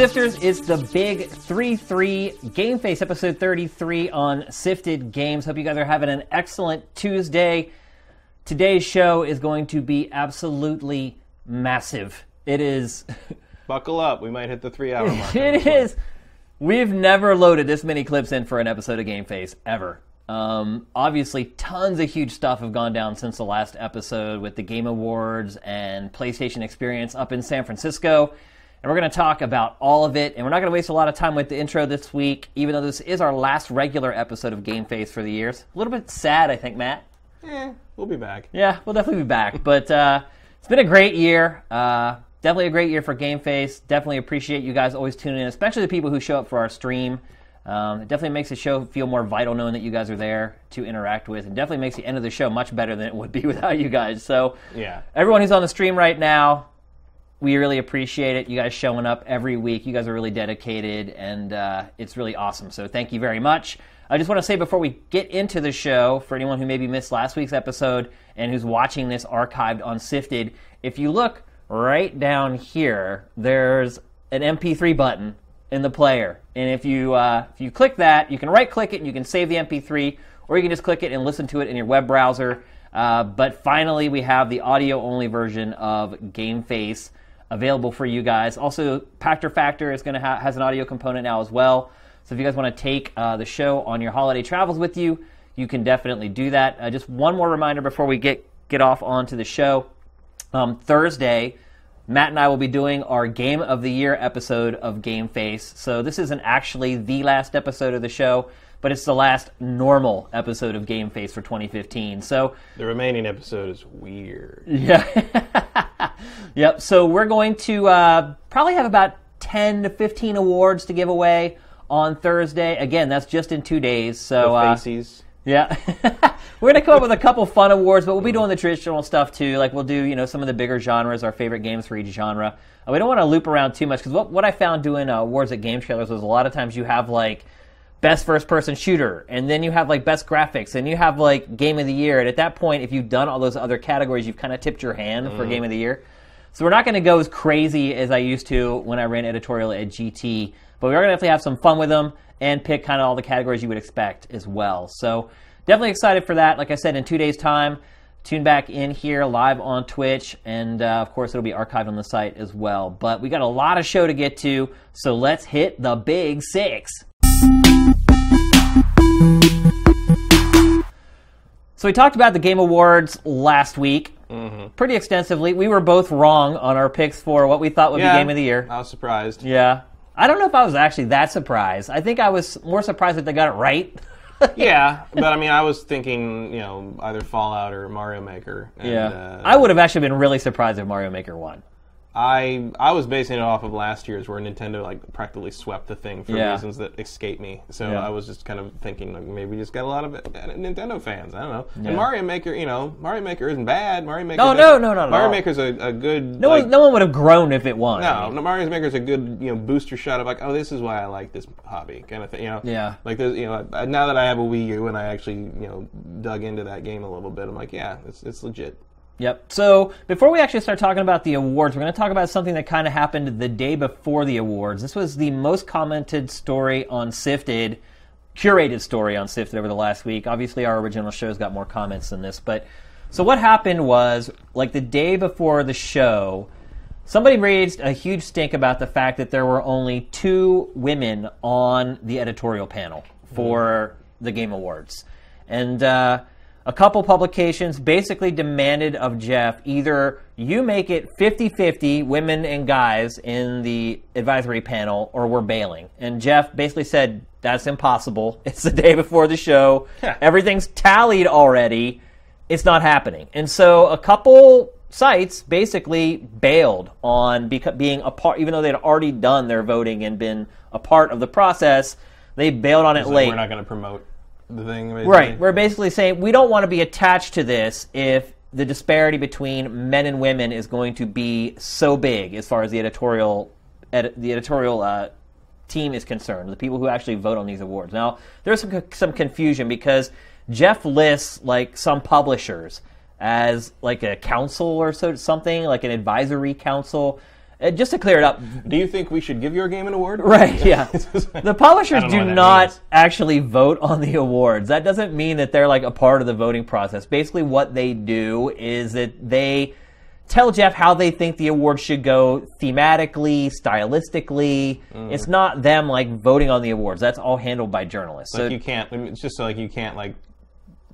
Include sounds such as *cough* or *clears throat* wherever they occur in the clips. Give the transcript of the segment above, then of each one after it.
Sifters, it's the big 3 3 Game Face, episode 33 on Sifted Games. Hope you guys are having an excellent Tuesday. Today's show is going to be absolutely massive. It is. *laughs* Buckle up, we might hit the three hour mark. *laughs* it is. We've never loaded this many clips in for an episode of Game Face, ever. Um, obviously, tons of huge stuff have gone down since the last episode with the Game Awards and PlayStation Experience up in San Francisco. And we're going to talk about all of it. And we're not going to waste a lot of time with the intro this week, even though this is our last regular episode of Game Face for the years. A little bit sad, I think, Matt. Eh, we'll be back. Yeah, we'll definitely be back. *laughs* But uh, it's been a great year. Uh, definitely a great year for Game Face. Definitely appreciate you guys always tuning in, especially the people who show up for our stream. Um, it definitely makes the show feel more vital knowing that you guys are there to interact with, and definitely makes the end of the show much better than it would be *laughs* without you guys. So, Yeah. everyone who's on the stream right now, we really appreciate it. You guys showing up every week. You guys are really dedicated, and uh, it's really awesome. So thank you very much. I just want to say before we get into the show, for anyone who maybe missed last week's episode and who's watching this archived on Sifted, if you look right down here, there's an MP3 button in the player, and if you uh, if you click that, you can right click it and you can save the MP3, or you can just click it and listen to it in your web browser. Uh, but finally, we have the audio only version of Game Face available for you guys. Also, Pachter Factor is going to ha- has an audio component now as well. So if you guys want to take uh, the show on your holiday travels with you, you can definitely do that. Uh, just one more reminder before we get get off onto the show. Um, Thursday, Matt and I will be doing our Game of the Year episode of Game Face. So this isn't actually the last episode of the show, but it's the last normal episode of Game Face for 2015. So The remaining episode is weird. yeah. *laughs* yep. So we're going to uh, probably have about 10 to 15 awards to give away on Thursday. Again, that's just in two days. So The uh, faces. yeah, *laughs* we're gonna come up with a couple fun awards, but we'll be doing the traditional stuff too. Like we'll do, you know, some of the bigger genres, our favorite games for each genre. Uh, we don't want to loop around too much because what what I found doing uh, awards at game trailers was a lot of times you have like best first person shooter, and then you have like best graphics, and you have like game of the year. And at that point, if you've done all those other categories, you've kind of tipped your hand for game of the year. So we're not going to go as crazy as I used to when I ran editorial at GT, but we are going to definitely have some fun with them and pick kind of all the categories you would expect as well. So definitely excited for that. Like I said, in two days' time, tune back in here live on Twitch, and uh, of course it'll be archived on the site as well. But we got a lot of show to get to, so let's hit the big six. So we talked about the Game Awards last week. Pretty extensively. We were both wrong on our picks for what we thought would Yeah, be Game of the Year. I was surprised. Yeah. I don't know if I was actually that surprised. I think I was more surprised that they got it right. *laughs* yeah, but I mean, I was thinking, you know, either Fallout or Mario Maker. And, Yeah. Uh, I would have actually been really surprised if Mario Maker won. I I was basing it off of last year's where Nintendo like practically swept the thing for Yeah. reasons that escape me. So Yeah. I was just kind of thinking like maybe just got a lot of uh, Nintendo fans. I don't know. Yeah. And Mario Maker, you know, Mario Maker isn't bad. Mario Maker. No, no, no, no, Mario no. Maker's a, a good. No like, one, no one would have grown if it won. I No, mean. no, Mario Maker's a good you know booster shot of like, oh, this is why I like this hobby kind of thing. You know, Yeah. Like there's you know now that I have a Wii U and I actually you know dug into that game a little bit, I'm like, yeah, it's it's legit. Yep. So before we actually start talking about the awards, we're going to talk about something that kind of happened the day before the awards. This was the most commented story on Sifted, curated story on Sifted over the last week. Obviously, our original show's got more comments than this, but so what happened was like the day before the show. Somebody raised a huge stink about the fact that there were only two women on the editorial panel for the Game Awards. And uh, a couple publications basically demanded of Geoff either you make it 50 50 women and guys in the advisory panel or we're bailing. And Geoff basically said, that's impossible. *laughs* It's the day before the show. Yeah. Everything's tallied already it's not happening. And so a couple sites basically bailed on beca- being a part, even though they'd already done their voting and been a part of the process. They bailed on it like, late. we're not going to promote the thing. basically. Right. We're basically saying we don't want to be attached to this if the disparity between men and women is going to be so big as far as the editorial edi- the editorial uh, team is concerned, the people who actually vote on these awards. Now, there's some, some confusion because Geoff lists like some publishers as like a council or so something, like an advisory council. Uh, just to clear it up, Do you think we should give your game an award? *laughs* Right, yeah. *laughs* The publishers don't know do what that not means. actually vote on the awards. That doesn't mean that they're like a part of the voting process. Basically, what they do is that they tell Geoff how they think the award should go thematically, stylistically. Mm. It's not them like voting on the awards. That's all handled by journalists. Like so you can't. It's just like you can't like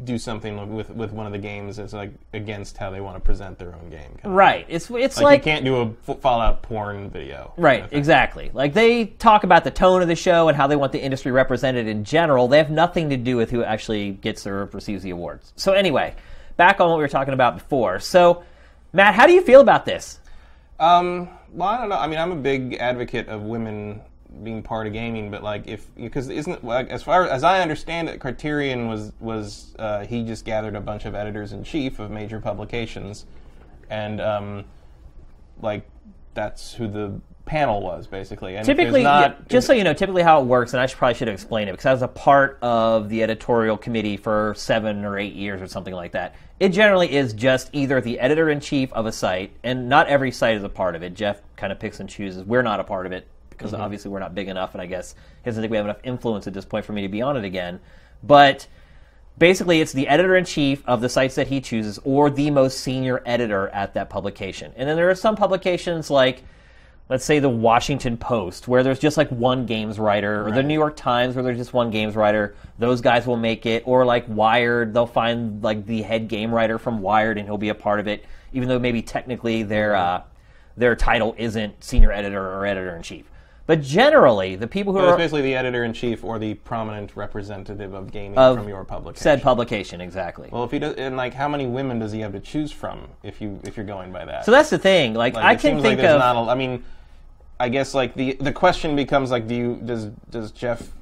do something with with one of the games that's like against how they want to present their own game. kind of. right, it's it's Like, like, you can't do a Fallout porn video. Right, kind of exactly. Like they talk about the tone of the show and how they want the industry represented in general. They have nothing to do with who actually gets or receives the awards. So anyway, back on what we were talking about before. So, Matt, how do you feel about this? Um, well, I don't know. I mean, I'm a big advocate of women being part of gaming, but like if because isn't like as far as I understand it, Criterion was was uh, he just gathered a bunch of editors in chief of major publications, and um, like that's who the panel was basically. And Typically, not, yeah, just so you know, typically how it works, and I should, probably should have explained it because I was a part of the editorial committee for seven or eight years or something like that. It generally is just either the editor in chief of a site, and not every site is a part of it. Geoff kind of picks and chooses. We're not a part of it because obviously we're not big enough, and I guess he doesn't think we have enough influence at this point for me to be on it again. But basically it's the editor in chief of the sites that he chooses or the most senior editor at that publication. And then there are some publications like let's say the Washington Post where there's just like one games writer or the New York Times where there's just one games writer. Those guys will make it or like Wired, they'll find like the head game writer from Wired and he'll be a part of it even though maybe technically their uh, their title isn't senior editor or editor in chief. But generally, the people who are basically the editor in chief or the prominent representative of gaming Of from your publication. said publication exactly. well, if he does, and like, how many women does he have to choose from if you if you're going by that? So that's the thing. Like, Like, I can seems think like of Not a, I mean, I guess like the the question becomes like, do you does does Geoff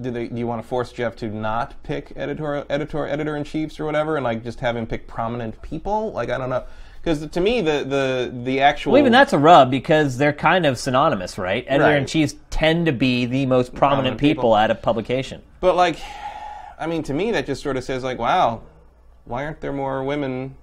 do they do you want to force Geoff to not pick editor editor editor in chiefs or whatever, and like just have him pick prominent people? Like I don't know, because to me the the the actual well, even that's a rub because they're kind of synonymous, right? Editor in chiefs tend to be the most prominent, Prominent people, people. at a publication. But like, I mean, to me that just sort of says like, wow, why aren't there more women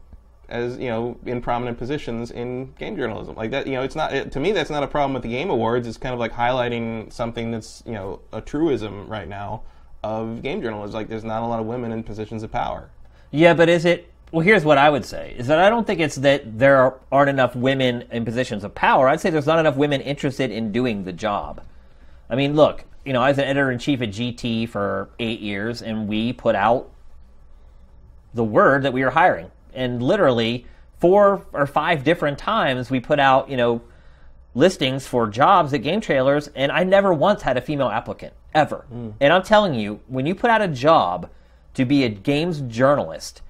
as you know in prominent positions in game journalism? Like that, you know, it's not it, to me that's not a problem with the game awards. It's kind of like highlighting something that's you know a truism right now of game journalism. Like, there's not a lot of women in positions of power. Yeah, but is it? Well, here's what I would say: is that I don't think it's that there are- aren't enough women in positions of power. I'd say there's not enough women interested in doing the job. I mean, look, you know, I was an editor in chief at GT for eight years, and we put out the word that we were hiring, and literally four or five different times we put out, you know, listings for jobs at game trailers, and I never once had a female applicant ever. Hmm. And I'm telling you, when you put out a job to be a games journalist,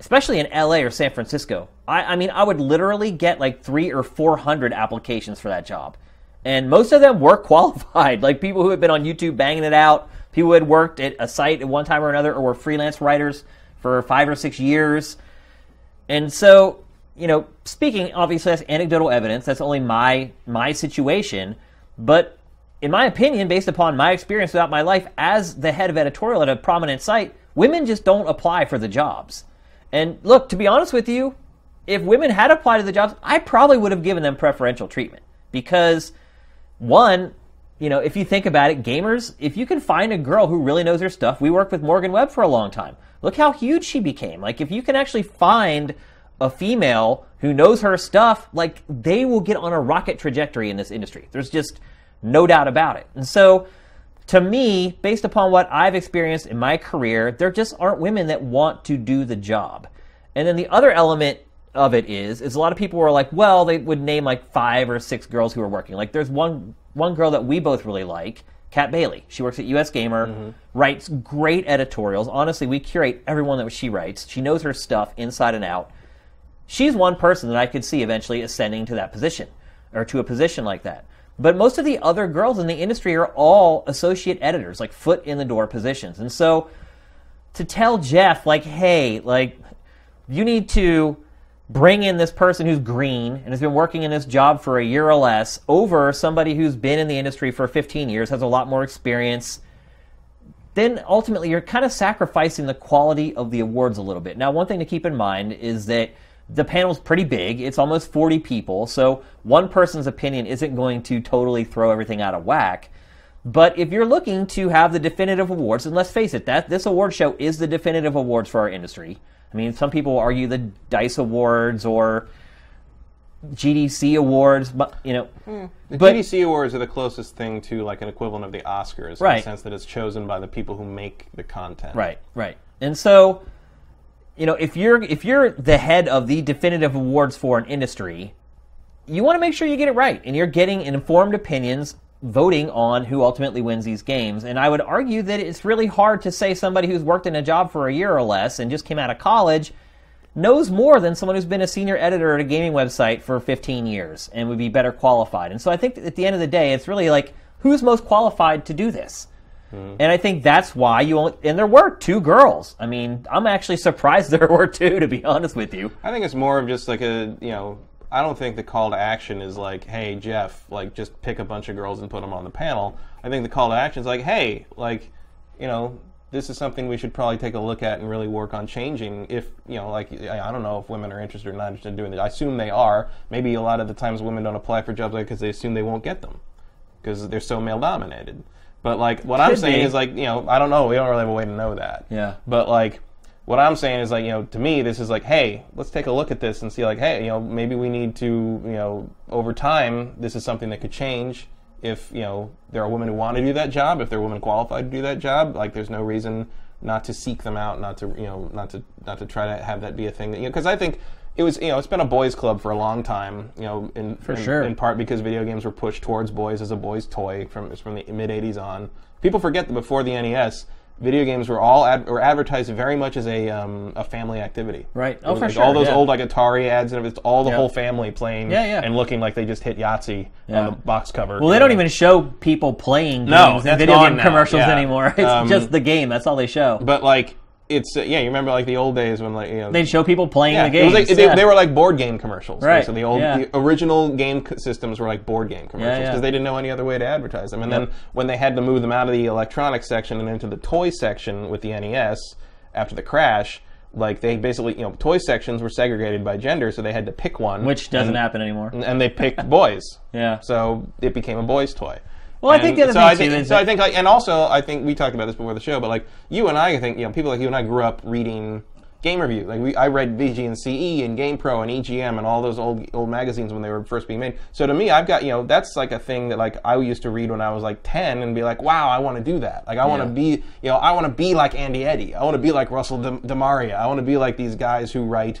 especially in LA or San Francisco, I, I mean, I would literally get like three or four hundred applications for that job, and most of them were *laughs* qualified, like people who had been on YouTube banging it out, people who had worked at a site at one time or another, or were freelance writers for five or six years. And so, you know, speaking obviously that's anecdotal evidence. That's only my my situation, but in my opinion, based upon my experience throughout my life as the head of editorial at a prominent site, women just don't apply for the jobs. And look, to be honest with you, if women had applied to the jobs, I probably would have given them preferential treatment because one, you know, if you think about it, gamers, if you can find a girl who really knows her stuff, we worked with Morgan Webb for a long time. Look how huge she became. Like, if you can actually find a female who knows her stuff, like, they will get on a rocket trajectory in this industry. There's just no doubt about it. And so, to me, based upon what I've experienced in my career, there just aren't women that want to do the job. And then the other element of it is, is a lot of people were like, well, they would name like five or six girls who are working. Like there's one one girl that we both really like, Kat Bailey. She works at US Gamer, mm-hmm. writes great editorials. Honestly, we curate everyone that she writes. She knows her stuff inside and out. She's one person that I could see eventually ascending to that position or to a position like that. But most of the other girls in the industry are all associate editors, like foot in the door positions. And so to tell Geoff, like, hey, like, you need to bring in this person who's green and has been working in this job for a year or less over somebody who's been in the industry for 15 years, has a lot more experience, then ultimately you're kind of sacrificing the quality of the awards a little bit. Now, one thing to keep in mind is that the panel's pretty big. It's almost 40 people, so one person's opinion isn't going to totally throw everything out of whack. But if you're looking to have the definitive awards, and let's face it, that this award show is the definitive awards for our industry. I mean, some people argue the Dice Awards or GDC Awards, but you know, hmm. The But- GDC awards are the closest thing to like an equivalent of the Oscars, in the sense that it's chosen by the people who make the content. Right, right. And so, you know, if you're if you're the head of the definitive awards for an industry, you want to make sure you get it right and you're getting informed opinions voting on who ultimately wins these games. And I would argue that it's really hard to say somebody who's worked in a job for a year or less and just came out of college knows more than someone who's been a senior editor at a gaming website for 15 years and would be better qualified. And so I think at the end of the day, it's really like who's most qualified to do this. Mm-hmm. And I think that's why you only, and there were two girls. I mean, I'm actually surprised *laughs* there were two, to be honest with you. I think it's more of just like a you know. I don't think the call to action is like, "Hey Geoff, like just pick a bunch of girls and put them on the panel." I think the call to action is like, "Hey, like, you know, this is something we should probably take a look at and really work on changing." If you know, like, I don't know if women are interested or not interested in doing it. I assume they are. Maybe a lot of the times women don't apply for jobs like because they assume they won't get them because they're so male dominated. But like, what I'm saying be. is like, you know, I don't know. We don't really have a way to know that. Yeah. But like, what I'm saying is like, you know, to me, this is like, hey, let's take a look at this and see like, hey, you know, maybe we need to, you know, over time, this is something that could change. If you know there are women who want to do that job, if there are women qualified to do that job, like there's no reason not to seek them out, not to you know, not to not to try to have that be a thing that you know, because I think it was you know it's been a boys club for a long time, you know, in for in, sure. in part because video games were pushed towards boys as a boys' toy from from the mid '80s on. People forget that before the NES, video games were all ad- were advertised very much as a um, a family activity. Right. Oh, for like sure, All those yeah. old like Atari ads and it's all the Yeah. whole family playing Yeah, yeah. and looking like they just hit Yahtzee on the box cover. Well, they don't even show people playing games No, video game now, commercials anymore. *laughs* It's Um, just the game. That's all they show. But like it's uh, yeah, you remember like the old days when like you know They'd show people playing yeah, the it was games. like, they, yeah. they were like board game commercials. Right, So the old, yeah. the original game systems were like board game commercials because they didn't know any other way to advertise them. And Yep. then when they had to move them out of the electronics section and into the toy section with the NES after the crash, like they basically, you know, toy sections were segregated by gender, so they had to pick one. which doesn't and, happen anymore. And they picked boys. *laughs* Yeah. So it became a boys' toy. Well, I And think the other so thing, I too, think, is so I think, like, and also I think we talked about this before the show, but like you and I, I think you know people like you and I grew up reading game review. Like we, I read VG and CE and Game Pro and EGM and all those old old magazines when they were first being made. So to me, I've got you know that's like a thing that like I used to read when I was like ten and be like, wow, I want to do that. Like I want to Yeah. be you know I want to be like Andy Eddy. I want to be like Russell De- Demaria. I want to be like these guys who write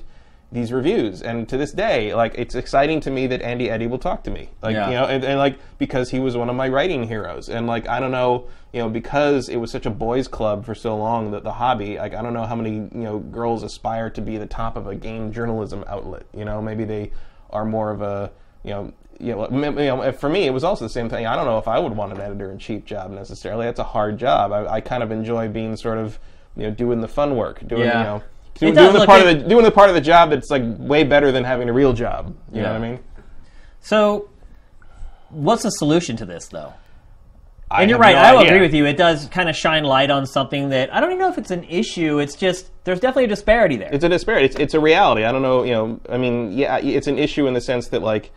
these reviews and to this day like it's exciting to me that andy eddy will talk to me like Yeah. you know and, and like because he was one of my writing heroes and like i don't know you know because it was such a boys club for so long that the hobby like i don't know how many you know girls aspire to be the top of a game journalism outlet you know maybe they are more of a you know you know, you know, for me, it was also the same thing. I don't know if I would want an editor-in-chief job necessarily. That's a hard job. I, I kind of enjoy being sort of, you know, doing the fun work, doing, Yeah. you know, doing, doing the part like- of the doing the part of the job that's like way better than having a real job. You know what I mean? So, what's the solution to this, though? I And you're right. no I will agree with you. It does kind of shine light on something that I don't even know if it's an issue. It's just there's definitely a disparity there. It's a disparity. It's, it's a reality. I don't know. You know. I mean, yeah, it's an issue in the sense that like,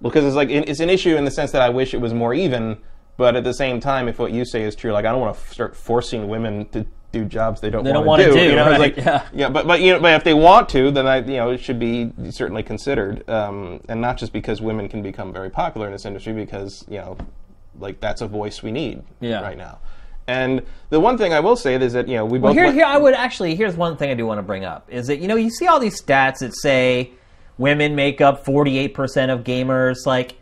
because it's like it's an issue in the sense that I wish it was more even. But at the same time, if what you say is true, like I don't want to f- start forcing women to do jobs they don't They don't want to do, You know, right, like, yeah. But but you know, but if they want to, then I you know it should be certainly considered, um, and not just because women can become very popular in this industry, because you know, like that's a voice we need Yeah. right now. And the one thing I will say is that you know we both here, went- here I would actually. Here's one thing I do want to bring up is that you know you see all these stats that say women make up 48 percent of gamers. Like,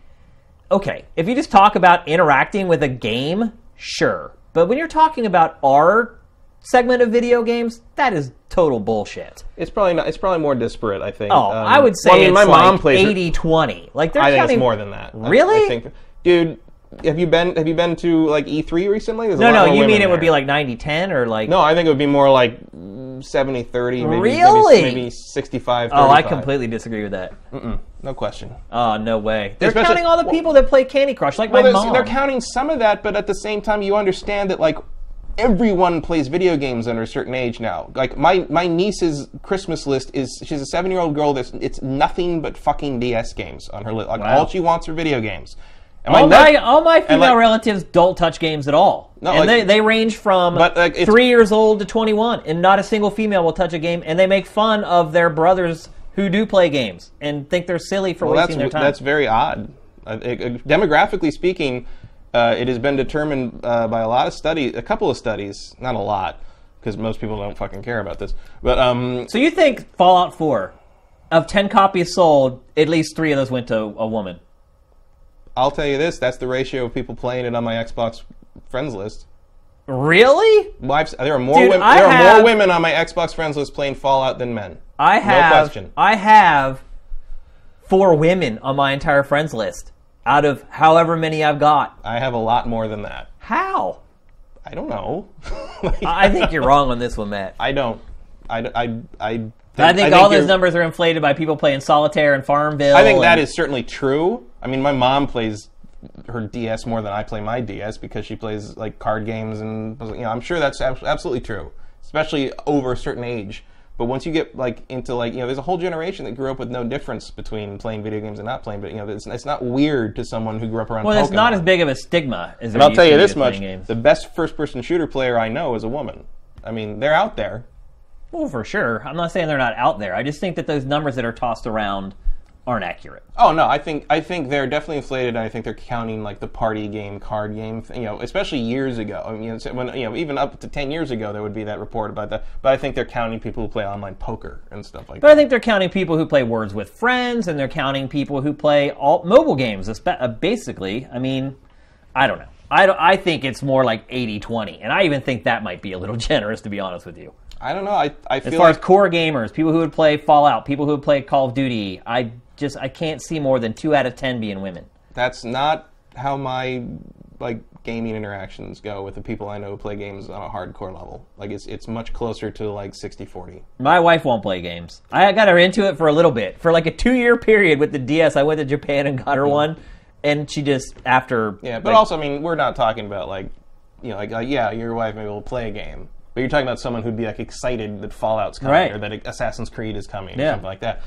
okay, if you just talk about interacting with a game, sure, but when you're talking about our segment of video games, that is total bullshit. It's probably not. It's probably more disparate. I think. Oh, Um, I would say well, I mean, it's my mom like plays. it- 80-20. Like they're I think counting it's more than that. Really? I, think, dude. Have you been? Have you been to like E3 recently? There's No, no, you mean it would be like 90-10 or like? No, I think it would be more like 70 30 maybe, Really? maybe, maybe 65 Oh, I completely disagree with that. no question Oh, no way. They're Especially- counting all the well- people that play Candy Crush, like well my mom. they're counting some of that but at the same time you understand that like everyone plays video games under a certain age now. Like my my niece's Christmas list is she's a seven year old girl that's it's nothing but fucking DS games on her list. Like Wow. all she wants are video games. And All nep- my, all my female like- relatives don't touch games at all. No, and like- they, they range from But, like, three years old to 21, and not a single female will touch a game, and they make fun of their brothers who do play games and think they're silly for Well, wasting their time. that's very odd. Uh, it- it- demographically speaking, uh, it has been determined uh, by a lot of studies, a couple of studies, not a lot, because most people don't fucking care about this. But um, so you think Fallout 4, of 10 copies sold, at least three of those went to a woman? I'll tell you this: that's the ratio of people playing it on my Xbox friends list. Really? Well, there are more Dude, women, I there are more women on my Xbox friends list playing Fallout than men. I have question. I have four women on my entire friends list out of however many I've got. I have a lot more than that. How? I don't know. *laughs* Like, I think you're wrong on this one, Matt. I don't. I, I, I think, I think all those numbers are inflated by people playing solitaire and Farmville. I think that and- is certainly true. I mean, my mom plays her DS more than I play my DS because she plays like card games and you know I'm sure that's absolutely true, especially over a certain age. But once you get like into like you know, there's a whole generation that grew up with no difference between playing video games and not playing. But you know, it's, it's not weird to someone who grew up around. Well, it's not as big of a stigma as And I'll tell you this much: the best first-person shooter player I know is a woman. I mean, they're out there. Well, for sure. I'm not saying they're not out there. I just think that those numbers that are tossed around aren't accurate. Oh no, I think I think they're definitely inflated. and I think they're counting like the party game, card game, th- you know, especially years ago. I mean, you know, when you know, even up to ten years ago, there would be that report about that. But I think they're counting people who play online poker and stuff like that. But I think they're counting people who play Words with Friends, and they're counting people who play all mobile games. uh, Basically, I mean, I don't know. I, don't- I think it's more like 80-20, and I even think that might be a little *laughs* generous, to be honest with you. I don't know. I I feel As far like as core gamers, people who would play Fallout, people who would play Call of Duty, I just I can't see more than two out of ten being women. that's not how my like gaming interactions go with the people I know who play games on a hardcore level. Like it's it's much closer to like 60-40. My wife won't play games. I got her into it for a little bit. For like a two year period with the DS, I went to Japan and got her one, and she just after Mm-hmm. Yeah, but like, also, I mean, we're not talking about like, you know, like, like yeah, your wife maybe will play a game, but you're talking about someone who'd be like excited that Fallout's coming Right. or that Assassin's Creed is coming or something like that.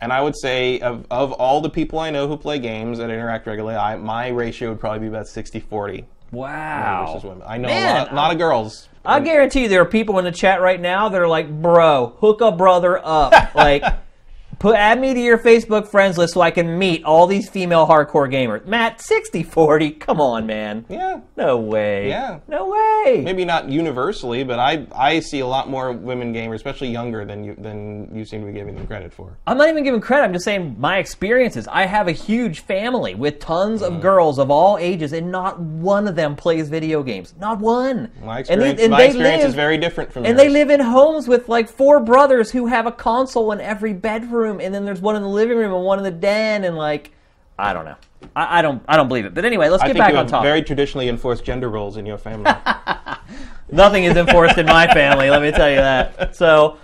And I would say of, of all the people I know who play games that interact regularly, I, my ratio would probably be about 60-40 wow. versus women. I know Man, a lot, lot of girls. I guarantee you there are people in the chat right now that are like, bro, hook a brother up. *laughs* like, put add me to your Facebook friends list so I can meet all these female hardcore gamers. Matt, 60 40, come on, man. yeah, No way. Yeah. No way. maybe not universally, but I I see a lot more women gamers, especially younger than you than you seem to be giving them credit for. I'm not even giving credit. I'm just saying my experiences. I have a huge family with tons Mm. of girls of all ages, and not one of them plays video games. Not one. My And they- experience, and my experience live- is very different from And yours. they live in homes with like four brothers who have a console in every bedroom, and then there's one in the living room and one in the den, and like, I don't know. I, I don't. I don't believe it. But anyway, let's I get think back you on have topic. very traditionally enforced gender roles in your family. *laughs* Nothing is enforced in my family. Let me tell you that. So,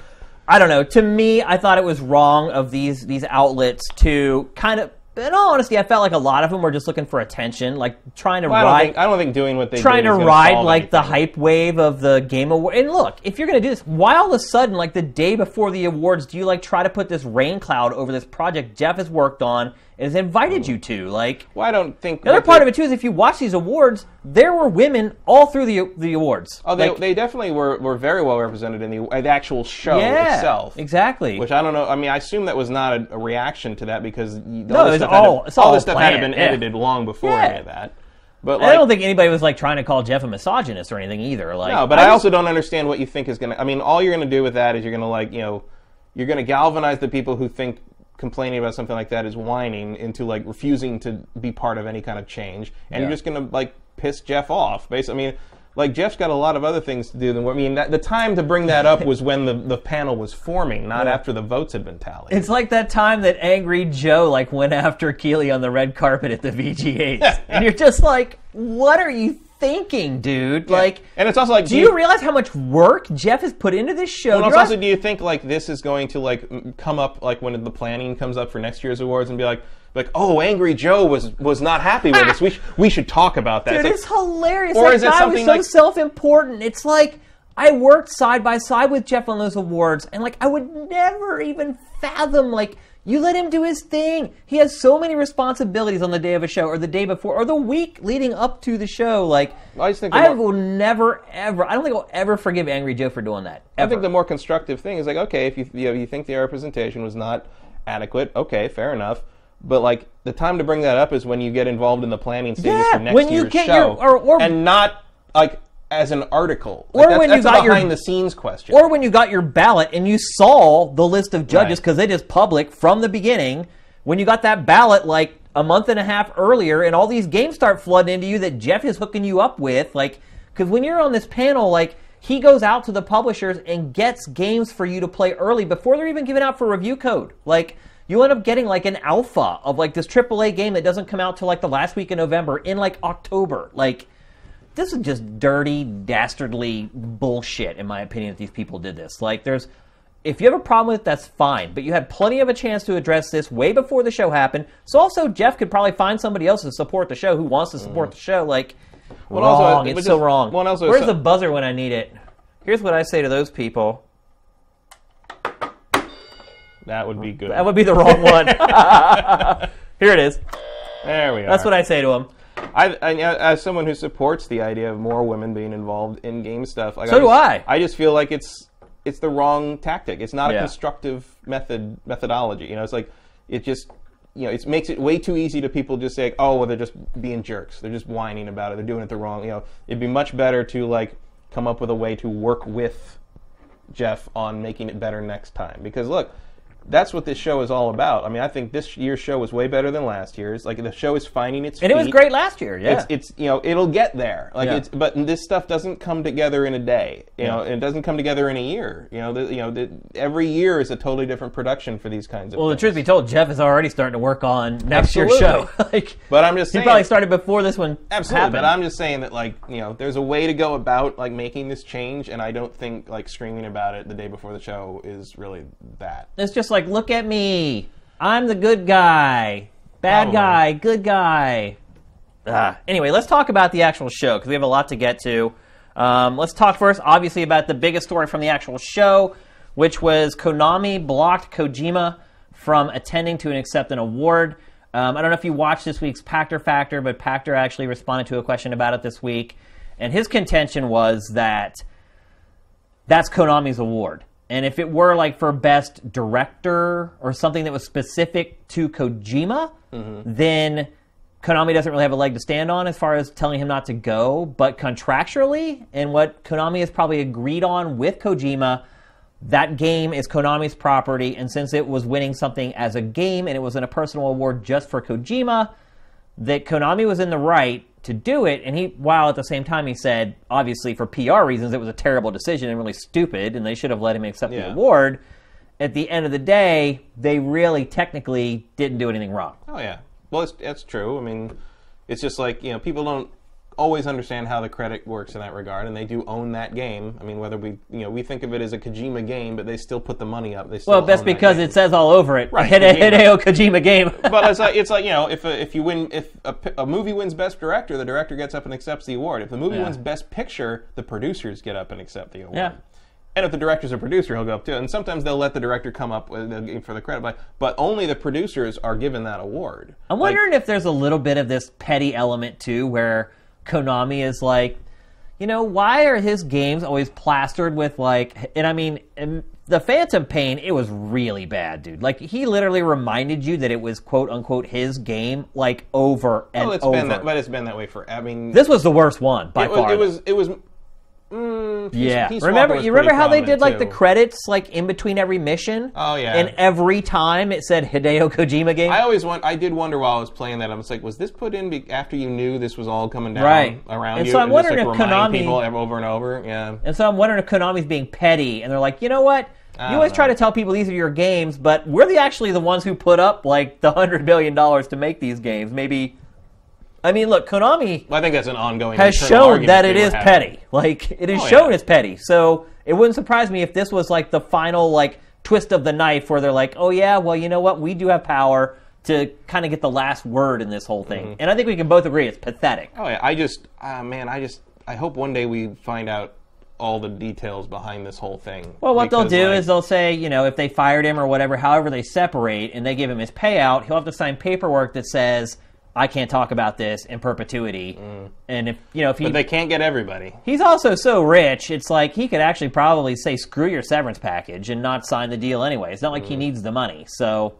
I don't know. To me, I thought it was wrong of these these outlets to kind of. In all honesty, I felt like a lot of them were just looking for attention, like trying to Well, I don't ride. think I don't think doing what they trying to ride like the hype wave of the game award. And look, if you're going to do this, why all of a sudden, like the day before the awards, do you like try to put this rain cloud over this project Geoff has worked on has invited you to? Like Well, I don't think the other part of it too is if you watch these awards, there were women all through the the awards. Oh, they, Like, they definitely were, were very well represented in the, uh, the actual show yeah, itself. exactly. Which I don't know. I mean, I assume that was not a, a reaction to that because No, all this stuff had all- all this stuff had planned, been yeah. edited long before Yeah. any of that. But And I don't think anybody was like trying to call Geoff a misogynist or anything either. Like, no, but I, just- also don't understand what you think is going to. I mean, all you're going to do with that is you're going to like you know, you're going to galvanize the people who think complaining about something like that is whining into like refusing to be part of any kind of change, and Yeah. you're just going to like piss Geoff off. Basically, I mean. Like Geoff's got a lot of other things to do than what I mean. That, the time to bring that up *laughs* was when the, the panel was forming, not after the votes had been tallied. It's like that time that Angry Joe like went after Keighley on the red carpet at the VGAs, *laughs* and you're just like, what are you thinking, dude? Like, and it's also like, do you realize how much work Geoff has put into this show? Well, Do you also, do you think like this is going to like come up like when the planning comes up for next year's awards and be like, like, oh, Angry Joe was was not happy with us. *laughs* We sh- we should talk about that. Dude, It's it's like- hilarious. or that is it something so like- self-important. It's like I worked side by side with Geoff on those awards, and like I would never even fathom like you let him do his thing. He has so many responsibilities on the day of a show, or the day before, or the week leading up to the show. Like I just think I more- will never ever. I don't think I'll ever forgive Angry Joe for doing that. I think the more constructive thing is like, okay, if you you, know, you think the representation was not adequate, okay, fair enough. But like the time to bring that up is when you get involved in the planning stages Yeah, for next when you year's get show, your- or- or- and not like as an article, Or that's, when you got a your- behind the scenes question. or when you got your ballot and you saw the list of judges because Right. it is public from the beginning when you got that ballot like a month and a half earlier and all these games start flooding into you that geoff is hooking you up with like because when you're on this panel like he goes out to the publishers and gets games for you to play early before they're even given out for review code like you end up getting like an alpha of like this AAA game that doesn't come out till like the last week in November in like October. Like this is just dirty, dastardly bullshit, in my opinion, that these people did this. Like, there's, if you have a problem with it, that's fine. But you had plenty of a chance to address this way before the show happened. So also, Geoff could probably find somebody else to support the show who wants to support the show. Like, Well, wrong. it it's was so wrong. well, also Where's so- the buzzer when I need it? Here's what I say to those people. that would be good. That would be the wrong one. *laughs* *laughs* Here it is. there we are. That's what I say to them. I, I, as someone who supports the idea of more women being involved in game stuff, like So do just, I. I just feel like it's it's the wrong tactic. It's not Yeah. a constructive method methodology. You know, it's like it just you know it makes it way too easy to people just say, oh, well, they're just being jerks. They're just whining about it. They're doing it the wrong. You know, it'd be much better to like come up with a way to work with Geoff on making it better next time. Because look, that's what this show is all about. I mean, I think this year's show was way better than last year's. Like the show is finding its And it was great last year. Yeah. It's, it's you know it'll get there like Yeah. it's but this stuff doesn't come together in a day you know Yeah. it doesn't come together in a year you know the, you know the, every year is a totally different production for these kinds of well, the things. truth be told, Geoff is already starting to work on next year's show. *laughs* Like, but I'm just he probably started before this one absolutely happened. but I'm just saying that like you know there's a way to go about like making this change and I don't think like screaming about it the day before the show is really that It's just like, look at me. I'm the good guy. Bad Probably. guy, good guy. Ah. Anyway, let's talk about the actual show because we have a lot to get to. Um, let's talk first, obviously, about the biggest story from the actual show, which was Konami blocked Kojima from attending to and accept an award. Um, I don't know if you watched this week's Pachter Factor, but Pachter actually responded to a question about it this week. And his contention was that that's Konami's award. And if it were like for best director or something that was specific to Kojima, mm-hmm. then Konami doesn't really have a leg to stand on as far as telling him not to go. But contractually, and what Konami has probably agreed on with Kojima, that game is Konami's property. And since it was winning something as a game and it wasn't a personal award just for Kojima, that Konami was in the right to do it, and he, while at the same time he said, obviously for PR reasons, it was a terrible decision and really stupid, and they should have let him accept the award. At the end of the day, they really technically didn't do anything wrong. Oh yeah. Well, it's, that's true. I mean, it's just like you know, people don't always understand how the credit works in that regard, and they do own that game. I mean, whether we you know we think of it as a Kojima game, but they still put the money up. They still Well, that's own that because it says all over it, Right, *laughs* Hide-. Hideo Kojima game. *laughs* But it's like it's like you know, if a, if you win, if a, a movie wins Best Director, the director gets up and accepts the award. If the movie Yeah. wins Best Picture, the producers get up and accept the award. Yeah. And if the director's a producer, he'll go up too. And sometimes they'll let the director come up with for the credit, but but only the producers are given that award. I'm Like, wondering if there's a little bit of this petty element too, where Konami is like, you know, why are his games always plastered with like, and I mean, the Phantom Pain, it was really bad, dude. Like he literally reminded you that it was quote unquote his game, like over oh, and well, it's over. been that, but it's been that way for. I mean, this was the worst one by it was, far. it was it was. Mm, Peace- yeah, Peace remember you remember how they did like the credits like in between every mission? Oh, yeah. and every time it said Hideo Kojima game. I always want. I did wonder while I was playing that. I was like, was this put in be, after you knew this was all coming down Right. around And you? so I'm just, wondering like, if Konami- people over and over. Yeah. And so I'm wondering if Konami's being petty, and they're like, you know what? You always try to tell people these are your games, but we're the actually the ones who put up like the hundred billion dollars to make these games. Maybe I mean, look, Konami Well, I think that's an ongoing. has shown that it is having. petty. *laughs* Like it is Oh, shown yeah. it's petty. So it wouldn't surprise me if this was like the final like twist of the knife where they're like, "Oh yeah, well, you know what? We do have power to kind of get the last word in this whole thing." Mm-hmm. And I think we can both agree it's pathetic. Oh yeah, I just, uh, man, I just, I hope one day we find out all the details behind this whole thing. Well, what they'll do like, is they'll say, you know, if they fired him or whatever, however they separate, and they give him his payout, he'll have to sign paperwork that says, "I can't talk about this in perpetuity." And if you know, if he Mm. but they can't get everybody. He's also so rich, it's like he could actually probably say screw your severance package and not sign the deal anyway. It's not like he needs the money. So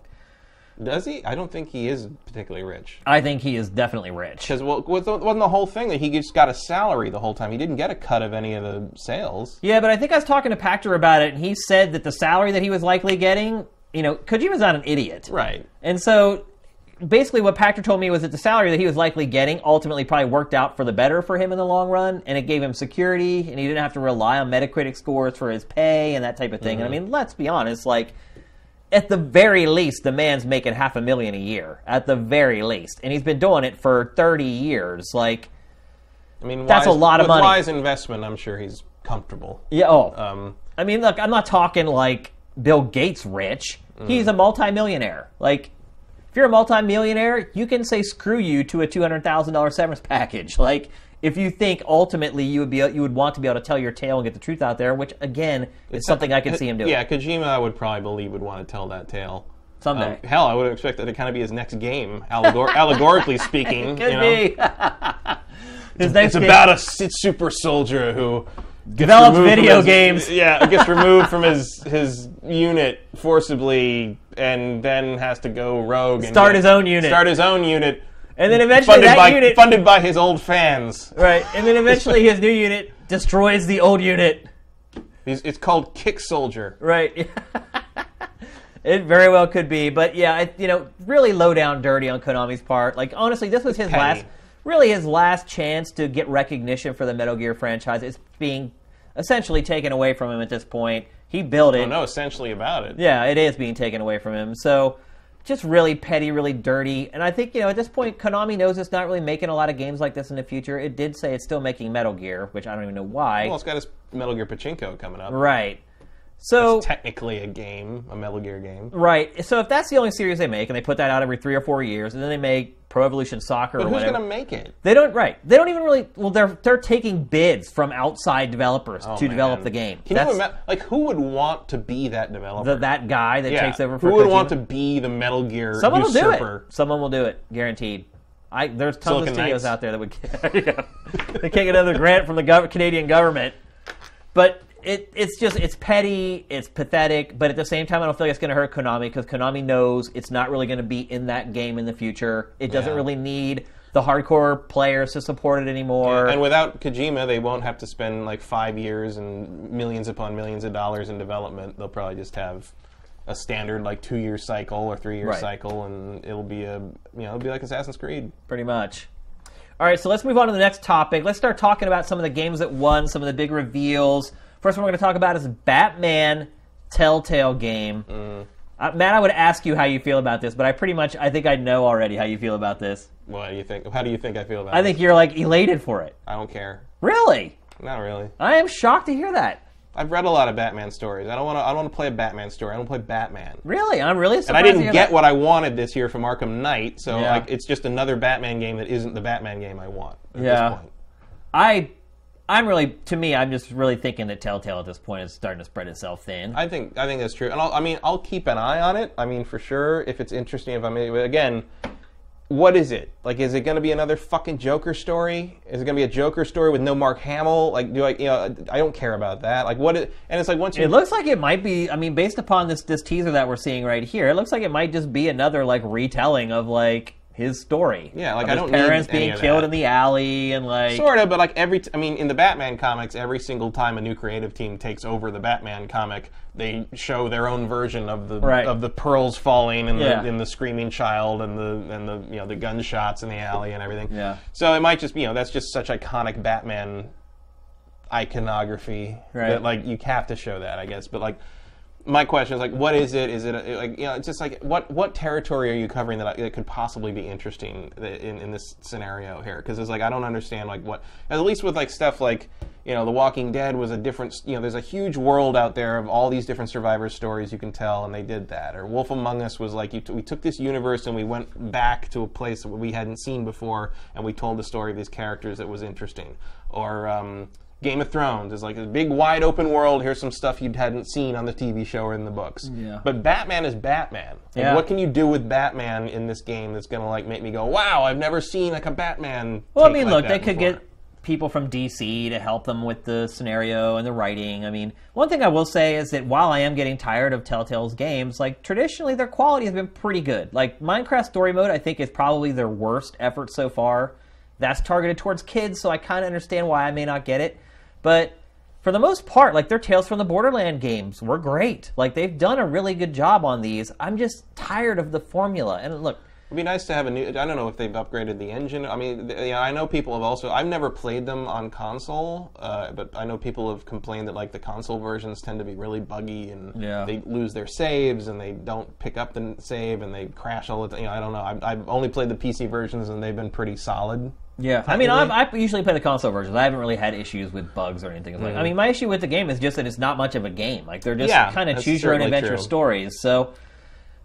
Does he? I don't think he is particularly rich. I think he is definitely rich. Because well, was- wasn't the whole thing that he just got a salary the whole time? He didn't get a cut of any of the sales. Yeah, but I think I was talking to Pachter about it, and he said that the salary that he was likely getting, you know, Kojima's not an idiot. Right. And so basically what Pachter told me was that the salary that he was likely getting ultimately probably worked out for the better for him in the long run, and it gave him security, and he didn't have to rely on Metacritic scores for his pay and that type of thing. And I mean, let's be honest, like at the very least, the man's making half a million a year. At the very least, and he's been doing it for thirty years. Like, I mean, That's wise- a lot of with money. Wise investment. I'm sure he's comfortable. yeah, oh, Um, I mean, look, I'm not talking like Bill Gates rich. He's a multimillionaire. Like, if you're a multimillionaire, you can say screw you to a two hundred thousand dollars severance package. *laughs* Like, if you think ultimately you would be you would want to be able to tell your tale and get the truth out there, which again is something I can see him doing Yeah, Kojima, I would probably believe would want to tell that tale. someday. Um, hell, I would expect that to kind of be his next game, allegor- *laughs* allegorically speaking. *laughs* Could you know? be. His next It's game- about a super soldier who Develops video his- games. *laughs* Yeah, gets removed from his *laughs* his unit forcibly, and then has to go rogue and Start get- his own unit. Start his own unit, and then eventually funded that by unit, funded by his old fans. right? And then eventually *laughs* his new unit destroys the old unit. He's, it's called Kick Soldier. Right. it very well could be, but yeah, I, you know, really low down dirty on Konami's part. Like honestly, this was his last, really his last chance to get recognition for the Metal Gear franchise. It's being essentially taken away from him at this point. He built it. Oh, I know essentially about it. Yeah, it is being taken away from him. So just really petty, really dirty. And I think, you know, at this point, Konami knows it's not really making a lot of games like this in the future. It did say it's still making Metal Gear, which I don't even know why. Well, it's got his Metal Gear Pachinko coming up. right. So Technically a game, a Metal Gear game. Right. So if that's the only series they make, and they put that out every three or four years, and then they make Pro Evolution Soccer But or who's whatever, going to make it? they don't. Right. They don't even really. Well, they're they're taking bids from outside developers oh, to Oh, develop the game. Can That's you imagine? Like, who would want to be that developer? the, that guy that yeah. takes over for Who would Kojima. want to be the Metal Gear Someone will do usurper? it. Someone will do it. Guaranteed. I there's tons Silicon of studios Knights. out there that would. *laughs* yeah. *laughs* they can't get another grant from the gov- Canadian government, but. It, it's just it's petty, it's pathetic, but at the same time, I don't feel like it's going to hurt Konami because Konami knows it's not really going to be in that game in the future. It doesn't Yeah. really need the hardcore players to support it anymore. And without Kojima, they won't have to spend like five years and millions upon millions of dollars in development. They'll probably just have a standard like two year cycle or three year Right. cycle, and it'll be a you know it'll be like Assassin's Creed. pretty much. All right, so let's move on to the next topic. Let's start talking about some of the games that won, some of the big reveals. First one we're going to talk about is Batman Telltale game. Uh, Matt, I would ask you how you feel about this, but I pretty much I think I know already how you feel about this. What do you think? How do you think I feel about? It? I it? think you're like elated for it. I don't care. Really? Not really. I am shocked to hear that. I've read a lot of Batman stories. I don't want to. I don't want to play a Batman story. I to play Batman. Really? I'm really surprised. And I didn't get that. what I wanted this year from Arkham Knight, so Yeah. like it's just another Batman game that isn't the Batman game I want. At Yeah. This point. I I'm really to me I'm just really thinking that Telltale at this point is starting to spread itself thin. I think I think that's true, and I'll, I mean I'll keep an eye on it. I mean for sure if it's interesting. If I'm again, what is it like? Is it going to be another fucking Joker story? Is it going to be a Joker story with no Mark Hamill? Like do I you know I don't care about that. Like what? It, and it's like once you It looks like it might be. I mean, based upon this this teaser that we're seeing right here, it looks like it might just be another like retelling of like his story. Yeah, like, I his don't parents being killed in the alley and like Sort of, but like every, t- I mean, in the Batman comics, every single time a new creative team takes over the Batman comic, they show their own version of the Right. of the pearls falling and Yeah. the and the screaming child and the and the you know the gunshots in the alley and everything. Yeah. So it might just be you know that's just such iconic Batman iconography Right. that like you have to show that I guess, but like. My question is like, what is it? Is it a, like you know, it's just like what what territory are you covering that, that could possibly be interesting in, in this scenario here? Because it's like I don't understand like what at least with like stuff like you know, The Walking Dead was a different you know, there's a huge world out there of all these different survivor stories you can tell, and they did that. Or Wolf Among Us was like t- we took this universe and we went back to a place that we hadn't seen before, and we told the story of these characters that was interesting. Or um, Game of Thrones is like a big wide open world. Here's some stuff you hadn't seen on the TV show or in the books. Yeah. But Batman is Batman. Yeah. What can you do with Batman in this game that's gonna like make me go, wow, I've never seen like a Batman. Well, I mean, like look, they that could before. get people from DC to help them with the scenario and the writing. I mean, one thing I will say is that while I am getting tired of Telltale's games, like traditionally their quality has been pretty good. Like Minecraft Story Mode, I think is probably their worst effort so far. That's targeted towards kids, so I kind of understand why I may not get it. But for the most part, like their Tales from the Borderland games were great. Like they've done a really good job on these. I'm just tired of the formula. And look, It'd be nice to have a new. I don't know if they've upgraded the engine. I mean, th- yeah, I know people have also. I've never played them on console, uh, but I know people have complained that like the console versions tend to be really buggy and Yeah. they lose their saves and they don't pick up the save and they crash all the time. You know, I don't know. I've, I've only played the PC versions and they've been pretty solid. Yeah, I mean, I've, I usually play the console versions. I haven't really had issues with bugs or anything. Like, I mm-hmm. mean, my issue with the game is just that it's not much of a game. Like they're just Yeah, kind of choose your own adventure true. stories. So,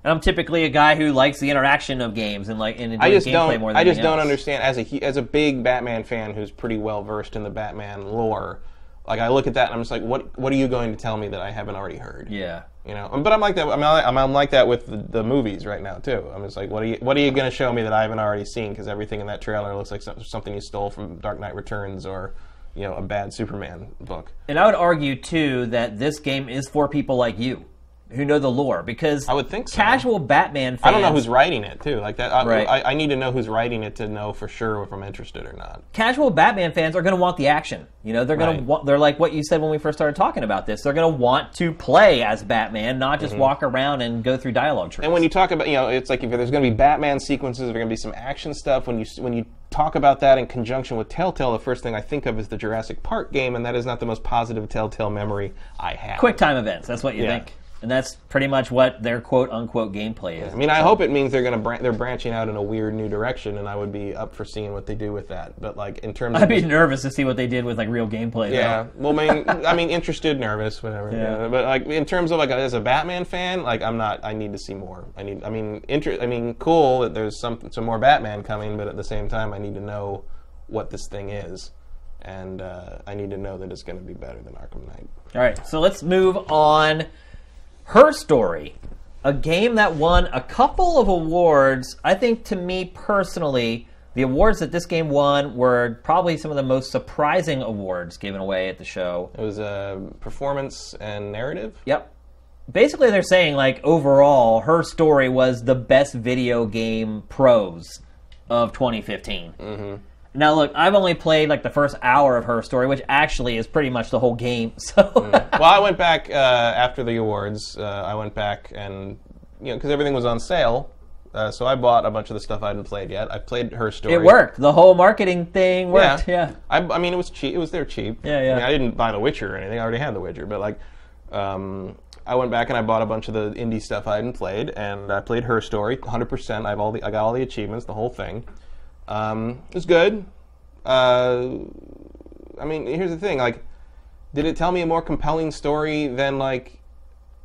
and I'm typically a guy who likes the interaction of games and like and I just gameplay don't. more than I just don't else. understand as a as a big Batman fan who's pretty well versed in the Batman lore. Like I look at that and I'm just like, what What are you going to tell me that I haven't already heard? Yeah, You know, but I'm like that. I'm, I'm, I'm like that with the, the movies right now too. I'm just like, what are you, what are you going to show me that I haven't already seen? Because everything in that trailer looks like some- something you stole from Dark Knight Returns or, you know, a bad Superman book. and I would argue too that this game is for people like you who know the lore because I would think so. casual Batman fans. I don't know who's writing it too. Like that, I, Right. I, I need to know who's writing it to know for sure if I'm interested or not. casual Batman fans are going to want the action. You know, they're going Right. to want. They're like what you said when we first started talking about this. They're going to want to play as Batman, not just walk around and go through dialogue trees. Mm-hmm. And when you talk about, you know, it's like if there's going to be Batman sequences, there's going to be some action stuff. When you when you talk about that in conjunction with Telltale, the first thing I think of is the Jurassic Park game, and that is not the most positive Telltale memory I have. quick time events. That's what you Yeah. think, and that's pretty much what their quote unquote gameplay is. I mean, I hope it means they're going to bran- they're branching out in a weird new direction, and I would be up for seeing what they do with that. But like in terms of I'd of be just- nervous to see what they did with like real gameplay. though. yeah, well, I mean, I mean, interested, nervous, whatever. Yeah. Yeah. But like in terms of like as a Batman fan, like I'm not. I need to see more. I need. I mean, inter- I mean, cool that there's some some more Batman coming, but at the same time, I need to know what this thing is, and uh, I need to know that it's going to be better than Arkham Knight. All right, so let's move on. Her story, a game that won a couple of awards. I think to me personally, the awards that this game won were probably some of the most surprising awards given away at the show. It was uh, performance and narrative. Yep. Basically, they're saying like overall, her story was the best video game prose of 2015. Mm-hmm. Now, look, I've only played like the first hour of her story, which actually is pretty much the whole game. *laughs* So, well, I went back uh, after the awards. Uh, I went back and you know because everything was on sale, uh, so I bought a bunch of the stuff I hadn't played yet. I played her story. it worked. The whole marketing thing worked. Yeah. I, I mean, it was cheap. It was there cheap. Yeah, yeah. I, mean, I didn't buy The Witcher or anything. I already had The Witcher, but like, um, I went back and I bought a bunch of the indie stuff I hadn't played, and I played her story 100. percent I have all the, I got all the achievements, the whole thing. Um, it was good. Uh, I mean, here's the thing. Like, did it tell me a more compelling story than like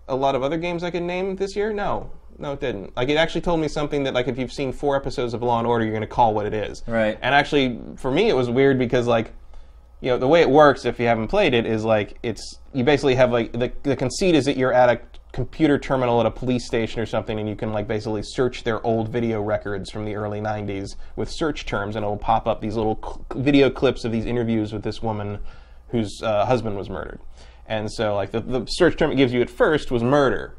a lot of other games I could name this year? No. No, it didn't. Like, it actually told me something that, like, if you've seen four episodes of Law and Order, you're going to call what it is. Right. And actually, for me, it was weird because, like, you know, the way it works, if you haven't played it, is like it's you basically have like the the conceit is that you're at a computer terminal at a police station or something, and you can like basically search their old video records from the early '90s with search terms, and it will pop up these little cl- video clips of these interviews with this woman whose uh, husband was murdered. And so, like the, the search term it gives you at first was murder,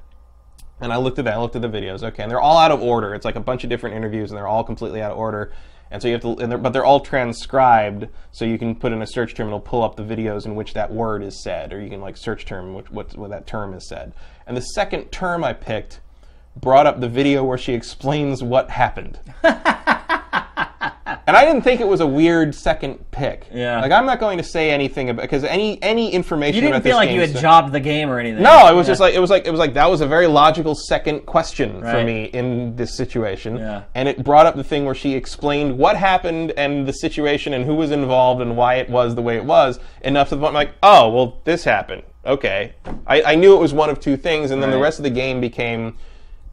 and I looked at that, I looked at the videos, okay, and they're all out of order. It's like a bunch of different interviews, and they're all completely out of order. And so you have to, they're, but they're all transcribed, so you can put in a search term, and it'll pull up the videos in which that word is said, or you can like search term what, what that term is said. And the second term I picked brought up the video where she explains what happened. *laughs* And I didn't think it was a weird second pick. Yeah. Like I'm not going to say anything about because any any information You didn't about feel like you had jobbed the game or anything. No, it was Yeah. just like it was like it was like that was a very logical second question for me in this situation. Yeah. And it brought up the thing where she explained what happened and the situation and who was involved and why it was the way it was enough to the point I'm like, oh well, this happened. Okay, I, I knew it was one of two things, and then the rest of the game became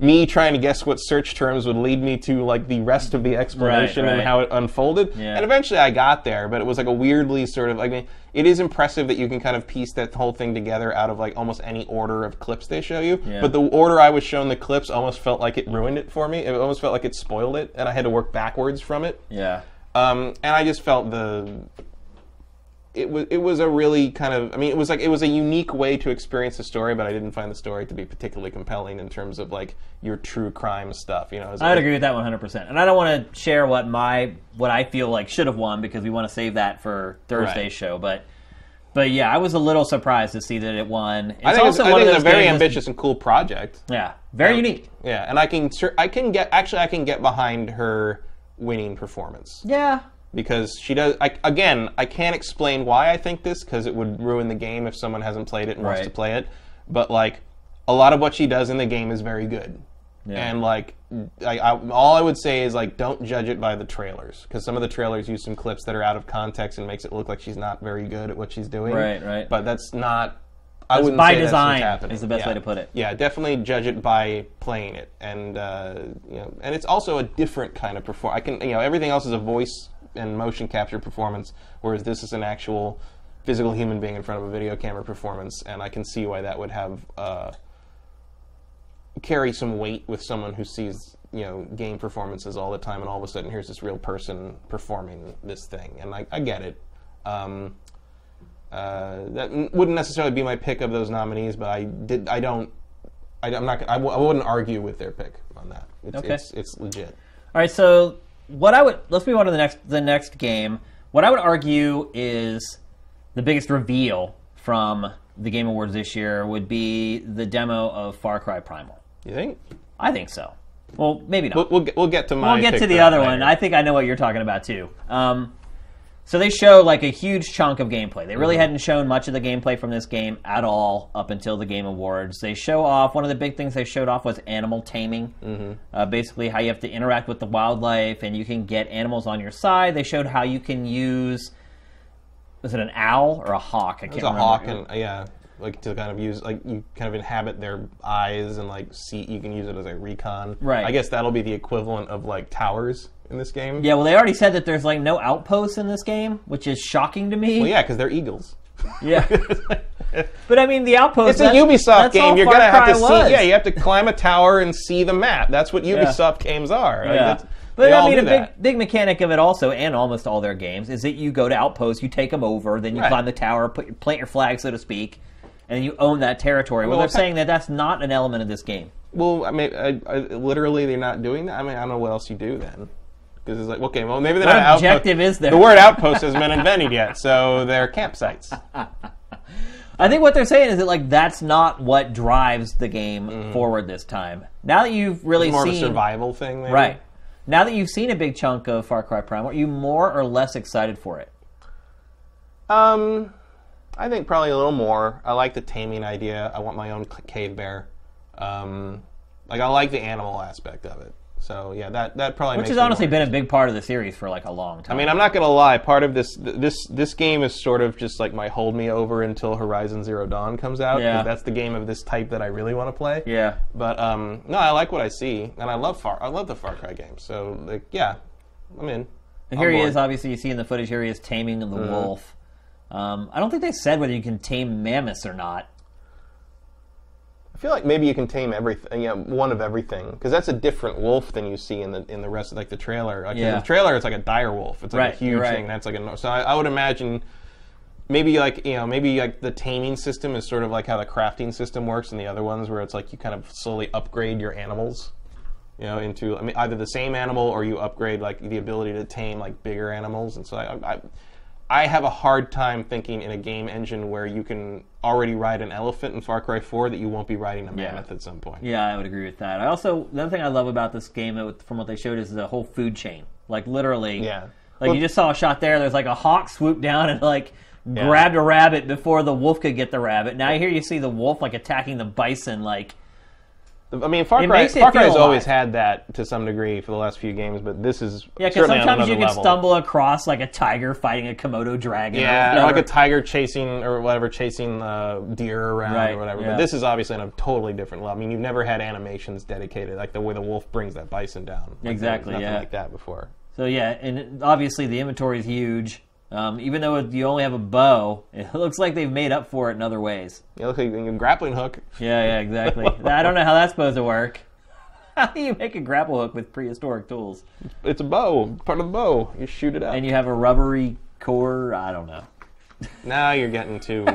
me trying to guess what search terms would lead me to like the rest of the explanation Right, and how it unfolded. Yeah. And eventually I got there, but it was like a weirdly sort of I mean, it is impressive that you can kind of piece that whole thing together out of like almost any order of clips they show you. Yeah. But the order I was shown the clips almost felt like it ruined it for me. It almost felt like it spoiled it, and I had to work backwards from it. Yeah. Um, and I just felt the it was it was a really kind of I mean it was like it was a unique way to experience the story, but I didn't find the story to be particularly compelling in terms of like your true crime stuff. You know, I would like- agree with that 100%. And I don't want to share what my what I feel like should have won because we want to save that for Thursday's Right. show, but but yeah, I was a little surprised to see that it won. It's I think, it's, also I one think of it's those a very ambitious and cool project. Yeah, very um, unique. Yeah, and I can I can get actually I can get behind her winning performance Yeah. Because she does. I, again, I can't explain why I think this because it would ruin the game if someone hasn't played it and wants Right. to play it. But like a lot of what she does in the game is very good, Yeah. and like I, I, all I would say is like don't judge it by the trailers because some of the trailers use some clips that are out of context and makes it look like she's not very good at what she's doing. Right, right. But that's not. I wouldn't by say that's what's design happening. is the best Yeah. way to put it. Yeah, definitely judge it by playing it, and uh, you know, and it's also a different kind of perform. I can, you know, everything else is a voice and motion capture performance, whereas this is an actual physical human being in front of a video camera performance, and I can see why that would have uh, carry some weight with someone who sees you know game performances all the time, and all of a sudden here's this real person performing this thing, and I, I get it. Um, uh, that n- wouldn't necessarily be my pick of those nominees, but I did. I don't. I, am not. I, w- I wouldn't argue with their pick on that. It's, Okay. it's, it's legit. All right, so what I would let's move on to the next the next game. What I would argue is the biggest reveal from the Game Awards this year would be the demo of Far Cry Primal. You think? I think so. Well, maybe not. We'll, we'll, get, we'll get to my. We'll get to the other one. I think I know what you're talking about too. Um, so they show like a huge chunk of gameplay. They really hadn't shown much of the gameplay from this game at all up until the Game Awards. They show off one of the big things they showed off was animal taming. Mm-hmm. Uh, basically, how you have to interact with the wildlife and you can get animals on your side. They showed how you can use was it an owl or a hawk? I can't It's a remember. hawk, and yeah, like to kind of use like you kind of inhabit their eyes and like see. You can use it as a recon. Right. I guess that'll be the equivalent of like towers in this game. yeah, well, they already said that there's like no outposts in this game, which is shocking to me. Well, yeah, because they're eagles. Yeah. *laughs* But I mean, the outpost. It's a Ubisoft game. You're Far gonna have to was. see. Yeah, you have to climb a tower and see the map. That's what Ubisoft games are. Like, Yeah. But they I mean, a big that. big mechanic of it also, and almost all their games, is that you go to outposts, you take them over, then you Right. climb the tower, put your, plant your flag, so to speak, and you own that territory. Well, Well, they're saying that that's not an element of this game. Well, I mean, I, I, literally, they're not doing that. I mean, I don't know what else you do then. Because it's like, okay, well, maybe they're What not outpost- objective is there? The word outpost hasn't been invented yet, so they're campsites. *laughs* I think what they're saying is that like that's not what drives the game forward this time. Now that you've really Mm-hmm. More seen of a survival thing, maybe. right, now that you've seen a big chunk of Far Cry Primal, are you more or less excited for it? Um, I think probably a little more. I like the taming idea. I want my own cave bear. Um, like I like the animal aspect of it. So yeah, that that probably Which has honestly been a big part of the series for like a long time. I mean, I'm not gonna lie. Part of this this this game is sort of just like my hold me over until Horizon Zero Dawn comes out. Yeah. that's the game of this type that I really want to play. yeah. But um, no, I like what I see, and I love Far. I love the Far Cry games. So like, yeah, I'm in. And here I'm he bored. is. Obviously, you see in the footage here he is taming the Mm-hmm. wolf. Um, I don't think they said whether you can tame mammoths or not. I feel like maybe you can tame everything, yeah, one of everything, because that's a different wolf than you see in the in the rest of like the trailer. Like in Yeah. the trailer, it's like a dire wolf. It's like Right, a huge right. thing. That's like a so I, I would imagine maybe like you know maybe like the taming system is sort of like how the crafting system works in the other ones, where it's like you kind of slowly upgrade your animals. You know, into I mean, either the same animal or you upgrade like the ability to tame like bigger animals. And so I, I, I have a hard time thinking in a game engine where you can already ride an elephant in Far Cry 4 that you won't be riding a Yeah. mammoth at some point. Yeah, I would agree with that. I also the other thing I love about this game, from what they showed, is the whole food chain. Like literally, Yeah. Like Well- you just saw a shot there. There's like a hawk swooped down and like grabbed a rabbit before the wolf could get the rabbit. Now here you see the wolf like attacking the bison. Like I mean, Far It Cry, Far Cry has always had that to some degree for the last few games, but this is yeah, because sometimes you can level. stumble across like a tiger fighting a Komodo dragon. Yeah, or, or like a tiger chasing or whatever, chasing uh, deer around Right, or whatever. yeah. But this is obviously on a totally different level. I mean, you've never had animations dedicated like the way the wolf brings that bison down. Like, Exactly, nothing yeah. like that before. So yeah, and obviously the inventory is huge. Um, even though you only have a bow, *laughs* it looks like they've made up for it in other ways. You look like a grappling hook. Yeah, yeah, exactly. *laughs* I don't know how that's supposed to work. *laughs* How do you make a grapple hook with prehistoric tools? It's a bow, part of the bow. You shoot it out. And you have a rubbery core? I don't know. now you're getting too.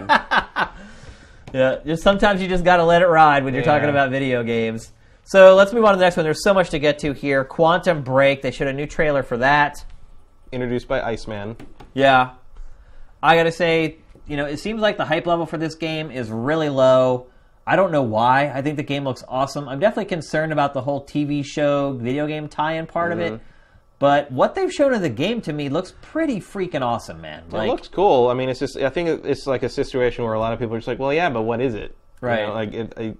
Yeah, just sometimes you just got to let it ride when you're talking about video games. So let's move on to the next one. There's so much to get to here. Quantum Break. They showed a new trailer for that. introduced by Iceman. Yeah. I got to say, you know, it seems like the hype level for this game is really low. I don't know why. I think the game looks awesome. I'm definitely concerned about the whole TV show, video game tie in part of it. Mm-hmm. But what they've shown in the game to me looks pretty freaking awesome, man. Like, it looks cool. I mean, it's just I think it's like a situation where a lot of people are just like, well, yeah, but what is it? You Right. know, like it, I,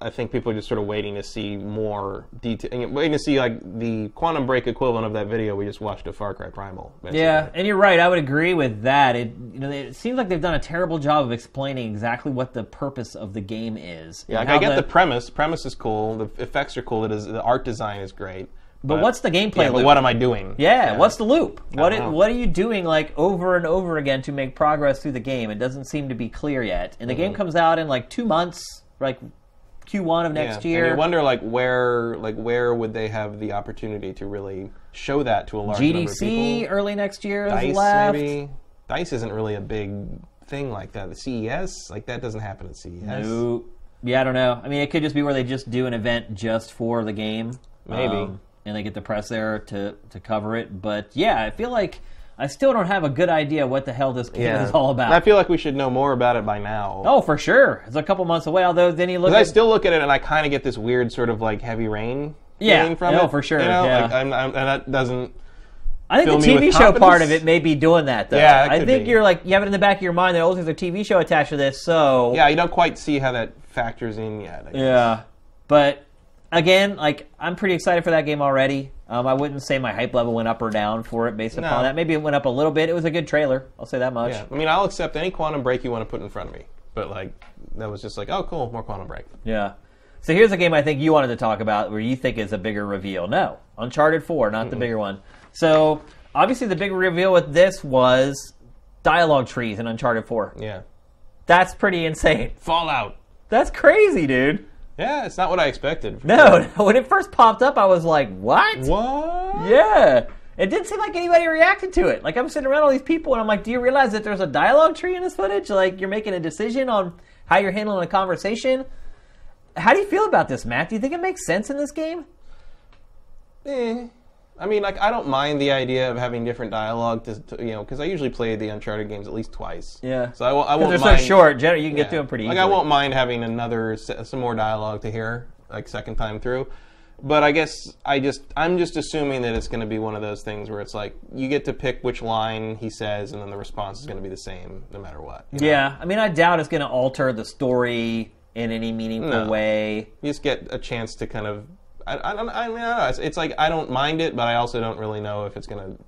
I think people are just sort of waiting to see more detail, waiting to see like the Quantum Break equivalent of that video we just watched of Far Cry Primal. basically. Yeah, and you're right. I would agree with that. It you know it seems like they've done a terrible job of explaining exactly what the purpose of the game is. Yeah, like, I get the, premise. Premise is cool. The effects are cool. It is, the art design is great. but what's the gameplay yeah, but what am I doing? yeah, what's the loop? What it, what are you doing like over and over again to make progress through the game? It doesn't seem to be clear yet. And the mm-hmm. game comes out in like two months, like Q1 of Mm-hmm. Yeah, next and year. you wonder like where like where would they have the opportunity to really show that to a large number of GDC early next year is Dice left. maybe. Dice isn't really a big thing like that. The CES like that doesn't happen at CES. No. Yeah, I don't know. I mean, it could just be where they just do an event just for the game. Um, Maybe. and they get the press there to, to cover it. But yeah, I feel like I still don't have a good idea what the hell this game Yeah, is all about. I feel like we should know more about it by now. oh, for sure. It's a couple months away, although then you look 'Cause I still look at it and I kind of get this weird sort of like heavy rain Yeah, from oh, it. for sure, You know, yeah. like I'm, I'm, and that doesn't. I think the TV show part of it may be doing that, though. Yeah, I think be. you're like, you have it in the back of your mind that, oh, there's a TV show attached to this, so. Yeah, you don't quite see how that factors in yet. I guess. Yeah, but again, like I'm pretty excited for that game already. Um, I wouldn't say my hype level went up or down for it based upon No. that. Maybe it went up a little bit. It was a good trailer. I'll say that much. Yeah, I mean, I'll accept any quantum break you want to put in front of me, but like that was just like, oh, cool, more quantum break. Yeah. So here's a game I think you wanted to talk about where you think is a bigger reveal. No, Uncharted 4, not the bigger one. So obviously the big reveal with this was dialogue trees in Uncharted 4. Yeah, That's pretty insane. Fallout. That's crazy, dude. Yeah, it's not what I expected. *laughs* No, when it first popped up, I was like, what? What? Yeah. It didn't seem like anybody reacted to it. Like I'm sitting around all these people and I'm like, do you realize that there's a dialogue tree in this footage? Like you're making a decision on how you're handling a conversation. How do you feel about this, Matt? Do you think it makes sense in this game? Eh. I mean, like, I don't mind the idea of having different dialogue, to, to you know, because I usually play the Uncharted games at least twice. Yeah. So I, won't- I won't they're mind. so short, generally you can yeah. get through them pretty Like, easily. I won't mind having another, some more dialogue to hear, like, second time through. But I guess I just, I'm just assuming that it's going to be one of those things where it's like, you get to pick which line he says, and then the response is going to be the same no matter what. you know? Yeah, I mean, I doubt it's going to alter the story in any meaningful No. way. You just get a chance to kind of, I, I don't, I mean, I don't know. It's, it's like, I don't mind it, but I also don't really know if it's going to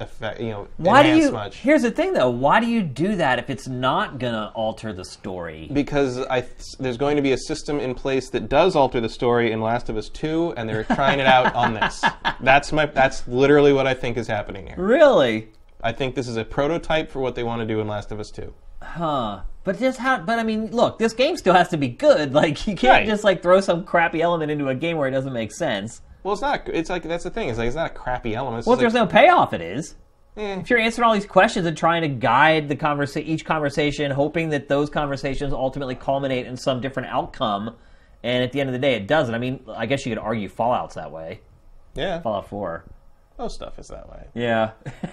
affect, you know, Why do you? much. Here's the thing, though. Why do you do that if it's not going to alter the story? because I th- there's going to be a system in place that does alter the story in Last of Us 2, and they're trying it out on this. *laughs* That's my. That's literally what I think is happening here. Really? I think this is a prototype for what they want to do in Last of Us 2. Huh. But just how? But I mean, look, this game still has to be good. *laughs* Like you can't Right. just like throw some crappy element into a game where it doesn't make sense. Well, it's not. It's like that's the thing. It's like it's not a crappy element. It's Well, if there's no payoff, it is. eh. If you're answering all these questions and trying to guide the conversa- each conversation, hoping that those conversations ultimately culminate in some different outcome, and at the end of the day, it doesn't. I mean, I guess you could argue Fallout's that way. yeah. Fallout Four. Most stuff is that way. Yeah,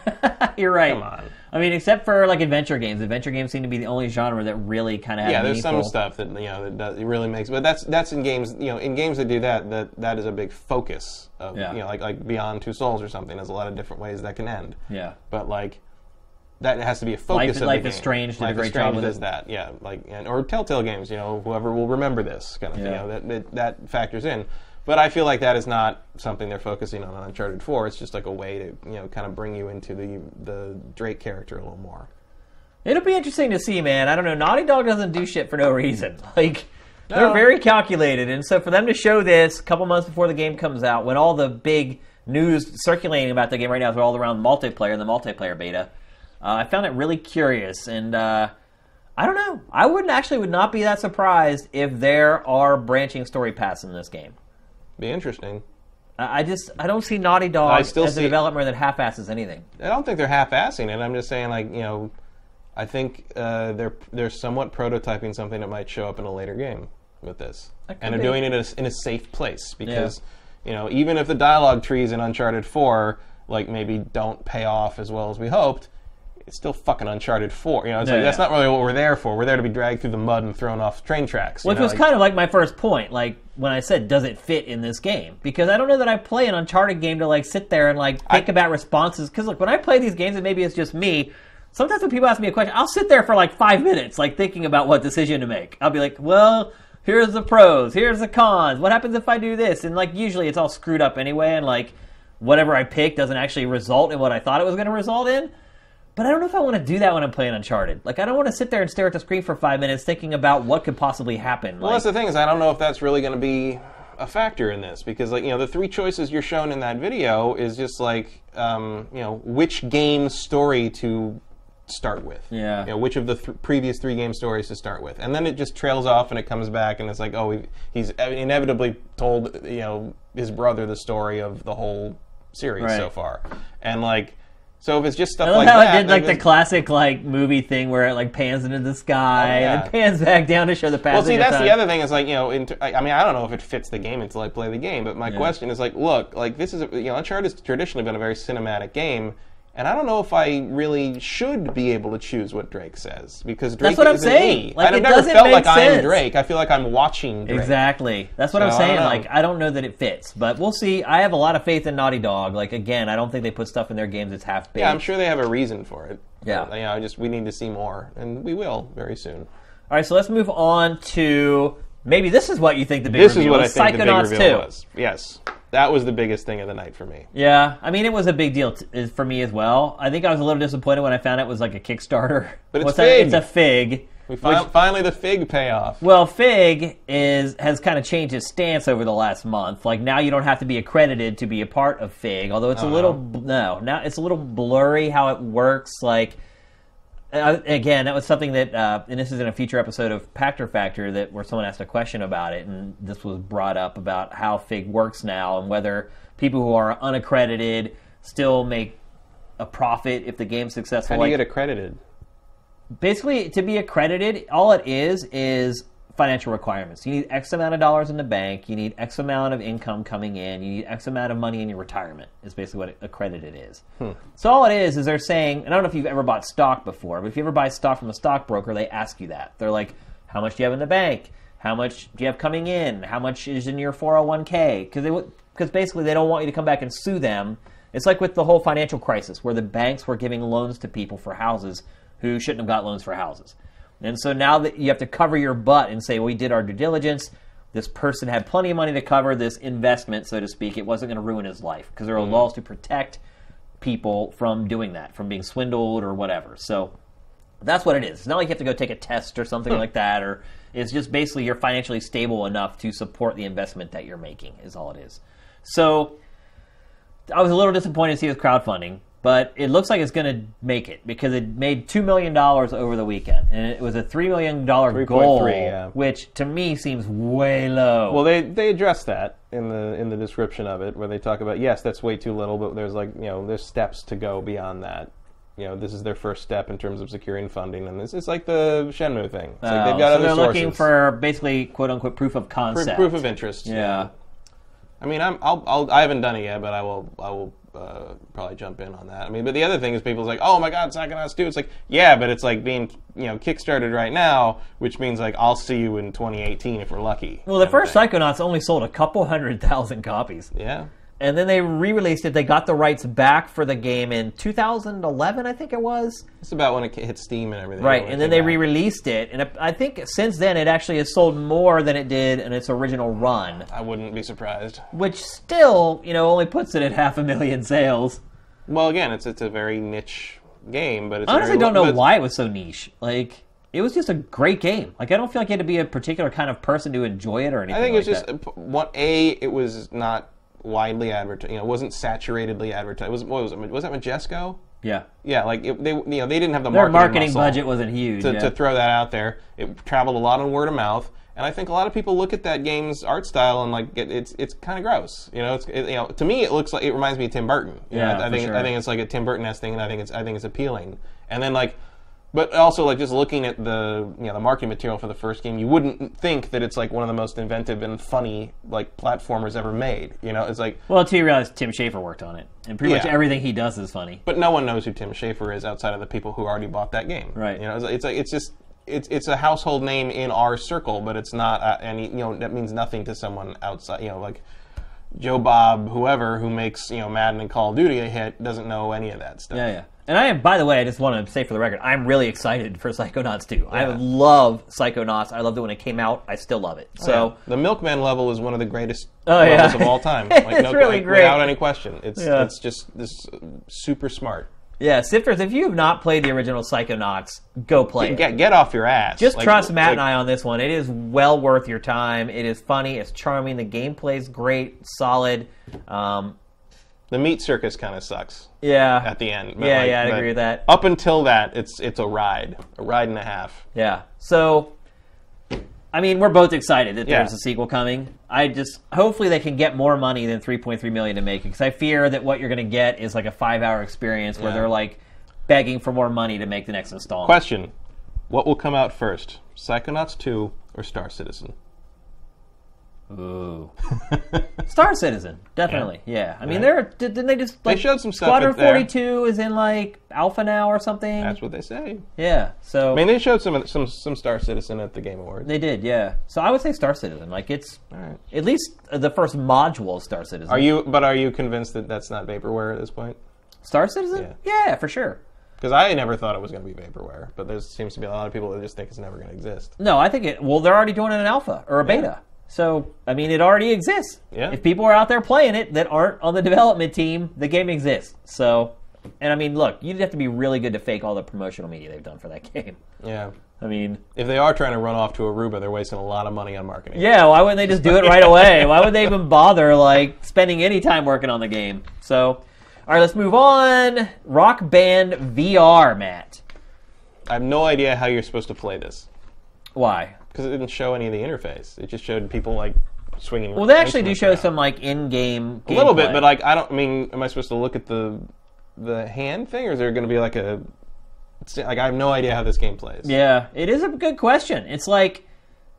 *laughs* you're right. Come on. I mean, except for like adventure games. Adventure games seem to be the only genre that really kind of Yeah, there's some stuff that you know that does, it really makes, but that's that's in games. You know, in games that do that, that that is a big focus of Yeah. you know, like like Beyond Two Souls or something. There's a lot of different ways that can end. Yeah. but like that has to be a focus Life- of the Life is game. Strange did a Life great is job Strange with does it. that, yeah. Like and, or Telltale games, you know, whoever will remember this kind of thing. You know, that, that that factors in. But I feel like that is not something they're focusing on on Uncharted Four. It's just like a way to you know kind of bring you into the the Drake character a little more. It'll be interesting to see, man. I don't know. Naughty Dog doesn't do shit for no reason. *laughs* Like they're very calculated, and so for them to show this a couple months before the game comes out, when all the big news circulating about the game right now is all around multiplayer and the multiplayer beta, uh, I found it really curious. And uh, I don't know. I wouldn't actually would not be that surprised if there are branching story paths in this game. Be interesting. I just I don't see Naughty Dog I still as a see- developer that half-asses anything. I don't think they're half-assing it. I'm just saying, like you know, I think uh, they're they're somewhat prototyping something that might show up in a later game with this, and they're be. doing it in a, in a safe place because you know even if the dialogue trees in Uncharted Four like maybe don't pay off as well as we hoped. It's still fucking Uncharted 4. You know, it's Yeah, like that's not really what we're there for. We're there to be dragged through the mud and thrown off train tracks. Which know, was like- kind of like my first point, like when I said, "Does it fit in this game?" Because I don't know that I play an Uncharted game to like sit there and like think about responses. Because look, when I play these games, and maybe it's just me. Sometimes when people ask me a question, I'll sit there for like five minutes, like thinking about what decision to make. I'll be like, "Well, here's the pros, here's the cons. What happens if I do this?" And like usually it's all screwed up anyway, and like whatever I pick doesn't actually result in what I thought it was going to result in. But I don't know if I want to do that when I'm playing Uncharted. Like, I don't want to sit there and stare at the screen for five minutes thinking about what could possibly happen. Well, Like, that's the thing is I don't know if that's really going to be a factor in this because, like, you know, the three choices you're shown in that video is just like, um, you know, which game story to start with. Yeah. You know, which of the th- previous three game stories to start with, and then it just trails off and it comes back and it's like, oh, he, he's inevitably told, you know, his brother the story of the whole series Right. so far, and like. So if it's just stuff I love like how that, it did like the classic like movie thing where it like pans into the sky Oh, yeah. and *laughs* pans back down to show the passage. Well, see, that's time. the other thing. Is like you know, in t- I I mean, I don't know if it fits the game until I play the game. But my Yeah. question is like, look, like this is a, you know, Uncharted has traditionally been a very cinematic game, and I don't know if I really should be able to choose what Drake says because Drake That's what I'm saying. me. Like, I've it never doesn't felt like I am. Drake. I feel like I'm watching Drake. Exactly. That's what I'm So, I don't saying. know. Like, I don't know that it fits, but we'll see. I have a lot of faith in Naughty Dog. Like, again, I don't think they put stuff in their games that's half baked. Yeah, I'm sure they have a reason for it. Yeah. But, you know, I just we need to see more, and we will very soon. All right, so let's move on to maybe this is what you think the big This is reveal what I is. think the big Psychonauts reveal 2. was. Yes, that was the biggest thing of the night for me. Yeah, I mean, it was a big deal t- for me as well. I think I was a little disappointed when I found out it was like a Kickstarter. But it's What's that? Fig. It's a fig. We fi- finally the fig payoff. Well, Fig is has kind of changed its stance over the last month. Like now, you don't have to be accredited to be a part of Fig. Although it's a oh, little no, now it's a little blurry how it works. Like uh, again, that was something that, uh, and this is in a future episode of Pachter Factor that where someone asked a question about it, and this was brought up about how Fig works now and whether people who are unaccredited still make a profit if the game's successful. How do you Like, get accredited? basically to be accredited all it is is financial requirements. You need x amount of dollars in the bank you need x amount of income coming in you need x amount of money in your retirement is basically what accredited is. Hmm. So all it is is they're saying and i don't know if you've ever bought stock before but if you ever buy stock from a stockbroker they ask you that. They're like how much do you have in the bank? How much do you have coming in? How much is in your 401k because they because basically they don't want you to come back and sue them. It's like with the whole financial crisis where the banks were giving loans to people for houses who shouldn't have got loans for houses. And so now that you have to cover your butt and say, we did our due diligence, this person had plenty of money to cover this investment, so to speak, it wasn't going to ruin his life because there are mm. laws to protect people from doing that, from being swindled or whatever. So that's what it is. It's not like you have to go take a test or something like that, or it's just basically you're financially stable enough to support the investment that you're making, is all it is. So I was a little disappointed to see this crowdfunding, but it looks like it's going to make it because it made $2 million over the weekend. And it was a $3 million goal, 3.3, yeah. which to me seems way low. Well, they they address that in the in the description of it, where they talk about yes, that's way too little, but there's like you know there's steps to go beyond that. You know, this is their first step in terms of securing funding, and this is like the Shenmue thing. It's like Oh, they've got so other they're sources. looking for basically quote unquote proof of Proof- concept. proof of interest. Yeah. I mean, I'm I'll, I'll I haven't done it yet, but I will I will uh, probably jump in on that. I mean, but the other thing is people's like, oh my god, Psychonauts 2. It's like, yeah, but it's like being you know kickstarted right now, which means like I'll see you in 2018 if we're lucky. Well, the first. Psychonauts only sold a couple hundred thousand copies. yeah. And then they re-released it. They got the rights back for the game in 2011, I think it was. It's about when it hit Steam and everything. Right, and then they re-released it, and I think since then it actually has sold more than it did in its original run, I wouldn't be surprised. which still, you know, only puts it at half a million sales. Well, again, it's it's a very niche game, but it's I honestly very, don't know why it was so niche. Like, it was just a great game. Like, I don't feel like you had to be a particular kind of person to enjoy it or anything. I think like it's just that. uh, what a it was not widely advertised. You know, wasn't saturatedly advertised. Was what was it? Was that Majesco? yeah. Yeah, like it, they you know they didn't have the Their marketing, marketing budget wasn't huge. to, yeah. to throw that out there. It traveled a lot on word of mouth, and I think a lot of people look at that game's art style and like it, it's it's kind of gross. You know, it's it, you know to me it looks like it reminds me of Tim Burton. You know, Yeah, I for think sure. I think it's like a Tim Burton esque thing, and I think it's I think it's appealing. And then like. But also, like just looking at the you know the marketing material for the first game, you wouldn't think that it's like one of the most inventive and funny like platformers ever made. You know, it's like well, until you realize Tim Schafer worked on it, and pretty much everything he does is funny. but no one knows who Tim Schafer is outside of the people who already bought that game. Right. You know, it's, it's like it's just it's it's a household name in our circle, but it's not uh, any you know that means nothing to someone outside. You know, like Joe Bob, whoever who makes you know Madden and Call of Duty a hit doesn't know any of that stuff. Yeah, yeah. And I am, by the way, I just want to say for the record, I'm really excited for *laughs* Psychonauts 2. I Yeah. love Psychonauts. I loved it when it came out. I still love it. So, the Milkman level is one of the greatest Oh, levels yeah. of all time. *laughs* It's really like, great. without any question. It's Yeah. it's just this uh, super smart. Yeah, Sifters, if you have not played the original Psychonauts, go play it. Get get off your ass. Just Like- trust Matt like- and I on this one. It is well worth your time. It is funny. It's charming. The gameplay's great, solid. Um, The meat circus kind of sucks yeah. at the end. but, Yeah, like, yeah, I'd agree with that. Up until that, it's it's a ride, a ride and a half. Yeah. So, I mean, we're both excited that Yeah. there's a sequel coming. I just hopefully they can get more money than 3.3 million to make it because I fear that what you're going to get is like a five-hour experience where Yeah. they're like begging for more money to make the next installment. Question: What will come out first, Psychonauts 2 or Star Citizen? Ooh. *laughs* Star Citizen, definitely. Yeah. I mean, Right. they're didn't they just like showed some stuff Squadron there. 42 is in like alpha now or something. That's what they say. yeah. So I mean, they showed some some some Star Citizen at the Game Awards. they did. Yeah. So I would say Star Citizen. Like it's All right. at least the first module of Star Citizen. Are you? But are you convinced that that's not vaporware at this point? Star Citizen? Yeah, for sure. Because I never thought it was going to be vaporware, but there seems to be a lot of people that just think it's never going to exist. No, I think it. Well, they're already doing it in alpha or a beta. So I mean, it already exists. Yeah. If people are out there playing it that aren't on the *laughs* development team, the game exists. So, and I mean, look, you'd have to be really good to fake all the promotional media they've done for that *laughs* game. Yeah. I mean, If they are trying to run off to Aruba, they're wasting a lot of money on marketing. yeah. Why wouldn't they just do it right away? Why would they even bother like spending any time working on the game? So, all right, let's move on. Rock Band VR, Matt. I have no idea how you're supposed to play this Why? Because it didn't show any of the interface. It just showed people like swinging. Well, they actually do show around. some like in-game. a little bit, but like I don't I mean. Am I supposed to look at the the hand thing, or is there going to be like a it's- like I have no idea how this game plays? Yeah, it is a good question. It's like,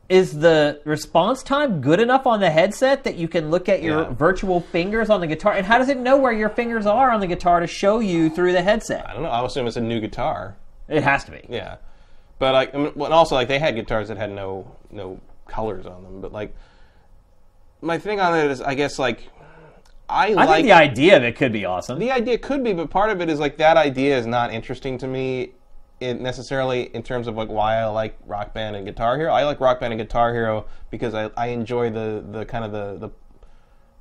is the response time good enough on the headset that you can look at your Yeah. virtual fingers on the guitar? And how does it know where your fingers are on the guitar to show you through the headset? I don't know. I assume it's a new guitar. It has to be. Yeah, but like, I mean, well, and also like they had guitars that had no no colors on them. But like, my thing on it is, I guess like I, I like think the idea of it could be awesome. the idea could be, but part of it is like that idea is not interesting to me. It necessarily in terms of like why I like Rock Band and Guitar Hero. I like Rock Band and Guitar Hero because I, I enjoy the the kind of the the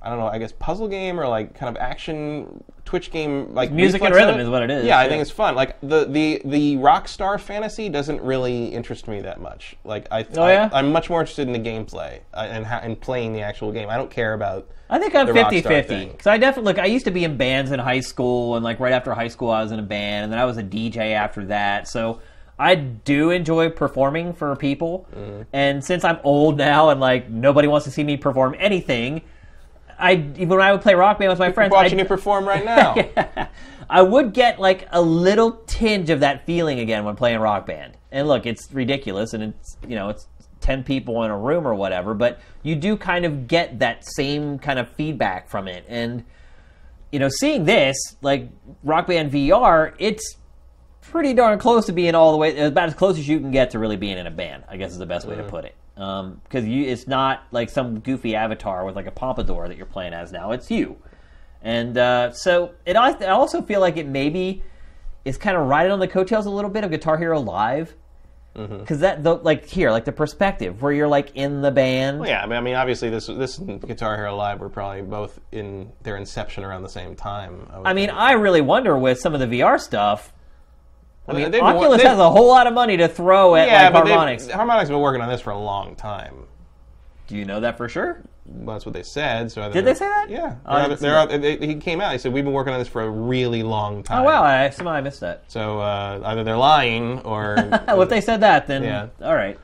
I don't know I guess puzzle game or like kind of action Twitch game like music and rhythm is what it is, Yeah, I yeah. think it's fun. Like the the the Rockstar fantasy doesn't really interest me that much. Like I, Oh, yeah? I am much more interested in the gameplay uh, and ha- and playing the actual game. I don't care about I think I'm the 50 Rockstar 50. thing. Because I definitely, look, I used to be in bands in high school, and like right after high school, I was in a band, and then I was a DJ after that. So I do enjoy performing for people. Mm-hmm. And since I'm old now and like nobody wants to see me perform anything, I even when I would play rock band with my friends, watching I, you perform right *laughs* now. I would get like a little tinge of that feeling again when playing rock band. And look, it's ridiculous, and it's you know it's ten people in a room or whatever, but you do kind of get that same kind of feedback from it. And you know, seeing this like Rock Band VR, it's pretty darn close to being all the way about as close as you can get to really being in a band. I guess is the best way to mm-hmm. put it. Because you, it's not like some goofy avatar with like a pompadour that you're playing as now. It's you, and uh, so it. I I also feel like it maybe is kind of riding on the coattails a little bit of Guitar Hero Live. Because that, the, like here, like the perspective where you're like in the band. Well, yeah, I mean, I mean, obviously, this this and Guitar Hero Live were probably both in their inception around the same time. would I mean. I really wonder with some of the VR stuff. I mean, mean, they've been Oculus they've- has a whole lot of money to throw at yeah, like but they've- harmonics. Harmonix been working on this for a long time. Do you know that for sure? Well, that's what they said. So Did they say that? Yeah, Oh, I They're they're out- they- he came out. He said we've been working on this for a really long time. Oh wow, I somehow I missed that. So uh, either they're lying or. *laughs* Well, if they said that, then Yeah. all right.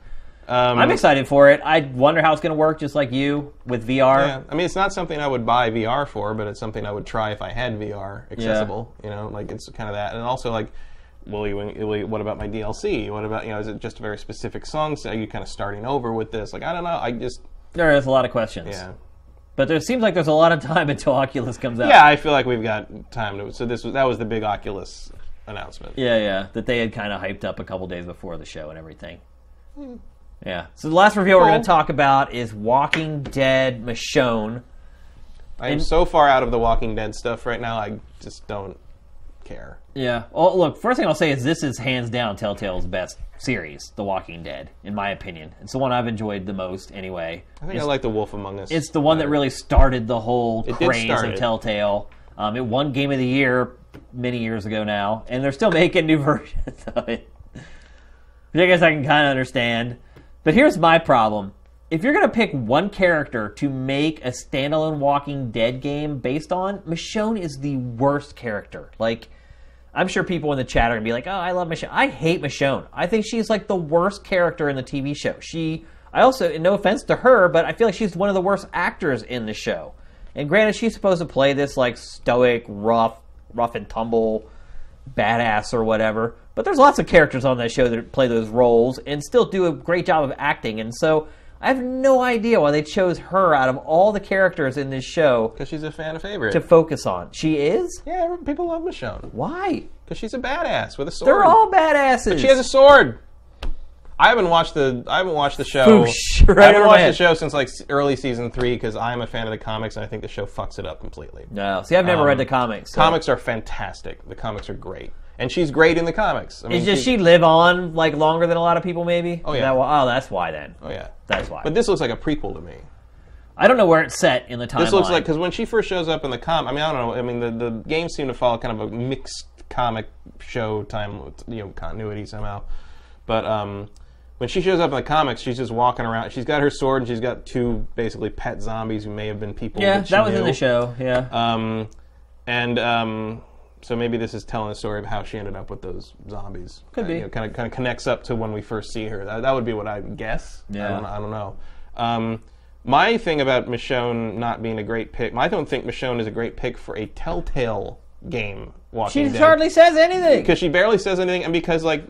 um, I'm excited for it. I wonder how it's going to work, just like you with VR. Yeah, I mean, it's not something I would buy VR for, but it's something I would try if I had VR accessible. You know, like it's kind of that, and also like, will you, will you? What about my DLC? What about you know? Is it just a very specific song? So are you kind of starting over with this? Like, I don't know. I just There is a lot of questions, yeah, but there seems like there's a lot of time *laughs* until Oculus comes out. yeah. I feel like we've got time to. So this was that was the big Oculus announcement. yeah, yeah. That they had kind of hyped up a couple days before the show and everything. Hmm. Yeah. So the last review we're going to talk about is Walking Dead Michonne. I am And- so far out of the Walking Dead stuff right now. I just don't care. Yeah. Well, look. First thing I'll say is this is hands down Telltale's best series, The Walking Dead, in my opinion. It's the one I've enjoyed the most, anyway. I think it's, I like the Wolf Among Us. it's the one that really started the whole It craze of it. Telltale. Um, it won Game of the Year many years ago now, and they're still *laughs* making new versions of it. Which I guess I can kind of understand. But here's my problem. If you're going to pick one character to make a standalone Walking Dead game based on, Michonne is the worst character. Like, I'm sure people in the chat are to be like, oh, I love Michonne. I hate Michonne. I think she's like the worst character in the TV show. She, I also, no offense to her, but I feel like she's one of the worst actors in the show. And granted, she's supposed to play this like stoic, rough, rough and tumble badass or whatever. But there's lots of characters on that show that play those roles and still do a great job of acting. And so I have no idea why they chose her out of all the characters in this show because she's a fan favorite. to focus on. She is? yeah, people love Michonne Why? because she's a badass with a sword. They're all badasses. She has a sword. I haven't watched the I haven't watched the show. *laughs* Right I haven't over my watched the head. show since like s- early season three because I'm a fan of the comics and I think the show fucks it up completely. no. See, I've never read the comics. so- Um, Comics are fantastic. The comics are great, and she's great in the comics. I mean, Is does she live on like longer than a lot of people? Maybe. Oh, yeah. that oh, that's why then. Oh yeah, That's why. but this looks like a prequel to me. I don't know where it's set in the timeline. This looks like because when she first shows up in the com, I mean, I don't know. I mean, the the games seem to follow kind of a mixed comic show time, you know, continuity somehow. But um, when she shows up in the comics, she's just walking around. She's got her sword and she's got two basically pet zombies who may have been people. yeah, that, she that was in the show. Yeah. Um, and um, so maybe this is telling the story of how she ended up with those zombies. Could Uh, be. You know, kind of kind of connects up to when we first see her. That, that would be what I would guess. I Yeah. don't, I don't know. Um, my thing about Michonne not being a great pick, I don't think Michonne is a great pick for a Telltale game. Walking she Dead hardly says anything. because she barely says anything, and because like,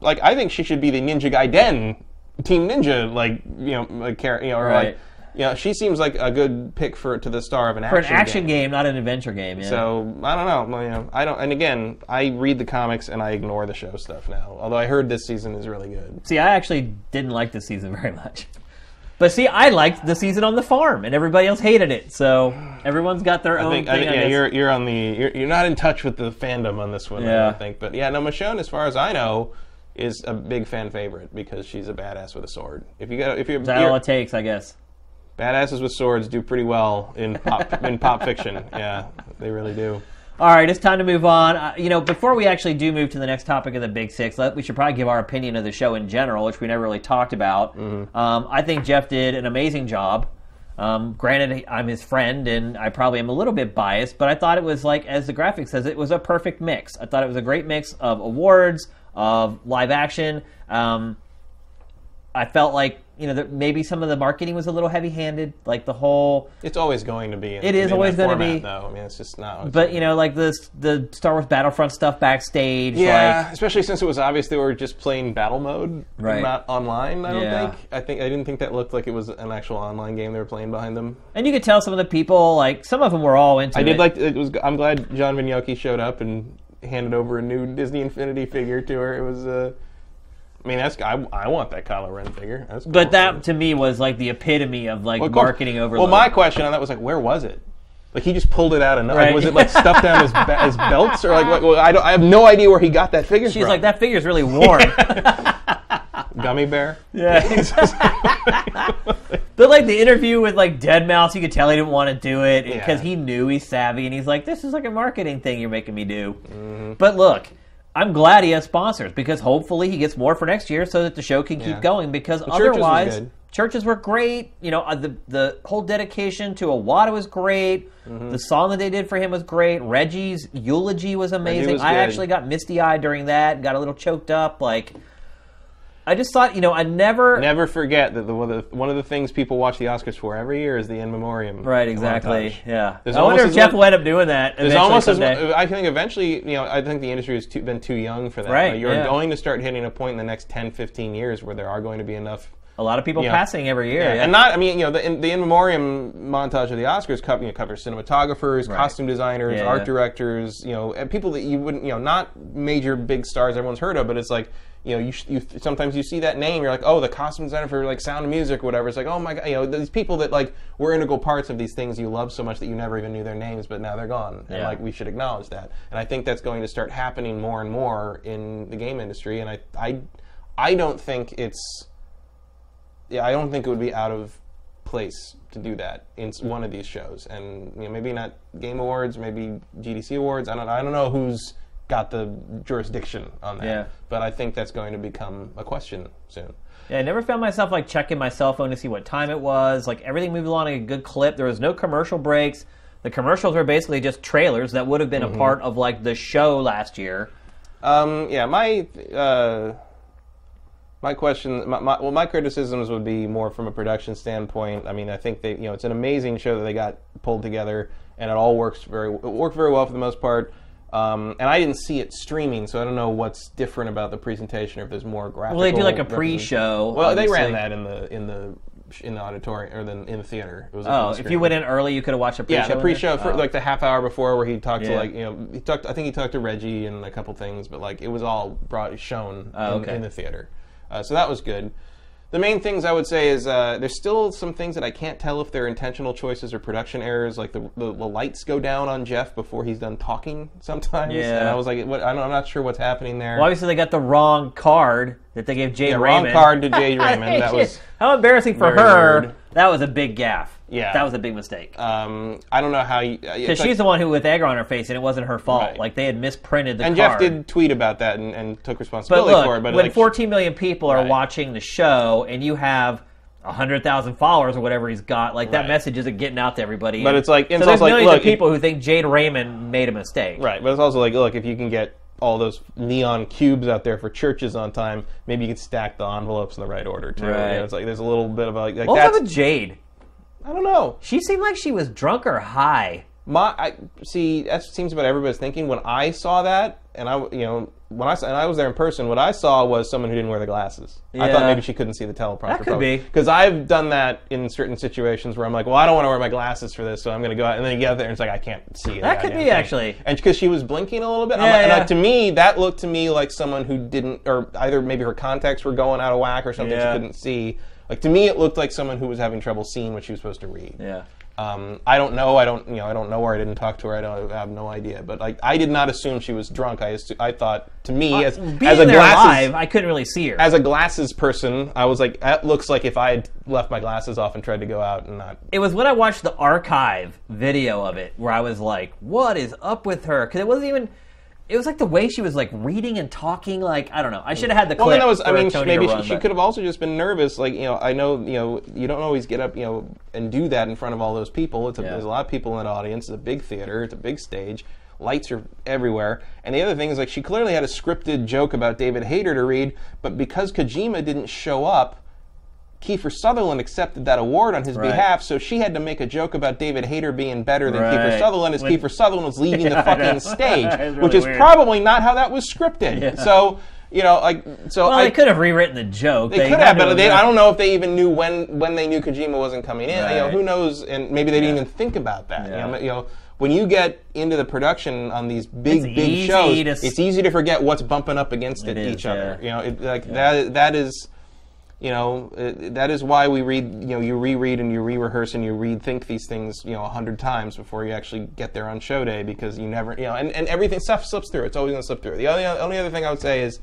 like I think she should be the Ninja Gaiden Team Ninja, like you know, like, you know, or Right. like, know, she seems like a good pick for to the star of an For action an action game. game. not an adventure game. Yeah. So I don't know. Well, You know, I don't. And again, I read the comics and I ignore the show stuff now. Although I heard this season is really good. See, I actually didn't like this season *laughs* very much. But see, I liked the season on the farm, and everybody else hated it. So everyone's got their I own think. I thing. think I yeah, guess. you're you're on the. You're, you're not in touch with the fandom on this one. I Yeah. don't think. But yeah, no, Michonne, as far as I know, is a big fan favorite because she's a badass with a sword. If you got, if you're, Is that you're all it takes, I guess. Badasses with swords do pretty well in pop *laughs* in pop fiction. Yeah, they really do. All right, it's time to move on. Uh, you know, before we actually do move to the next topic of the Big Six, let, we should probably give our opinion of the show in general, which we never really talked about. Mm-hmm. Um, I think Geoff did an amazing job. Um, granted, I'm his friend, and I probably am a little bit biased, but I thought it was like, as the graphic says, it was a perfect mix. I thought it was a great mix of awards, of live action. Um, I felt like you know that maybe some of the marketing was a little heavy-handed, like the whole. It's always going to be. In, It is in always gonna be. though. I mean, it's just not. But you know, like the the Star Wars Battlefront stuff backstage. Yeah, like, especially since it was obvious they were just playing battle mode, Right. not online. I don't Yeah. think. I think I didn't think that looked like it was an actual online game they were playing behind them. and you could tell some of the people, like some of them were all into I it. did like it was. I'm glad John Vignocchi showed up and handed over a new Disney Infinity figure to her. It was. Uh, I mean, that's I, I want that Kylo Ren figure. That's But that to me was like the epitome of like Well, of course- marketing overload. Well, my question on that was like, where was it? Like he just pulled it out of nowhere. Right. was it like stuffed down his, be- his belts or like what? Well, I don't. I have no idea where he got that figure from She's from. like, that figure's really warm. *laughs* gummy bear. yeah. *laughs* But like the interview with like Deadmau5, you could tell he didn't want to do it because Yeah. he knew he's savvy, and he's like, "This is like a marketing thing you're making me do." Mm-hmm. But look, I'm glad he has sponsors because hopefully he gets more for next year so that the show can Yeah. keep going. Because Churches was otherwise, good. churches were great. You know, uh, the the whole dedication to Iwata was great. Mm-hmm. The song that they did for him was great. Reggie's eulogy was amazing. was I actually got misty eyed during that. Got a little choked up. Like, I just thought, you know, I never. Never forget that the one, of the one of the things people watch the Oscars for every year is the in memoriam. Right, exactly. montage. Yeah. There's I wonder if Geoff much- will end up doing that. There's almost as much, I think eventually, you know, I think the industry has too, been too young for that. Right, Like, you're yeah. going to start hitting a point in the next 10, 15 years where there are going to be enough a lot of people Yeah. passing every year. Yeah, And not, I mean, you know, the in, the in memoriam montage of the Oscars cover, you know, covers cinematographers, Right. costume designers, Yeah, art yeah. directors, you know, and people that you wouldn't, you know, not major big stars everyone's heard of, but it's like, you know, you, you sometimes you see that name, you're like, oh, the costume designer for like Sound of Music or whatever. It's like, oh my god, you know, these people that like were integral parts of these things you love so much that you never even knew their names, but now they're gone, and Yeah. like we should acknowledge that. And I think that's going to start happening more and more in the game industry, and I, I, I don't think it's yeah, I don't think it would be out of place to do that in one of these shows, and you know, maybe not Game Awards, maybe GDC Awards. I don't, I don't know who's got the jurisdiction on that, Yeah. but I think that's going to become a question soon. Yeah, I never found myself like checking my cell phone to see what time it was. Like everything moved along at a good clip. There was no commercial breaks. The commercials were basically just trailers that would have been Mm-hmm. a part of like the show last year. Um, yeah, my uh, my question, my, my, well, my criticisms would be more from a production standpoint. I mean, I think they, you know, it's an amazing show that they got pulled together, and it all works very, it worked very well for the most part. Um, and I didn't see it streaming, so I don't know what's different about the presentation, or if there's more graphical. Well, they do like a pre-show. Well, they ran that in the in the in the auditorium or the, in the theater. It was Oh, full if you went in early, you could have watched a pre-show. Yeah, the pre-show for Oh. like the half hour before, where he talked to like you know he talked. I think he talked to Reggie and a couple things, but like it was all brought shown Oh, in, okay. in the theater, uh, so that was good. The main things I would say is uh, there's still some things that I can't tell if they're intentional choices or production errors. Like the, the, the lights go down on Geoff before he's done talking sometimes, Yeah. and I was like, what, I don't, I'm not sure what's happening there. Well, obviously they got the wrong card that they gave Jade yeah, Raymond. wrong card to Jade Raymond. *laughs* That was how embarrassing for her. weird. That was a big gaff. Yeah. that was a big mistake. um, I don't know how Because because she's the one who with egg on her face, and it wasn't her fault. Right. Like they had misprinted the and card. Geoff did tweet about that and, and took responsibility look, for it. But when like, 14 million people are Right. watching the show, and you have 100,000 followers or whatever he's got, like that Right. message isn't getting out to everybody. But it's like- so it's there's like, millions look, of people who think Jade Raymond made a mistake. Right, but it's also like, look, if you can get all those neon cubes out there for Chvrches on time, maybe you could stack the envelopes in the right order too. You know, Right. it's like there's a little bit of a, like, like What was that's. up with Jade? I don't know. She seemed like she was drunk or high. My I, see that seems what everybody's thinking. When I saw that, and I you know when I saw, and I was there in person, what I saw was someone who didn't wear the glasses. I thought Yeah. maybe she couldn't see the teleprompter. That could be. because I've done that in certain situations where I'm like, well, I don't want to wear my glasses for this, so I'm going to go out, and then you get out there and it's like I can't see. That could be, actually. and because she was blinking a little bit, I'm Yeah, like- and yeah. like, to me that looked to me like someone who didn't, or either maybe her contacts were going out of whack or something Yeah. she couldn't see. Like to me, it looked like someone who was having trouble seeing what she was supposed to read. Yeah. Um, I don't know. I don't. You know. I don't know her. I didn't talk to her. I don't. I have no idea. But like, I did not assume she was drunk. I. Assu- I thought to me as Uh, Being as a there glasses live, I couldn't really see her. as a glasses person, I was like, that looks like if I had left my glasses off and tried to go out and not. it was when I watched the archive video of it where I was like, "What is up with her?" Because it wasn't even. It was like the way she was like reading and talking. Like I don't know. I should have had the clip. Well, then that was. I mean, Tony maybe to she, run, she could have also just been nervous. Like you know, I know you know you don't always get up you know and do that in front of all those people. It's a, Yeah. There's a lot of people in that audience. It's a big theater. It's a big stage. Lights are everywhere. And the other thing is like she clearly had a scripted joke about David Hayter to read, but because Kojima didn't show up. Kiefer Sutherland accepted that award on his Right. behalf, so she had to make a joke about David Hayter being better than Kiefer Sutherland as When- Kiefer Sutherland was leaving *laughs* Yeah, the fucking *laughs* stage, It's which is weird. probably not how that was scripted. So, you know, like, so Well, I they could have rewritten the joke. they, could have, but they, I don't know if they even knew when when they knew Kojima wasn't coming in. You know, who knows? And maybe they didn't even think about that. Yeah. You, know, you know, when you get into the production on these big It's big shows, s- it's easy to forget what's bumping up against it, It is, each other. yeah. You know, it, like that that is. You know, that is why we read. You know, you reread and you re-rehearse and you rethink these things. You know, a hundred times before you actually get there on show day because you never. You know, and, and everything stuff slips through. It's always going to slip through. The only only other thing I would say is,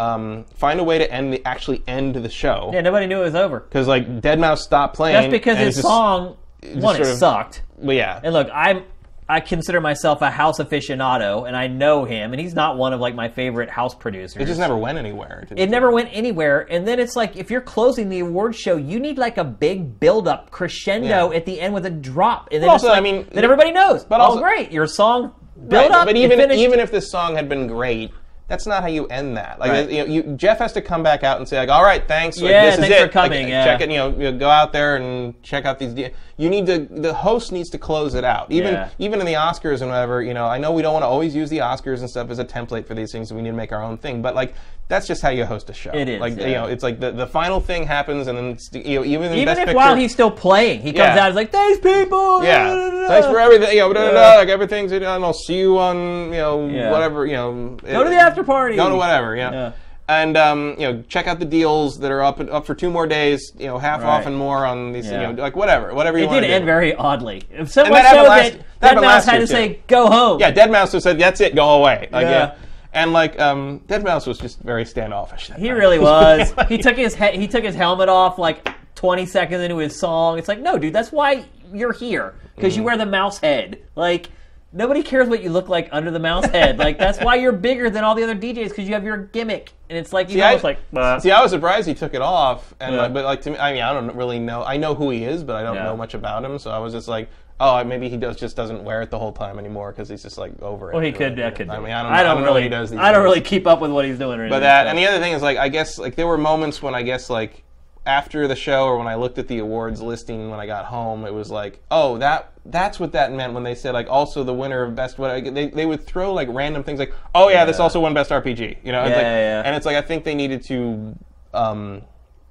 um, find a way to end the actually end the show. Yeah, nobody knew it was over. Because like Deadmau5 stopped playing. That's because his just- song, one, it sort of- sucked. Well, yeah. And look, I'm I consider myself a house aficionado, and I know him, and he's not one of like my favorite house producers. it just never went anywhere. did It never went anywhere, and then it's like if you're closing the award show, you need like a big build-up crescendo Yeah. at the end with a drop, and then also, like, I mean- then everybody knows. but oh, also- great, your song build Right, up, But even even if this song had been great, that's not how you end that. Like Right. you know, you, Geoff has to come back out and say like, "All right, thanks. Like, Yeah, this is it. for coming, Like, yeah. Check it. You know, you know, go out there and check out these. De- you need to. The host needs to close it out. Even Yeah. even in the Oscars and whatever. You know, I know we don't want to always use the Oscars and stuff as a template for these things. We need to make our own thing. But like. That's just how you host a show. It is, like yeah. you know, it's like the, the final thing happens, and then it's, you know, even even Best if Picture, while he's still playing, he comes Yeah. out and is like, "Thanks, people." yeah. Thanks for everything. You know, blah, like everything's. And I'll see you on. You know, Yeah. whatever. You know, Go to the after party. Go to whatever. Yeah. And um, you know, check out the deals that are up up for two more days. You know, half Right. off and more on these. Yeah. You know, like whatever, whatever you It did end do. very oddly. So much so last- that Deadmau5 had to say, "Go home." yeah, Deadmau5 said, "That's it, go away." Like, Yeah. yeah. And like, um, Deadmau5 was just very standoffish. that He night. really *laughs* was. Like- *laughs* he took his he- he took his helmet off like 20 seconds into his song. It's like, no, dude, that's why you're here because you Mm. wear the mouse head. Like nobody cares what you look like under the mouse head. Like that's why you're bigger than all the other DJs because you have your gimmick. And it's like you See, almost I, like, "Bah." see, I was surprised he took it off, and Yeah. like, but like to me, I mean, I don't really know. I know who he is, but I don't Yeah. know much about him. So I was just like, oh, maybe he does just doesn't wear it the whole time anymore because he's just like over it. well, he could. That could. I mean, I don't. I don't, know really. what he does. I don't days. really keep up with what he's doing. Or But that, so. and the other thing is like, I guess like there were moments when I guess like after the show or when I looked at the awards listing when I got home, it was like, oh, that that's what that meant when they said like also the winner of best what they they would throw like random things like, oh yeah, this also won best RPG, you know? It's Yeah, like, yeah, yeah. And it's like I think they needed to. Um,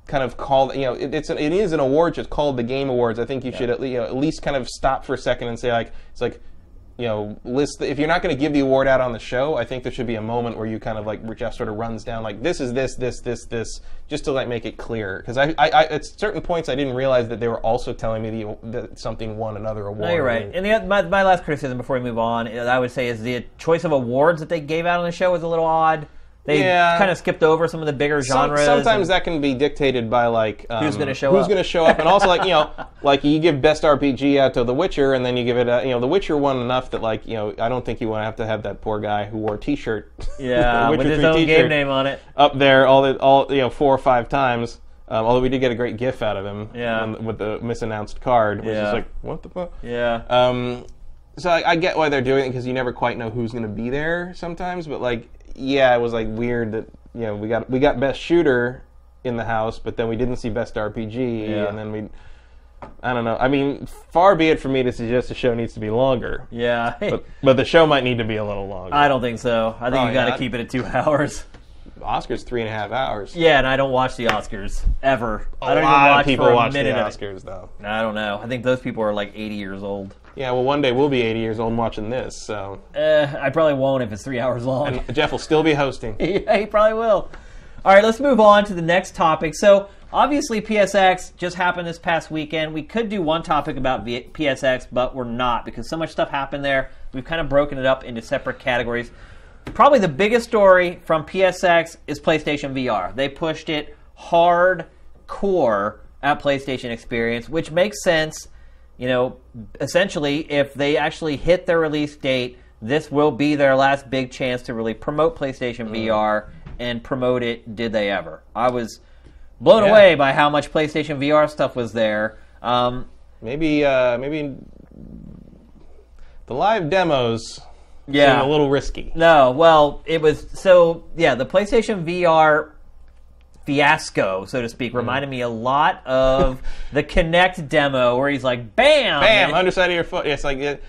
kind of call you know it, it's an, it is an award just called the game awards i think you should at, you know, at least kind of stop for a second and say like it's like you know list the, if you're not going to give the award out on the show i think there should be a moment where you kind of like where Geoff sort of runs down like this is this this this this just to like make it clear because I, I, I at certain points i didn't realize that they were also telling me the, that something won another award No, you're right. And the, my, my last criticism before we move on, I would say, is the choice of awards that they gave out on the show was a little odd. They Yeah. kind of skipped over some of the bigger Some- genres. sometimes that can be dictated by like um, Who's gonna show who's up. going to show up, and also like you know, *laughs* like you give best RPG out to The Witcher, and then you give it, a, you know, The Witcher won enough that like you know, I don't think you want to have to have that poor guy who wore a T-shirt, *laughs* yeah, with his own game name on it. up there all the all you know four or five times. Um, although we did get a great GIF out of him, Yeah. um, with the misannounced card, which Yeah. is like what the fuck. Yeah. Um, so I, I get why they're doing it because you never quite know who's going to be there sometimes. But like, yeah, it was like weird that you know we got we got best shooter in the house, but then we didn't see best RPG, Yeah. and then we. I don't know. I mean, far be it for me to suggest the show needs to be longer, yeah. *laughs* but but the show might need to be a little longer. I don't think so. I think Oh, you got to yeah. keep it at two *laughs* hours. Oscars three and a half hours. Yeah, and I don't watch the Oscars ever. A I don't lot even watch of people for a watch the minute. Oscars, though. I don't know. I think those people are like 80 years old. Yeah, well, one day we'll be 80 years old and watching this, so Uh, I probably won't if it's three hours long. Geoff will still be hosting. *laughs* yeah, he probably will. All right, let's move on to the next topic. So, obviously, PSX just happened this past weekend. We could do one topic about v- PSX, but we're not because so much stuff happened there. We've kind of broken it up into separate categories. Probably the biggest story from PSX is PlayStation VR. They pushed it hardcore at PlayStation Experience, which makes sense. You know, essentially, if they actually hit their release date, this will be their last big chance to really promote PlayStation VR and promote it. Did they ever? I was blown Yeah. away by how much PlayStation VR stuff was there. Um, Maybe, uh, maybe the live demos yeah, a little risky. No, well, it was so yeah. The PlayStation VR fiasco, so to speak, mm-hmm. reminded me a lot of the Kinect demo where he's like, "Bam, Bam! and- Underside of your foot. It's like it,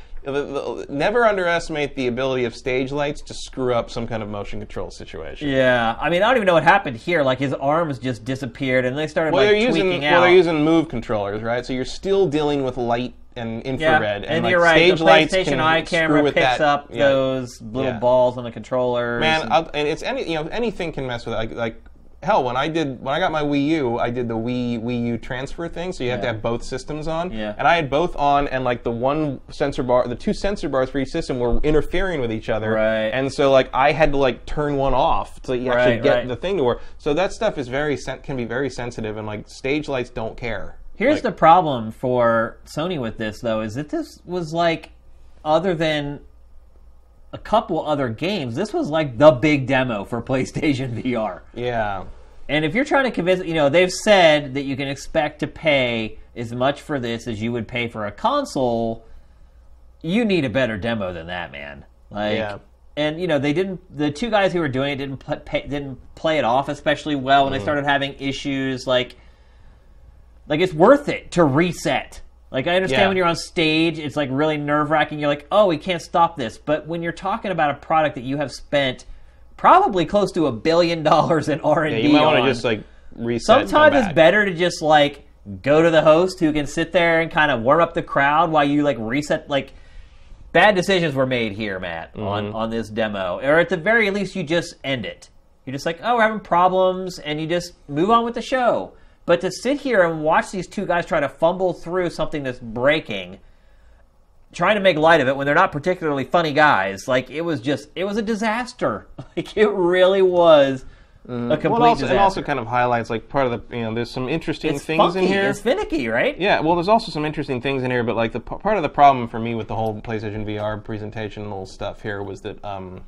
never underestimate the ability of stage lights to screw up some kind of motion control situation. Yeah, I mean, I don't even know what happened here. Like his arms just disappeared, and they started Well, like they're tweaking using out. well, they're using move controllers, right? So you're still dealing with light and yeah, infrared, and, like, you're right. Stage the PlayStation Eye camera picks that. up Yeah. those little Yeah. balls on the controllers. Man, and- and it's any you know anything can mess with it. Like, like hell, when I did when I got my Wii U, I did the Wii Wii U transfer thing, so you have to have both systems on. Yeah. And I had both on, and like the one sensor bar, the two sensor bars for each system were interfering with each other. Right. And so like I had to like turn one off you actually Right, get right. the thing to work. So that stuff is very sen- can be very sensitive, and like stage lights don't care. Here's Like, the problem for Sony with this, though, is that this was like, other than a couple other games, this was like the big demo for PlayStation *laughs* VR. yeah. And if you're trying to convince, you know, they've said that you can expect to pay as much for this as you would pay for a console. You need a better demo than that, man. Like, Yeah. and you know, they didn't. The two guys who were doing it didn't pl- pay, didn't play it off especially well when Mm. they started having issues. Like, like it's worth it to reset. Like I understand Yeah. when you're on stage, it's like really nerve wracking. You're like, oh, we can't stop this. But when you're talking about a product that you have spent probably close to a billion dollars in R and D, you might want on, to just like reset. sometimes it's better to just like go to the host who can sit there and kind of warm up the crowd while you like reset. Like bad decisions were made here, Matt, on Mm-hmm. on this demo, or at the very least, you just end it. You're just like, oh, we're having problems, and you just move on with the show. But to sit here and watch these two guys try to fumble through something that's breaking, trying to make light of it when they're not particularly funny guys, like it was just, it was a disaster. *laughs* Like it really was a complete Well, it also, disaster. it also kind of highlights like part of the you know there's some interesting it's things funky. in here. It's finicky, right? Yeah, well, there's also some interesting things in here, but like the part of the problem for me with the whole PlayStation VR presentation stuff here was that um,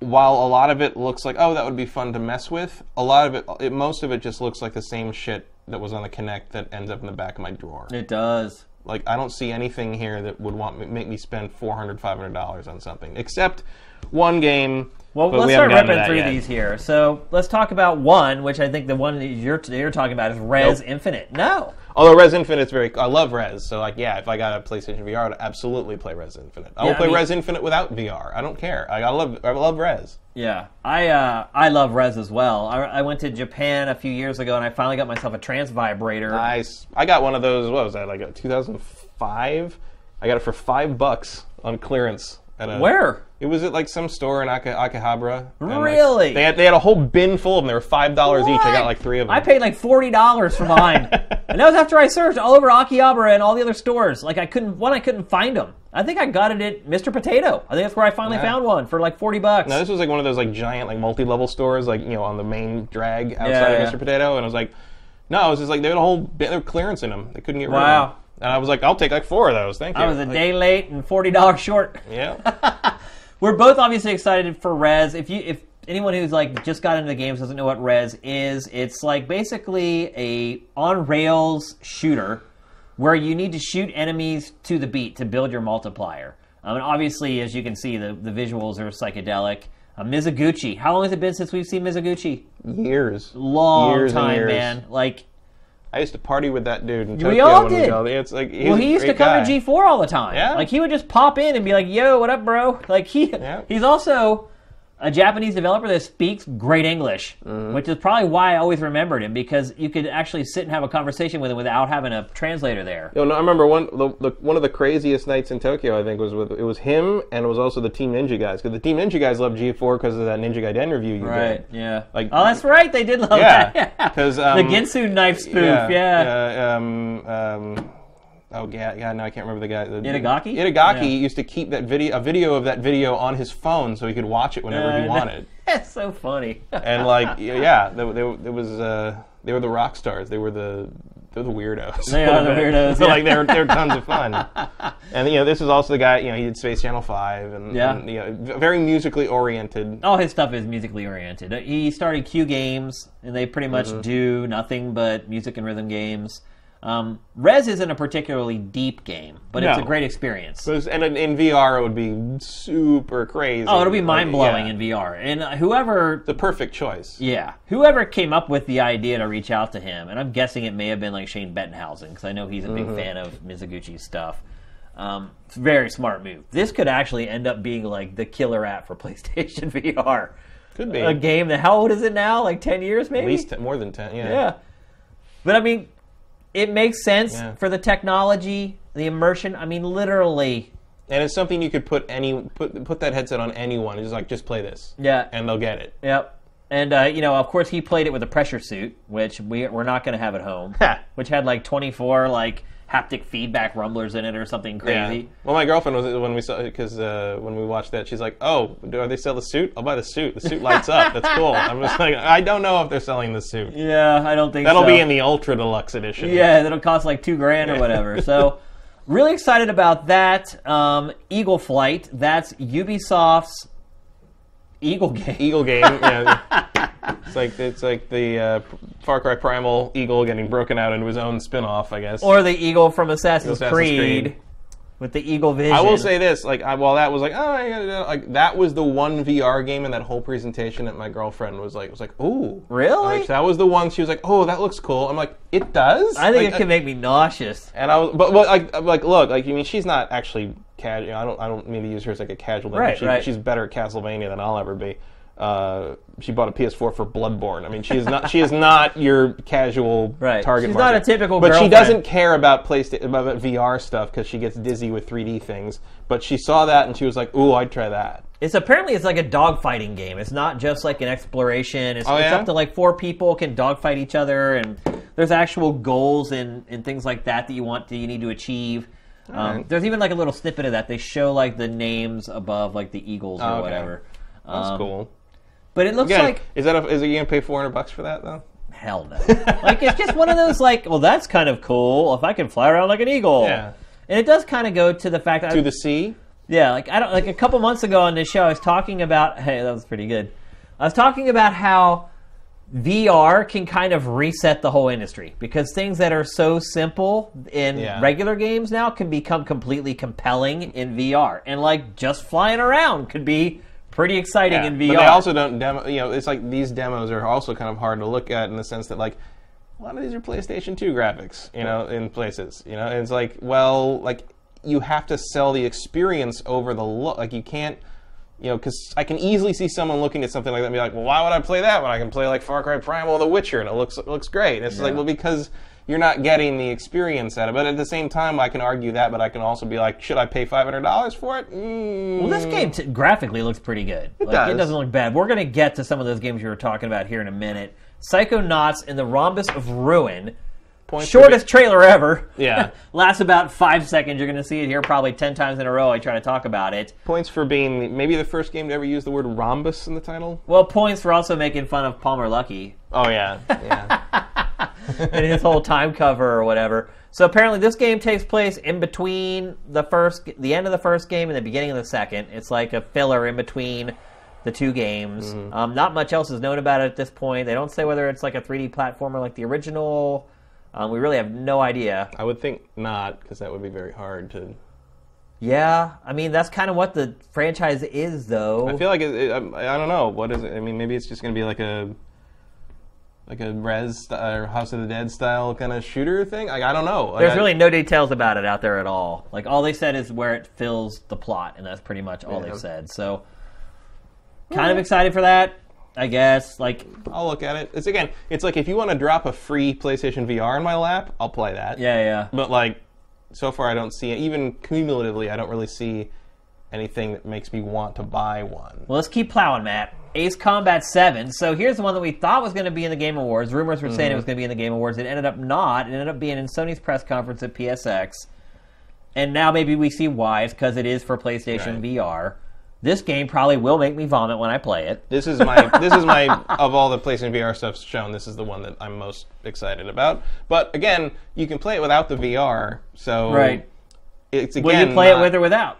while a lot of it looks like oh that would be fun to mess with, a lot of it, it most of it just looks like the same shit that was on the Kinect that ends up in the back of my drawer. It does. Like I don't see anything here that would want me, make me spend 400 500 dollars on something except one game. Well, let's we start haven't gotten to ripping through yet. these here. So let's talk about one, which I think the one that you're, you're talking about is Rez Nope. Infinite. No. Although Rez Infinite's very, I love Rez, so like, yeah, if I got a PlayStation VR, I'd absolutely play Rez Infinite. I will Yeah, I play mean- Rez Infinite without VR. I don't care. I, I love, I love Rez. Yeah, I uh, I love Rez as well. I, I went to Japan a few years ago, and I finally got myself a Trance Vibrator. Nice. I got one of those. What was that? Like a 2005. I got it for five bucks on clearance. A, Where? It was at like some store in Aka, Akihabara. and, like, Really? they had they had a whole bin full of them. They were five dollars each. I got like three of them. I paid like forty dollars for mine, *laughs* and that was after I searched all over Akihabara and all the other stores. Like I couldn't one, I couldn't find them. I think I got it at Mr. Potato. I think that's where I finally Yeah. found one for like forty bucks. No, this was like one of those like giant like multi-level stores, like you know, on the main drag outside Yeah, of yeah. Mr. Potato, and I was like, no, it was just like they had a whole bit of clearance in them. They couldn't get rid Wow. of them. And I was like, I'll take like four of those. Thank you. I was a Like, day late and forty dollars short. Yeah. *laughs* We're both obviously excited for Rez. If you if anyone who's like just got into the games doesn't know what Rez is, it's like basically a on rails shooter where you need to shoot enemies to the beat to build your multiplier. Um, and obviously, as you can see, the, the visuals are psychedelic. Uh, Mizuguchi. How long has it been since we've seen Mizuguchi? years. Long Years time, years. man. Like, I used to party with that dude in We Tokyo all when we did. It's like well, he used to come guy. to G4 all the time. Yeah. Like he would just pop in and be like, "Yo, what up, bro?" Like he Yeah. he's also a Japanese developer that speaks great English, Mm-hmm. which is probably why I always remembered him because you could actually sit and have a conversation with him without having a translator there. Yo, no, I remember one the, the, one of the craziest nights in Tokyo. I think was with it was him and it was also the Team Ninja guys because the Team Ninja guys loved G4 because of that Ninja Gaiden review you Right. did. Yeah. Like- oh, that's right. They did love Yeah, that. *laughs* 'cause, the um, Ginsu knife spoof. Yeah. Yeah. yeah, um, um, oh yeah, yeah. No, I can't remember the guy. The, Itagaki? Itagaki Yeah. used to keep that video, a video of that video on his phone, so he could watch it whenever Uh, he *laughs* wanted. That's so funny. And like, yeah, they, they, it was. Uh, they were the rock stars. They were the. They're the weirdos. They are the *laughs* weirdos, So, yeah. like they're they're tons of fun. *laughs* And you know, this is also the guy. You know, he did Space Channel Five, and, Yeah. and, you know, very musically oriented. all his stuff is musically oriented. He started Q Games, and they pretty much Mm-hmm. do nothing but music and rhythm games. Um, Rez isn't a particularly deep game, but it's a great experience. It's- and in, in VR, it would be super crazy. oh, it'll be mind blowing yeah. in VR. And uh, whoever the perfect choice. Yeah, whoever came up with the idea to reach out to him, and I'm guessing it may have been like Shane Bettenhausen because I know he's a big Mm-hmm. fan of Mizuguchi's stuff. Um, it's a very smart move. This could actually end up being like the killer app for *laughs* PlayStation VR. Could be A game that how old is it now? Like ten years, maybe. at least 10, more than ten. Yeah. Yeah, but I mean, it makes sense Yeah. for the technology, the immersion. I mean, literally. And it's something you could put any put put that headset on anyone. It's like just play this. Yeah. And they'll get it. Yep. And uh, you know, of course, he played it with a pressure suit, which we we're not going to have at home, which had like 24 like haptic feedback rumblers in it or something crazy. Yeah. Well, my girlfriend was when we saw because uh, when we watched that, she's like, "Oh, do they sell the suit? I'll buy the suit. The suit lights up. That's cool." I'm just like, I don't know if they're selling the suit. Yeah, I don't think That'll so. be in the ultra deluxe edition. Yeah, that'll cost like two grand or whatever. *laughs* so, really excited about that. Um, Eagle Flight. That's Ubisoft's Eagle game. Eagle game. yeah. It's like it's like the uh, Far Cry Primal Eagle getting broken out into his own spin-off, I guess. Or the Eagle from Assassin's, Assassin's Creed, Creed. With the Eagle Vision. I will say this, like, I, while that was like, oh, yeah, like that was the one VR game in that whole presentation that my girlfriend was like, was like, ooh, Really? Like, that was the one. She was like, oh, that looks cool. I'm like, it does. I think Like, it can make me nauseous. And I was, but, but like, like, look, like, I mean, she's not actually casual. I don't, I don't mean to use her as like a casual. Right, she, right. She's better at Castlevania than I'll ever be. Uh, she bought a PS4 for Bloodborne. I mean, she is not. she is not your casual *laughs* Right. target. She's not a typical But she doesn't care about PlayStation about VR stuff because she gets dizzy with 3D things. But she saw that and she was like, "Ooh, I'd try that." It's apparently it's like a dogfighting game. It's not just like an exploration. It's, Oh, it's yeah? up to like four people can dogfight each other, and there's actual goals and, and things like that that you want to you need to achieve. Um. There's even like a little snippet of that. They show like the names above like the eagles or Oh, okay. whatever. That's Um, cool. But it looks Again, like is that a, is it you gonna pay 400 bucks for that though? hell no. *laughs* like it's just one of those like, well, that's kind of cool if I can fly around like an eagle. Yeah. And it does kind of go to the fact that To the sea? Yeah, like I don't like a couple months ago on this show, I was talking about. Hey, that was pretty good. I was talking about how VR can kind of reset the whole industry because things that are so simple in Yeah. regular games now can become completely compelling in VR, and like just flying around could be pretty exciting in VR. But they also don't demo. You know, it's like these demos are also kind of hard to look at in the sense that like a lot of these are PlayStation 2 graphics. You know, in places. You know, and it's like well, like you have to sell the experience over the look. Like you can't. You know, because I can easily see someone looking at something like that and be like, "Well, why would I play that when I can play like Far Cry Primal or The Witcher and it looks it looks great?" And it's like, well, because you're not getting the experience out of it. But at the same time, I can argue that, but I can also be like, should I pay five hundred dollars for it? Mm, Well, this game t- graphically looks pretty good. It like, does. It doesn't look bad. We're going to get to some of those games you were talking about here in a minute. Psychonauts and the Rhombus of Ruin. points for Shortest trailer ever. Yeah. *laughs* Lasts about five seconds. You're going to see it here probably 10 times in a row. I try to talk about it. points for being maybe the first game to ever use the word rhombus in the title. Well, points for also making fun of Palmer Luckey Oh yeah, yeah. *laughs* *laughs* and his whole time cover or whatever. So apparently, this game takes place in between the first, the end of the first game and the beginning of the second. It's like a filler in between the two games. Um, not much else is known about it at this point. They don't say whether it's like a 3D platformer like the original. Um, we really have no idea. I would think not because that would be very hard to. Yeah, I mean that's kind of what the franchise is, though. I feel like it, it, I, I don't know what is it. I mean, maybe it's just going to be like a like a Rez or House of the Dead style kind of shooter thing. Like, I don't know. Like, There's I- really no details about it out there at all. Like all they said is where it fills the plot, and that's pretty much all Yeah. they've said. So, kind of excited for that, I guess. Like, I'll look at it. It's again. It's like if you want to drop a free PlayStation VR in my lap, I'll play that. yeah, yeah. But like, so far I don't see even cumulatively. I don't really see anything that makes me want to buy one. Well, let's keep plowing, Matt. Ace Combat 7. So here's the one that we thought was going to be in the Game Awards. Rumors were saying it mm-hmm. was going to be in the Game Awards. It ended up not. It ended up being in Sony's press conference at PSX. And now maybe we see why. It's because it is for PlayStation Right. VR. This game probably will make me vomit when I play it. This is my this is my *laughs* of all the PlayStation VR stuff shown. This is the one that I'm most excited about. But again, you can play it without the VR. So Right. It's again. Will you play not- it with or without?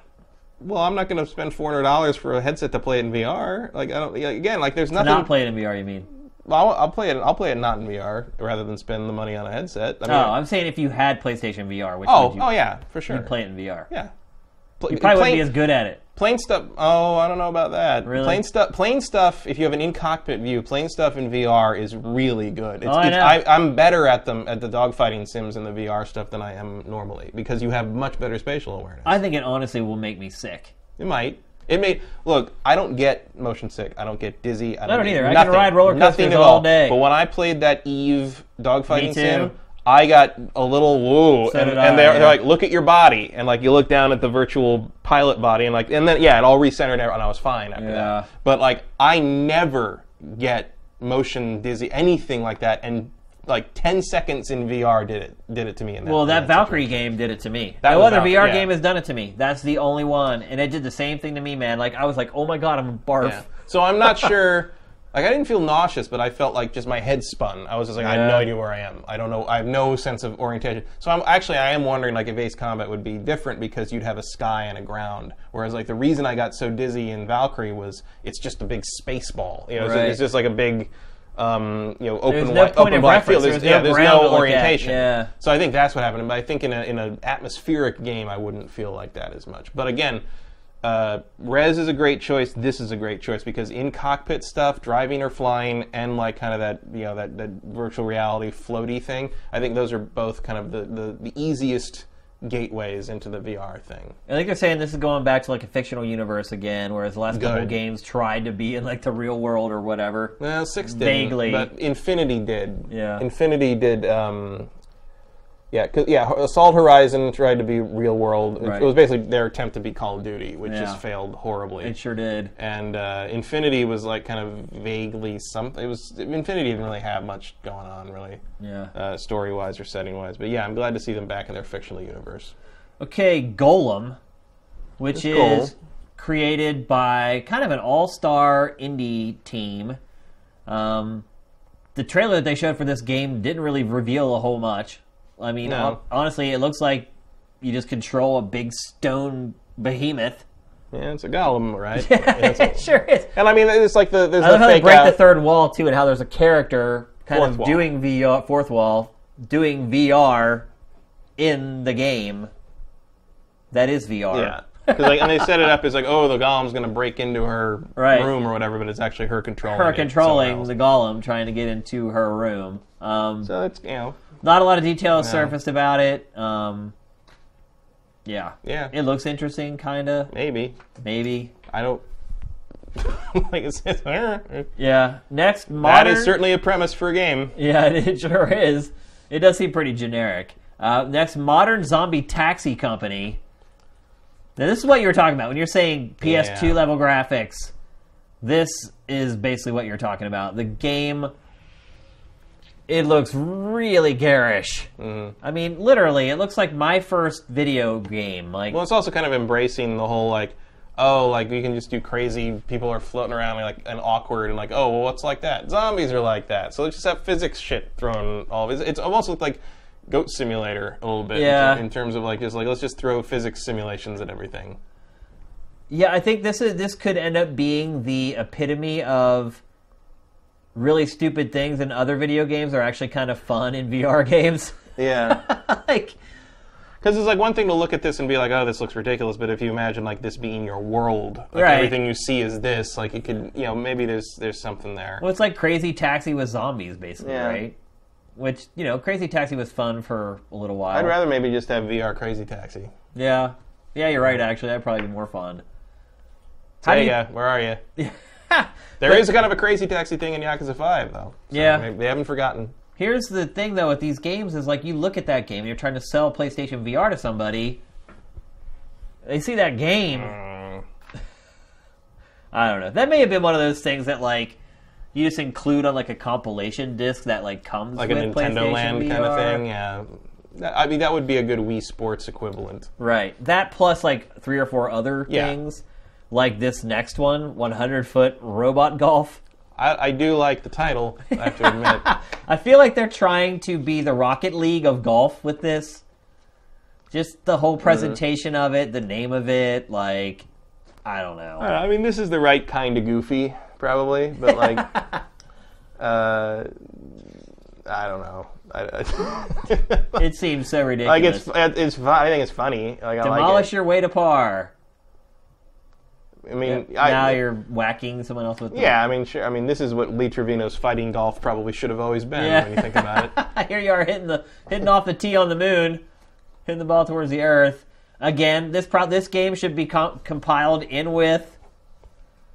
Well, I'm not going to spend four hundred dollars for a headset to play it in VR. Like I don't. Again, like there's nothing. Not play it in VR, you mean? Well, I'll, I'll play it. I'll play it not in VR rather than spend the money on a headset. I Oh, I'm saying if you had PlayStation VR, which oh, would you oh yeah, for sure. you'd play it in VR? yeah. You probably wouldn't be as good at it. Plain stuff. Oh, I don't know about that. Really? Plane stuff. Plane stuff. If you have an in-cockpit view, plane stuff in VR is really good. It's, Oh, I know. I, I'm better at them at the dogfighting sims and the VR stuff than I am normally because you have much better spatial awareness. I think it honestly will make me sick. It might. It may look. I don't get motion sick. I don't get dizzy. I don't, I don't either. I can ride roller nothing coasters at all all day. But when I played that Eve dogfighting sim, I got a little woo, So and, and they're, yeah. they're like, "Look at your body," and like you look down at the virtual pilot body, and like, and then yeah, it all recentered, and I was fine after Yeah. that. But like, I never get motion dizzy, anything like that, and like 10 seconds in VR did it did it to me in that Well, in that that Valkyrie game did it to me. That no was other Valkyrie, VR yeah. game has done it to me. That's the only one, and it did the same thing to me, man. Like I was like, oh my god, I'm a barf. Yeah. So I'm not *laughs* sure. Like I didn't feel nauseous, but I felt like just my head spun. I was just like, I have Yeah. no idea where I am. I don't know. I have no sense of orientation. So I'm actually I am wondering like if Ace Combat would be different because you'd have a sky and a ground. Whereas like the reason I got so dizzy in Valkyrie was it's just a big space ball. You know, so Right. it's just like a big. Um, you know, open There's no point open of reference. field. There's, There's yeah, no there's ground to no look at. orientation. Yeah. So I think that's what happened. But I think in a in an atmospheric game, I wouldn't feel like that as much. But again, uh, Rez is a great choice. This is a great choice because in cockpit stuff, driving or flying, and like kind of that you know that, that virtual reality floaty thing, I think those are both kind of the, the, the easiest gateways into the VR thing. I think they're saying this is going back to like a fictional universe again, whereas the last couple Good. games tried to be in like the real world or whatever. Well, six didn't, Vaguely. but Infinity did. Yeah. Infinity did. Um, yeah, 'cause- yeah. Assault Horizon tried to be real world. It- Right. It was basically their attempt to be Call of Duty, which Yeah. just failed horribly. It sure did. and uh, Infinity was like kind of vaguely something. It was Infinity didn't really have much going on, really, Yeah. uh, story wise or setting wise. But yeah, I'm glad to see them back in their fictional universe. Okay, Golem, which is Golem? created by kind of an all-star indie team. Um, the trailer that they showed for this game didn't really reveal a whole much. I mean, No. honestly, it looks like you just control a big stone behemoth. Yeah, it's a golem, right? *laughs* Yeah, a- it sure is. and I mean, it's like the there's I the love how they break out. the third wall too, and how there's a character kind Fourth of wall. doing VR fourth wall, doing VR in the game. That is VR. yeah. Because like, and they set it up as like, oh, the golem's going to break into her Right. room or whatever, but it's actually her controlling. her controlling the golem trying to get into her room. Um, So it's you know, not a lot of details No. surfaced about it. Um, yeah, yeah, it looks interesting, kind of, maybe. maybe. I don't. *laughs* like it says, Yeah. Next, modern. is certainly a premise for a game. Yeah, *laughs* it sure is. It does seem pretty generic. Uh, next, modern zombie taxi company. Now, this is what you were talking about when you're saying PS2 Yeah. level graphics. This is basically what you're talking about. The game. It looks really garish. Mm-hmm. I mean, literally, it looks like my first video game. Like, Well, it's also kind of embracing the whole like, oh, like we can just do crazy. People are floating around like and awkward and like, oh, well, what's like that? Zombies are like that. So let's just have physics shit thrown all. It's, it's almost looked like Goat Simulator a little bit. in Yeah. In, terms of like just like let's just throw physics simulations at everything. Yeah, I think this is this could end up being the epitome of really stupid things in other video games are actually kind of fun in *laughs* VR games. Yeah. *laughs* like Because it's like one thing to look at this and be like, "Oh, this looks ridiculous," but if you imagine like this being your world, like Right. everything you see is this, like it could, you know, maybe there's there's something there. well, it's like Crazy Taxi with zombies, basically, Yeah. right? Which you know, Crazy Taxi was fun for a little while. I'd rather maybe just have VR Crazy Taxi. Yeah, yeah, you're right. Actually, that'd probably be more fun. How you- where are you? *laughs* *laughs* There is a kind of a Crazy Taxi thing in Yakuza Five, though. So Yeah. maybe they haven't forgotten. Here's the thing, though, with these games is like you look at that game, you're trying to sell PlayStation VR to somebody. They see that game. Mm, *laughs* I don't know. That may have been one of those things that like you just include on like a compilation disc that like comes like a with Nintendo Land VR. kind of thing. Yeah. I mean, that would be a good Wii Sports equivalent. Right. That plus like three or four other Yeah. things, like this next one, 100 foot robot golf. I, I do like the title. I have to admit. *laughs* I feel like they're trying to be the Rocket League of golf with this. Just the whole presentation of it, the name of it, like I don't know. I mean, this is the right kind of goofy, probably, but like. *laughs* Uh, I don't know. I, I, *laughs* It seems so like ridiculous. it's it's fu- I think it's funny. Like I Demolish like your way to par. I mean, I, now you're whacking someone else with. yeah. I mean, sure. I mean, this is what Lee Trevino's fighting golf probably should have always been Yeah. when you think about it. *laughs* Here you are hitting the hitting off the tee on the moon, hitting the ball towards the earth. Again, this pro- this game should be com- compiled in with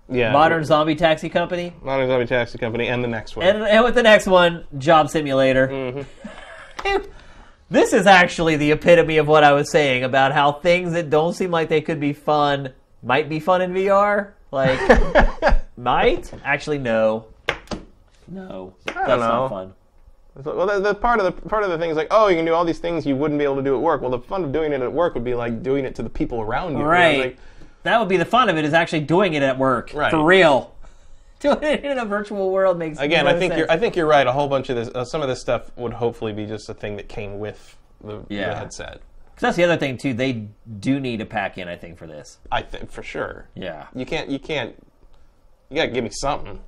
Yeah. Modern Zombie Taxi Company, Modern Zombie Taxi Company and the next one. and, and with the next one, Job Simulator. Mm-hmm. *laughs* this is actually the epitome of what I was saying about how things that don't seem like they could be fun might be fun in VR. Like, *laughs* might actually no, no, that's know. not fun. Well, the, the part of the part of the thing is like, oh, you can do all these things you wouldn't be able to do at work. Well, the fun of doing it at work would be like doing it to the people around you. you know, Right. like- that would be the fun of it is actually doing it at work Right. for real. *laughs* Doing it in a virtual world makes again, no I think sense. you're I think you're right. A whole bunch of this, uh, some of this stuff would hopefully be just a thing that came with the, Yeah. the headset. 'Cause that's the other thing too. They do need to pack in, I think, for this. I think for sure. Yeah. You can't. You can't. You gotta give me something.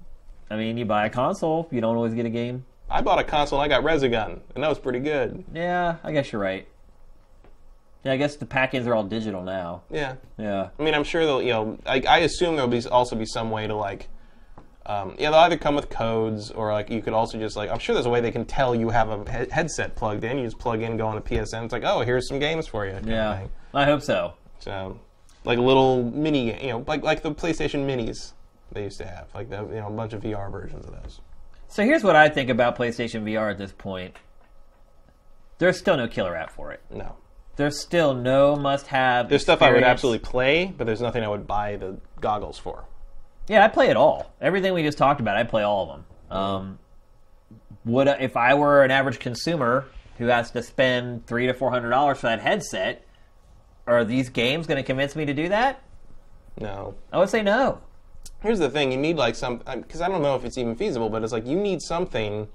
I mean, you buy a console, you don't always get a game. I bought a console. and I got Resogun, and that was pretty good. Yeah, I guess you're right. Yeah, I guess the pack-ins are all digital now. Yeah. Yeah. I mean, I'm sure they'll. You know, I, I assume there'll be also be some way to like. Um, yeah, they'll either come with codes or like you could also just like I'm sure there's a way they can tell you have a he- headset plugged in. You just plug in, go on a PSN. It's like, oh, here's some games for you. Yeah. I hope so. So, like little mini, you know, like like the PlayStation Minis they used to have, like the you know a bunch of VR versions of those. So here's what I think about PlayStation VR at this point. There's still no killer app for it. No, There's still no must-have. there's stuff I would experience. absolutely play, but there's nothing I would buy the goggles for. Yeah, I play it all. Everything we just talked about, I play all of them. Um, would if I were an average consumer who has to spend three to four hundred dollars for that headset, are these games going to convince me to do that? No. I would say no. Here's the thing: you need like some because I don't know if it's even feasible, but it's like you need something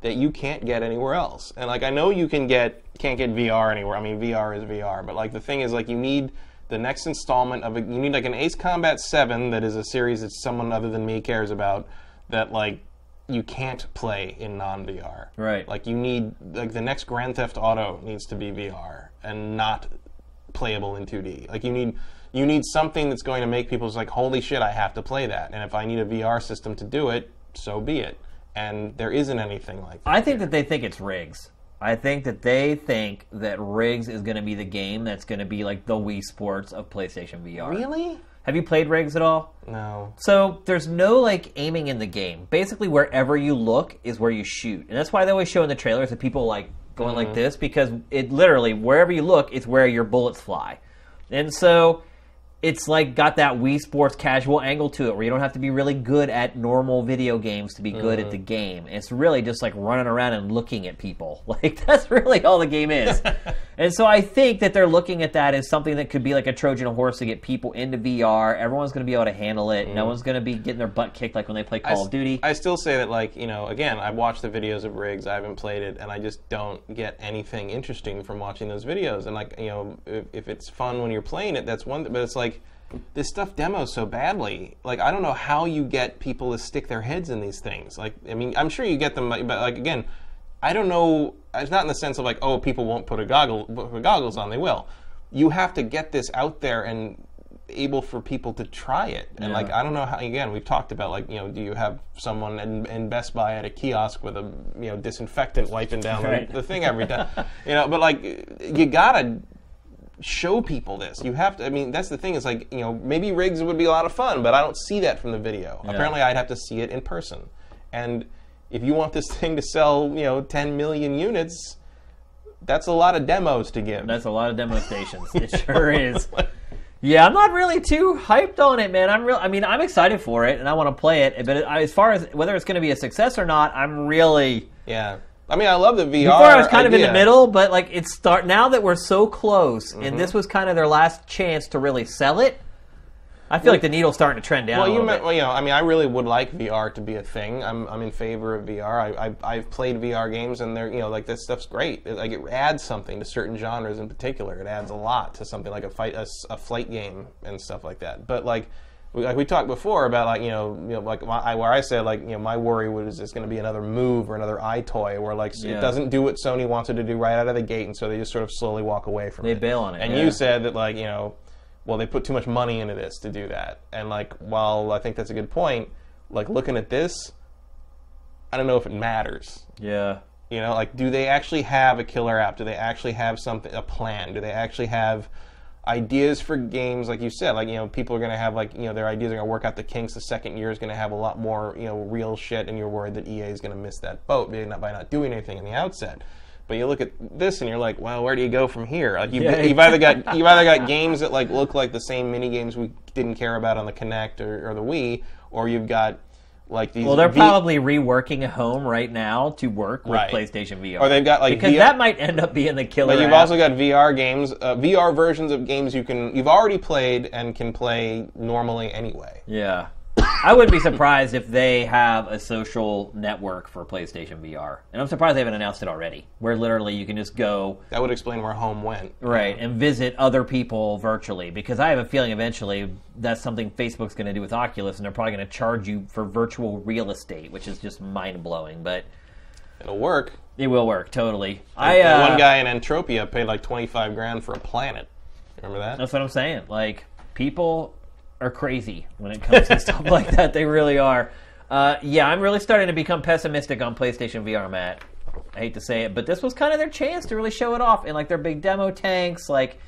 that you can't get anywhere else. And like I know you can get can't get VR anywhere. I mean VR is VR, but like the thing is like you need the next installment of a, you need like an Ace Combat 7 that is a series that someone other than me cares about that like you can't play in non-VR. Right. Like you need like the next Grand Theft Auto needs to be VR and not playable in 2D. Like you need you need something that's going to make people just like holy shit I have to play that. And if I need a VR system to do it, so be it. And there isn't anything like that. I think that they think it's rigs. I think that they think that rigs is going to be the game that's going to be like the Wii Sports of PlayStation VR. Really? Have you played rigs at all? No. So there's no like aiming in the game. Basically, wherever you look is where you shoot, and that's why they always show in the trailers that people like going like mm-hmm. this because it literally wherever you look is where your bullets fly, and so it's like got that Wii Sports casual angle to it where you don't have to be really good at normal video games to be good at the mm. game. It's really just like running around and looking at people. *laughs* Like that's really all the game is. *laughs* and so I think that they're looking at that as something that could be like a Trojan horse to get people into VR. Everyone's going to be able to handle it. No mm. one's going to be getting their butt kicked like when they play Call of Duty. I still say that, like, you know, again, I've watched the videos of rigs, I haven't played it, and I just don't get anything interesting from watching those videos. And, like, you know, if, if it's fun when you're playing it, that's one thing, but it's like, this stuff demos so badly. Like, I don't know how you get people to stick their heads in these things. Like, I mean, I'm sure you get them, but, like, again, I don't know. It's not in the sense of like, oh, people won't put a goggle put goggles on. They will. You have to get this out there and able for people to try it. And like, I don't know how. Again, we've talked about like, you know, do you have someone in, in Best Buy at a kiosk with a you know disinfectant wiping down the- the, thing every time? you know, but like, you gotta show people this. You have to. I mean, that's the thing. It's like, you know, maybe rigs would be a lot of fun, but I don't see that from the video. Apparently, I'd have to see it in person. And if you want this *laughs* thing to sell, you know, 10 million units, that's a lot of demos to give. That's a lot of demo *laughs* stations. It sure is. Yeah, I'm not really too hyped on it, man. I'm real. I mean, I'm excited for it and I want to play it. But as far as whether it's going to be a success or not, I'm really. yeah. I mean, I love the VR. Before I was kind of in the middle, but like it's start now that we're so close, Mm-hmm. and this was kind of their last chance to really sell it. I feel like the needle's starting to trend down. Well, a you, little bit. well, you know, I mean, I really would like VR to be a thing. I'm, I'm in favor of VR. I, I, I've played VR games, and they're, you know, like this stuff's great. It, like it adds something to certain genres in particular. It adds a lot to something like a fight, a flight game and stuff like that. But like, like we talked before about like you know you know like my, where I said like you know my worry was it's going to be another move or another EyeToy where like Yeah. it doesn't do what Sony wanted to do right out of the gate, and so they just sort of slowly walk away from They it. They bail on it, And yeah. you said that like you know, well they put too much money into this to do that, and like while I think that's a good point, like looking at this, I don't know if it matters. Yeah. You know, like, do they actually have a killer app? Do they actually have something, a plan? Do they actually have ideas for games? Like you said, like you know, people are going to have like you know their ideas are going to work out the kinks. The second year is going to have a lot more you know real shit, and you're worried that EA is going to miss that boat by not, by not doing anything in the outset. But you look at this and you're like, well, where do you go from here? Like you've, Yeah. you've either got *laughs* you've either got games that like look like the same mini games we didn't care about on the Kinect or, or the Wii, or you've got like these. Well, they're V- probably reworking a home right now to work with Right. PlayStation VR. Or they've got, like, because VR that might end up being the killer. But you've app. also got VR games, uh, VR versions of games you can you've already played and can play normally anyway. yeah. I wouldn't be surprised if they have a social network for PlayStation VR, and I'm surprised they haven't announced it already. Where literally you can just go That would explain where Home went. right and visit other people virtually. Because I have a feeling eventually that's something Facebook's going to do with Oculus, and they're probably going to charge you for virtual real estate, which is just mind blowing. But It'll work. it will work totally. I uh, one guy in Entropia paid like twenty five grand for a planet. Remember that? That's what I'm saying. Like people are crazy when it comes to *laughs* stuff like that. They really are. Uh, yeah, I'm really starting to become pessimistic on PlayStation VR, Matt. I hate to say it, but this was kind of their chance to really show it off in like their big demo tanks, like.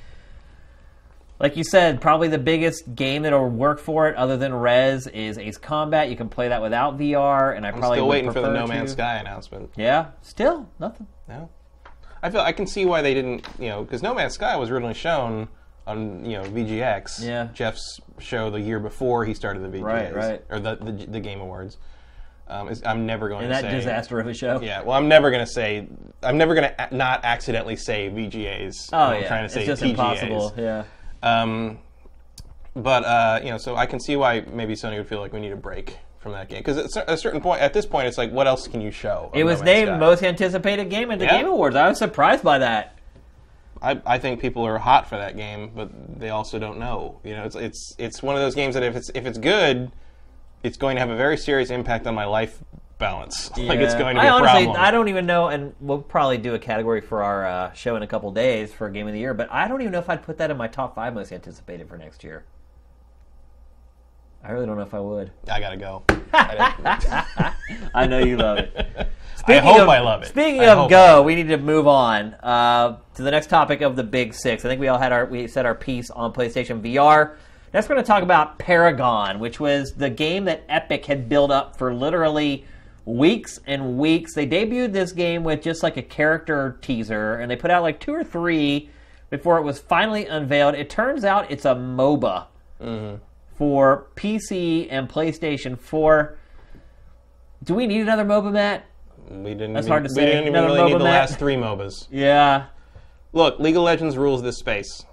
Like you said, probably the biggest game that'll work for it, other than Rez, is Ace Combat. You can play that without VR, and I I'm probably still would waiting for the No Man's to. Sky announcement. Yeah, still nothing. No, I feel I can see why they didn't. You know, because No Man's Sky was originally shown on you know VGX. Yeah. Geoff's show the year before he started the VGAs Right, right. or the the, the Game Awards. Um, is- I'm never going In to that say disaster of a show. Yeah, well, I'm never going to say. I'm never going to a- not accidentally say VGAs. Oh I'm yeah, trying to say it's just TGAs. impossible. Yeah. Um, but uh, you know, so I can see why maybe Sony would feel like we need a break from that game because at a certain point, at this point, it's like, what else can you show? It was Man's named most anticipated game at the Yeah. Game Awards. I was surprised by that. I, I think people are hot for that game, but they also don't know. You know, it's it's it's one of those games that if it's if it's good, it's going to have a very serious impact on my life balance. *laughs* like it's going to be I a honestly, problem. I don't even know, and we'll probably do a category for our uh, show in a couple days for a Game of the Year. But I don't even know if I'd put that in my top five most anticipated for next year. I really don't know if I would. I gotta go. *laughs* I *laughs* I know you love it. I hope I love it. Speaking I of go, we need to move on uh, to the next topic of the Big Six. I think we all had our we said our piece on PlayStation VR. Next, we're going to talk about Paragon, which was the game that Epic had built up for literally weeks and weeks. They debuted this game with just like a character teaser, and they put out like two or three before it was finally unveiled. It turns out it's a MOBA for PC and PlayStation 4. Do we need another MOBA, Matt? We didn't. That's even, hard to we say. didn't even Another really need MOBA, the Matt? last three MOBAs. Yeah, Look, League of Legends rules this space.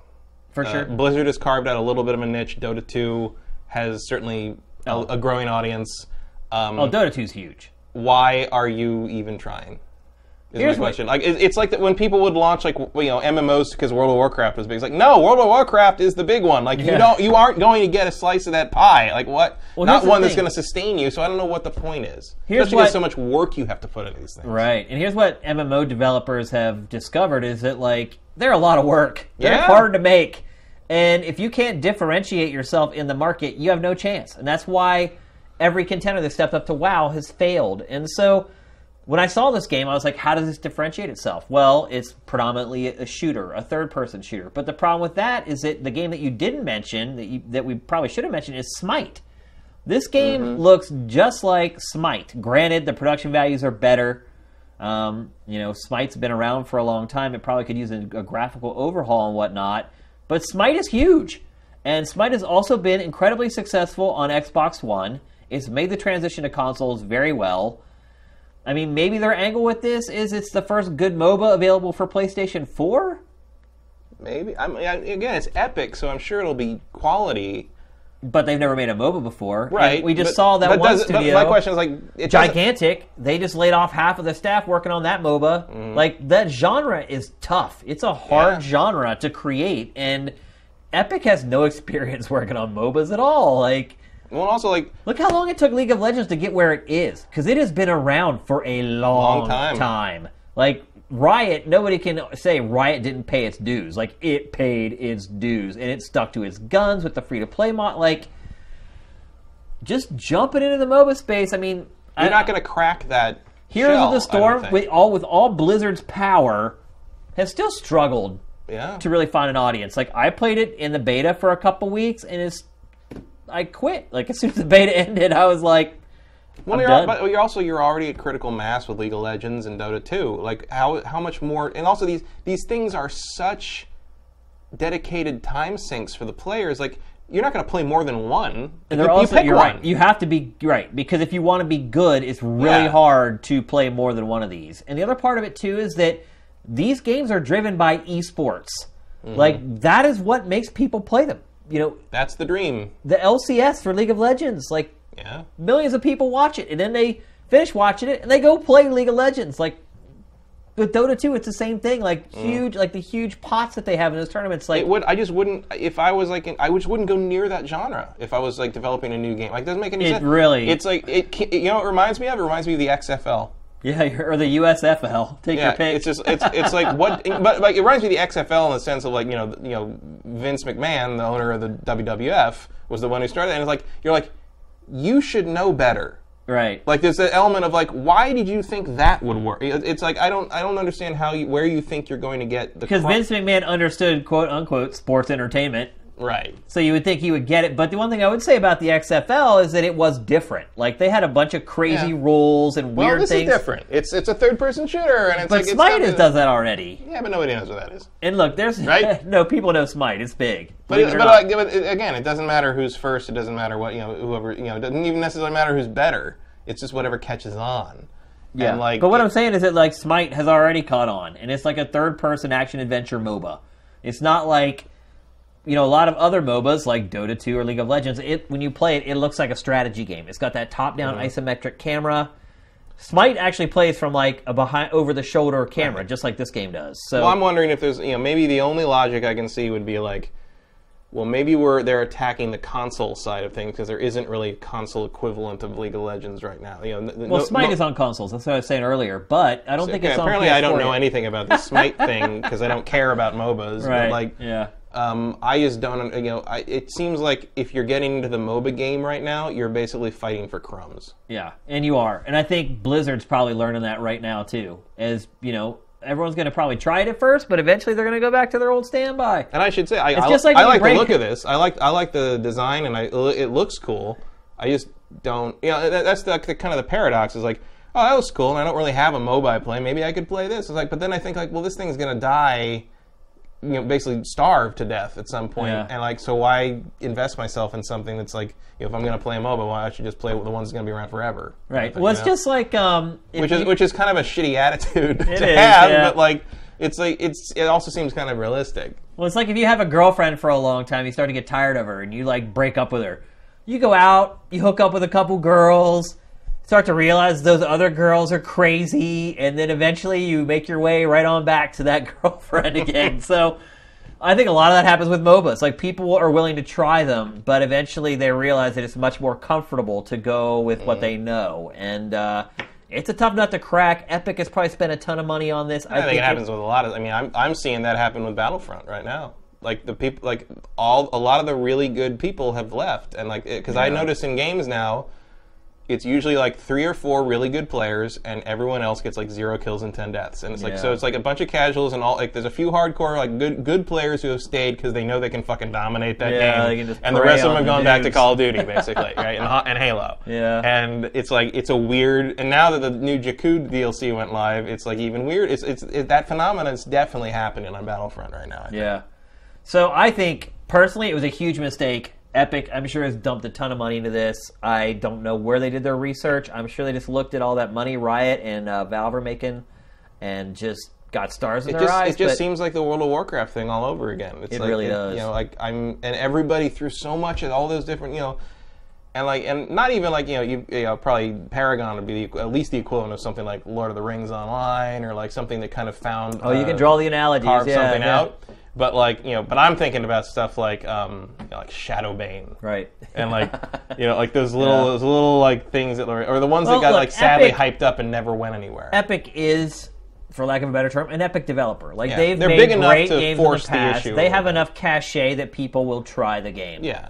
for Uh, sure. Blizzard has carved out a little bit of a niche. Dota 2 has certainly a, Oh. a growing audience. Um, Oh, Dota 2's huge. why are you even trying? Is Here's my question. Like, it's like that when people would launch like you know MMOs because World of Warcraft was big. It's like, no, World of Warcraft is the big one. Like, Yeah. you don't, you aren't going to get a slice of that pie. Like, what? Well, Not one that's going to sustain you. So I don't know what the point is. Here's Especially what- so much work you have to put into these things. Right. And here's what MMO developers have discovered is that like they're a lot of work. They're Yeah. hard to make. And if you can't differentiate yourself in the market, you have no chance. And that's why every contender that stepped up to WoW has failed. And so when I saw this game, I was like, how does this differentiate itself? Well, it's predominantly a shooter, a third-person shooter. But the problem with that is that the game that you didn't mention, that, you, that we probably should have mentioned, is Smite. This game looks just like Smite. Granted, the production values are better. Um, you know, Smite's been around for a long time. It probably could use a, a graphical overhaul and whatnot. But Smite is huge. And Smite has also been incredibly successful on Xbox One. It's made the transition to consoles very well. I mean, maybe their angle with this is it's the first good MOBA available for PlayStation 4? Maybe. I mean, again, it's Epic, so I'm sure it'll be quality. But they've never made a MOBA before. And Right. we just but- saw that one does it- but studio. my question is like, gigantic. They just laid off half of the staff working on that MOBA. Mm-hmm. Like that genre is tough. It's a hard Yeah. genre to create, and Epic has no *laughs* experience working on MOBAs at all. Like, Well, also like look how long it took League of Legends to get where it is, because it has been around for a long, Long time. time. Like Riot, nobody can say Riot didn't pay its dues. Like it paid its dues, and it stuck to its guns with the free to play mod. Like, just jumping into the MOBA space. I mean, you're I, not going to crack that. Heroes shell, of the Storm, with all with all Blizzard's power, has still struggled yeah. to really find an audience. Like I played it in the beta for a couple weeks, and it's I quit. Like as soon as the beta *laughs* ended, I was like, Well, you're, done. but you're also you're already at critical mass with League of Legends and Dota 2. Like how how much more? And also these these things are such dedicated time sinks for the players. Like you're not going to play more than one. and you, they're also you one. right. You have to be right because if you want to be good, it's really Yeah. hard to play more than one of these. And the other part of it too is that these games are driven by esports. Mm-hmm. Like that is what makes people play them. You know, That's the dream. the LCS for League of Legends, like Yeah. millions of people watch it and then they finish watching it and they go play League of Legends. Like with Dota 2, it's the same thing. Like huge, like the huge pots that they have in those tournaments. Like Mm. It would. I just wouldn't. If I was like, in, I just wouldn't go near that genre. If I was like developing a new game, like it doesn't make any It sense. really- It's like it. ca- You know, it reminds me of. It reminds me of the XFL. Yeah, or the USFL. Take Yeah, your pick. it's just it's it's like what, but like it reminds me of the XFL in the sense of like you know you know Vince McMahon, the owner of the WWF, was the one who started, it. and it's like you're like you should know better. right. Like there's an element of like why did you think that would work? It's like I don't I don't understand how you where you think you're going to get the Because cro- Vince McMahon understood quote unquote sports entertainment. Right. So you would think he would get it. But the one thing I would say about the XFL is that it was different. Like they had a bunch of crazy Yeah. rules and Well, weird this things. is different. It's it's a third person shooter, and it's But like Smite a- does that already. Yeah, but nobody knows what that is. And look, there's Right? *laughs* no people know Smite. It's big. But, it, but, like, but again, it doesn't matter who's first. It doesn't matter what you know. Whoever you know, it doesn't even necessarily matter who's better. It's just whatever catches on. Yeah. And like, but what it- I'm saying is that like Smite has already caught on, and it's like a third-person action adventure MOBA. It's not like you know a lot of other MOBAs like Dota 2 or League of Legends. It when you play it, it looks like a strategy game. It's got that top-down Mm-hmm. isometric camera. Smite actually plays from like a behind over-the-shoulder camera, just like this game does. So Well, I'm wondering if there's you know maybe the only logic I can see would be like, well, maybe we're they're attacking the console side of things because there isn't really a console equivalent of League of Legends right now. You know, well, no- Smite no- is on consoles. That's what I was saying earlier. But I don't think Okay, it's on. apparently, I don't know anything about the Smite *laughs* thing because I don't care about MOBAs. Right. But like, yeah. Um, I just don't, you know, I, it seems like if you're getting into the MOBA game right now, you're basically fighting for crumbs. Yeah, and you are. And I think Blizzard's probably learning that right now too. As, you know, everyone's going to probably try it at first, but eventually they're going to go back to their old standby. And I should say, I, I, just like I like the look of this. I like, I like the design, and I, it looks cool. I just don't, you know, that, that's the, the kind of the paradox is like, oh, that was cool, and I don't really have a MOBA I play. Maybe I could play this. It's like, but then I think like, well, this thing's gonna die. You know, basically starve to death at some point. Yeah. and like, so why invest myself in something that's like, you know, if I'm gonna play a MOBA, why I should just play the one that's gonna be around forever? Right. Well, it's know? just like um, which is you- which is kind of a shitty attitude *laughs* to is, have, yeah. but like it's like it's it also seems kind of realistic. well, it's like if you have a girlfriend for a long time, you start to get tired of her, and you like break up with her. You go out, you hook up with a couple girls, start to realize those other girls are crazy, and then eventually you make your way right on back to that *laughs* girlfriend again. *laughs* so. I think a lot of that happens with MOBAs. Like people are willing to try them, but eventually they realize that it's much more comfortable to go with what they know, and uh, it's a tough nut to crack. Epic has probably spent a ton of money on this. I, think it happens with a lot of. I mean, I'm I'm seeing that happen with Battlefront right now. Like the people, like all a lot of the really good people have left, and like because I notice in games now, it's usually like three or four really good players, and everyone else gets like zero kills and ten deaths, and it's like so it's like a bunch of casuals and all like there's a few hardcore like good good players who have stayed because they know they can fucking dominate that Yeah, they game, can just and the rest of them have the gone back to. Call of Duty *laughs* basically, right, and, and Halo, Yeah. and it's like it's a weird. And now that the new Jakku DLC went live, it's like even weird. It's it's it, that phenomenon is definitely happening on Battlefront right now. I think. Yeah. So I think personally it was a huge mistake. Epic, I'm sure, has dumped a ton of money into this. I don't know where they did their research. I'm sure they just looked at all that money Riot and uh, Valve are making, and just got stars in It their just eyes. it just seems like the World of Warcraft thing all over again. It's It like, really does. You know, like I'm and everybody through so much of all those different you know. And like, and not even like you know, you, you know, probably Paragon would be the, at least the equivalent of something like Lord of the Rings Online, or like something that kind of found. oh, you can draw the analogies. carve yeah, something yeah. out. But like you know, but I'm thinking about stuff like um, you know, like Shadowbane. Right. And like, you know, like those little, Yeah. those little like things that, are, or the ones Well, that got look, like sadly Epic- hyped up and never went anywhere. Epic is, for lack of a better term, an epic developer. Like Yeah, they've they're made big enough great to games force in the the past. issue a they little have bit. enough cachet that people will try the game. yeah,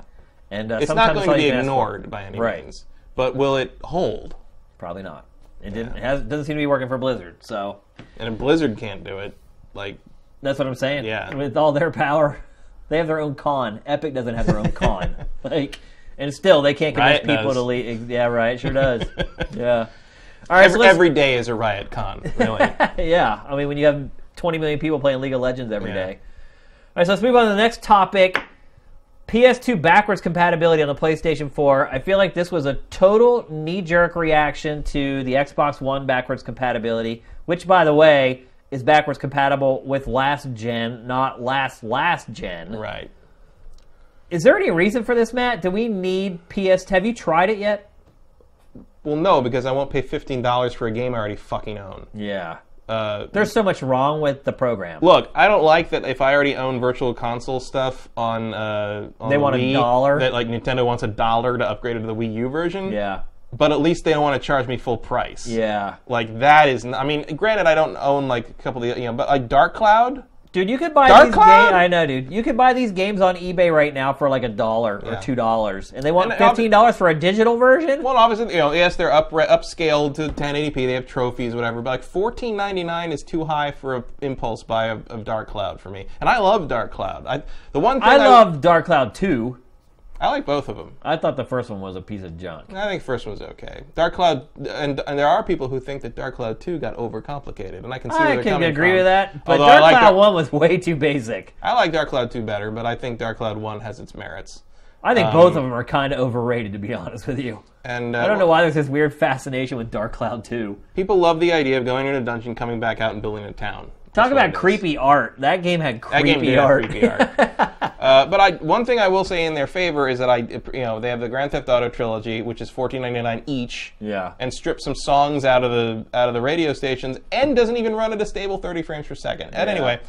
And uh, it's sometimes not going all to be can ask for. ignored by any Right. means. But will it hold? Probably not. It didn't. It has, doesn't seem to be working for Blizzard. So And if Blizzard can't do it, like that's what I'm saying. Yeah. With all their power, *laughs* they have their own con. Epic doesn't have their own con. *laughs* like, and still they can't convince Riot people does. to leave. Yeah, right. Sure does. *laughs* yeah. All right. so every, let's- every day is a Riot Con, really. yeah, I mean, when you have 20 million people playing League of Legends every Yeah. day. All right, so let's move on to the next topic. PS2 backwards compatibility on the PlayStation 4. I feel like this was a total knee jerk reaction to the Xbox One backwards compatibility, which, by the way, is backwards compatible with last gen, not last last gen. right. Is there any reason for this, Matt? Do we need PS? Have you tried it yet? Well, no, because I won't pay fifteen dollars for a game I already fucking own. Yeah. Uh, There's so much wrong with the program. Look, I don't like that if I already own virtual console stuff on uh, on They the want a dollar? That like Nintendo wants a dollar to upgrade it to the Wii U version. yeah. But at least they don't want to charge me full price. Yeah. Like that is. n- I mean, granted, I don't own like a couple of the, you know, but like Dark Cloud. Dude, you could buy Dark these Cloud? games. I know, dude. You could buy these games on eBay right now for like a dollar or Yeah. two dollars, and they want And, uh, fifteen dollars for a digital version. Well, obviously, you know, yes, they're up upscaled to 1080p. They have trophies, whatever. But like 14.99 is too high for an impulse buy of, of Dark Cloud for me. And I love Dark Cloud. I the one thing I love Dark Cloud two. I like both of them. I thought the first one was a piece of junk. I think first one was okay. Dark Cloud, and, and there are people who think that Dark Cloud 2 got overcomplicated, and I can see I can agree from. with that, but Although Dark like Cloud Dark- one was way too basic. I like Dark Cloud 2 better, but I think Dark Cloud 1 has its merits. I think Um, both of them are kind of overrated, to be *laughs* honest with you. And uh, I don't know why there's this weird fascination with Dark Cloud two. people love the idea of going in a dungeon, coming back out, and building a town. Talk about is. creepy art. That game had creepy game art. creepy art. *laughs* uh, but I, one thing I will say in their favor is that I, you know, they have the Grand Theft Auto trilogy, which is fourteen ninety nine each. Yeah. And strip some songs out of the out of the radio stations, and doesn't even run at a stable thirty frames per second. And Yeah. anyway,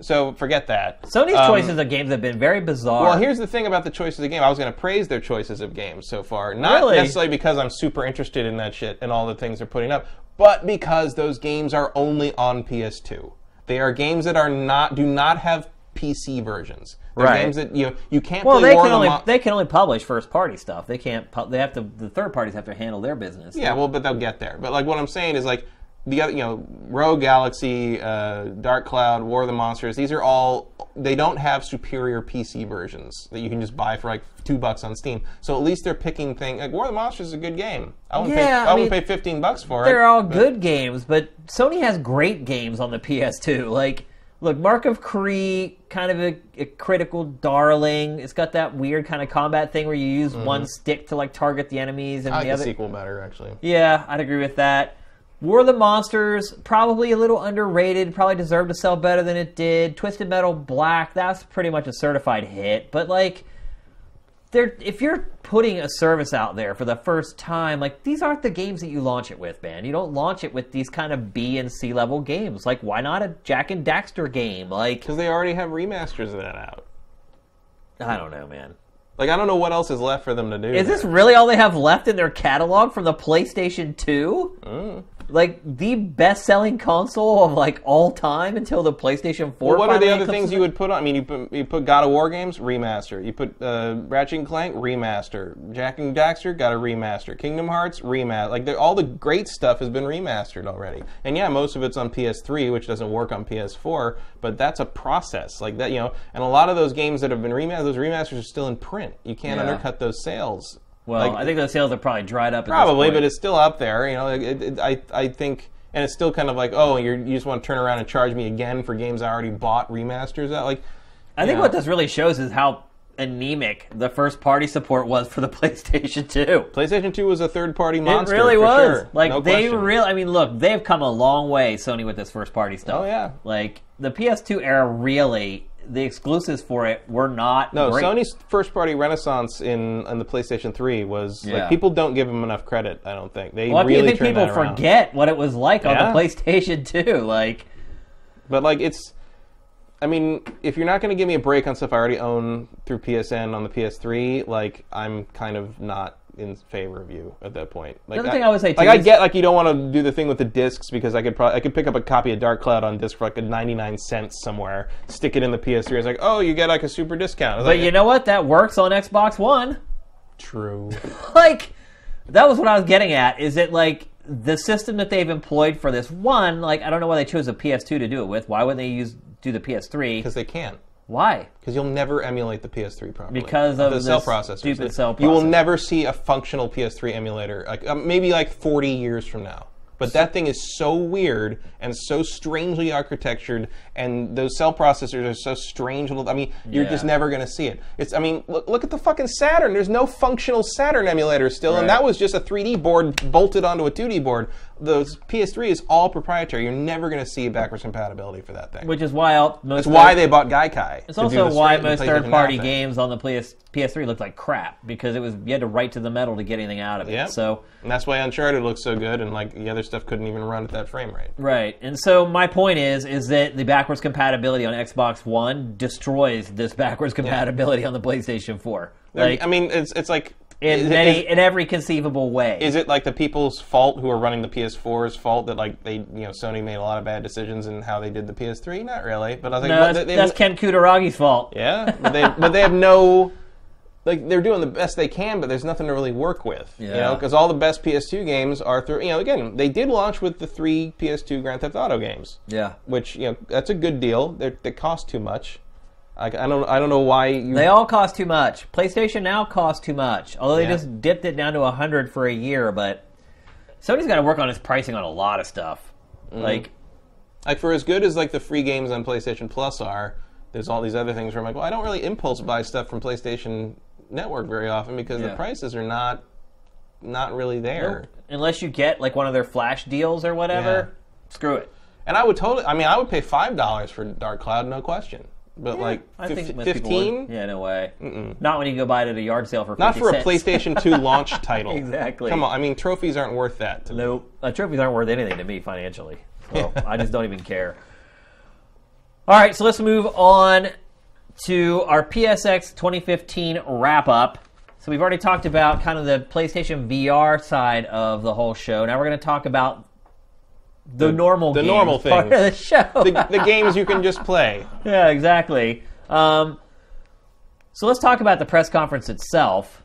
so forget that. Sony's Um, choices of games have been very bizarre. Well, here's the thing about the choices of game. I was going to praise their choices of games so far, not Really? necessarily because I'm super interested in that shit and all the things they're putting up, but because those games are only on PS2. They are games that are not do not have PC versions. They're Right. games that you you can't well, play they can only Mo- they can only publish first party stuff. They can't. pu- They have to. The third parties have to handle their business. Yeah, well, but they'll get there. But like what I'm saying is like the other, you know, Rogue Galaxy, uh, Dark Cloud, War of the Monsters. These are all they don't have superior PC versions that you can just buy for like two bucks on Steam. So at least they're picking things. Like War of the Monsters is a good game. I wouldn't pay. Yeah, I, I wouldn't mean, pay fifteen bucks for it. They're all but- good games, but Sony has great games on the PS2. Like, look, Mark of Kri, kind of a, a critical darling. It's got that weird kind of combat thing where you use one stick to like target the enemies, and Mm-hmm. I like the the other. sequel better actually. Yeah, I'd agree with that. War of the Monsters, probably a little underrated, probably deserved to sell better than it did. Twisted Metal Black, that's pretty much a certified hit. But like they're if you're putting a service out there for the first time, like these aren't the games that you launch it with, man. You don't launch it with these kind of B and C level games. Like why not a Jak and Daxter game? Like Because they already have remasters of that out. I don't know, man. Like I don't know what else is left for them to do. Is this really all they have left in their catalog from the PlayStation 2? Mm. Like the best-selling console of like all time until the PlayStation 4. Well, what are the other things you would put on? I mean, you put, you put God of War games remaster. You put uh, Ratchet and Clank remaster. Jak and Daxter got a remaster. Kingdom Hearts remaster. Like all the great stuff has been remastered already. And yeah, most of it's on PS3, which doesn't work on PS4. But that's a process like that, you know. And a lot of those games that have been remastered, those remasters are still in print. You can't Yeah. undercut those sales. Well, Like, I think those sales have probably dried up. At Probably, but it's still up there. You know, it, it, I I think, and it's still kind of like, oh, you're, you just want to turn around and charge me again for games I already bought remasters. Out like, I think yeah. what this really shows is how anemic the first-party support was for the *laughs* PlayStation 2. PlayStation Two was a third-party monster. It really was. sure. Like No they really. I mean, look, they've come a long way, Sony, with this first-party stuff. Oh, yeah. Like the PS2 era, really, the exclusives for it were not. No, great. Sony's first-party renaissance in in the PlayStation Three was Yeah. like people don't give them enough credit. I don't think they Well, really I think people forget what it was like Yeah. on the PlayStation 2. *laughs* Like, But like it's, I mean, if you're not going to give me a break on stuff I already own through PSN on the PS3, like I'm kind of not in favor of you at that point. Like, Another thing I would say, too, like I is- get like you don't want to do the thing with the discs because I could probably I could pick up a copy of Dark Cloud on disc for like a 99 cents somewhere, stick it in the PS3. It's like, oh, you get like a super discount. It's But like, you know what? That works on Xbox One. true. *laughs* like that was what I was getting at. Is it like the system that they've employed for this one? Like I don't know why they chose a PS2 to do it with. Why wouldn't they use do the PS3? Because they can't. Why? Because you'll never emulate the PS3 properly. Because of the cell this processors. stupid cell You will never see a functional PS3 emulator, like um, maybe like 40 years from now. But that thing is so weird and so strangely architectured, and those cell processors are so strange. I mean, you're just never going to see it. It's. I mean, look, look at the fucking Saturn. There's no functional Saturn emulator still, Right. and that was just a 3D board bolted onto a 2D board. Those PS3 is all proprietary. You're never going to see backwards compatibility for that thing. Which is why all, most That's why they bought Gaikai. It's also why most third-party games on the PS, PS3 looked like crap because it was you had to write to the metal to get anything out of it. Yeah. So And that's why Uncharted looks so good, and like the other stuff couldn't even run at that frame rate. right, and so my point is, is that the backwards compatibility on Xbox One destroys this backwards compatibility on the PlayStation 4. Like I mean, it's it's like in is, many, is, in every conceivable way. is it like the people's fault who are running the PS4's fault that like they you know Sony made a lot of bad decisions in how they did the PS3? Not really, but I think no, that's, they, they- that's Ken Kutaragi's fault. yeah, *laughs* but they but they have no. Like they're doing the best they can, but there's nothing to really work with, you know, because all the best PS2 games are through. You know, again, they did launch with the three PS2 Grand Theft Auto games. Yeah. which you know that's a good deal. They're, they cost too much. I, I don't I don't know why you. They all cost too much. PlayStation Now costs too much. Although they Yeah. just dipped it down to 100 for a year, but Sony's got to work on its pricing on a lot of stuff. Mm-hmm. Like like for as good as like the free games on PlayStation Plus are, there's all these other things where I'm like, well, I don't really impulse buy stuff from PlayStation Network very often because Yeah. the prices are not not really there. unless you get like one of their flash deals or whatever, Yeah. screw it. And I would totally, I mean, I would pay five dollars for Dark Cloud, no question. But like I think most people would. fifteen, Yeah, no way. Not when you go buy it at a yard sale for 50 not for a cents. PlayStation Two *laughs* launch title. Exactly. Come on, I mean, trophies aren't worth that. To me. Nope. Uh, trophies aren't worth anything to me financially. So *laughs* I just don't even care. All right, so let's move on to our PSX 2015 wrap up. So we've already talked about kind of the PlayStation VR side of the whole show. Now we're going to talk about the, normal the games normal *laughs* part of things. the show. the, the games you can just play. *laughs* yeah, exactly. Um, so let's talk about the press conference itself.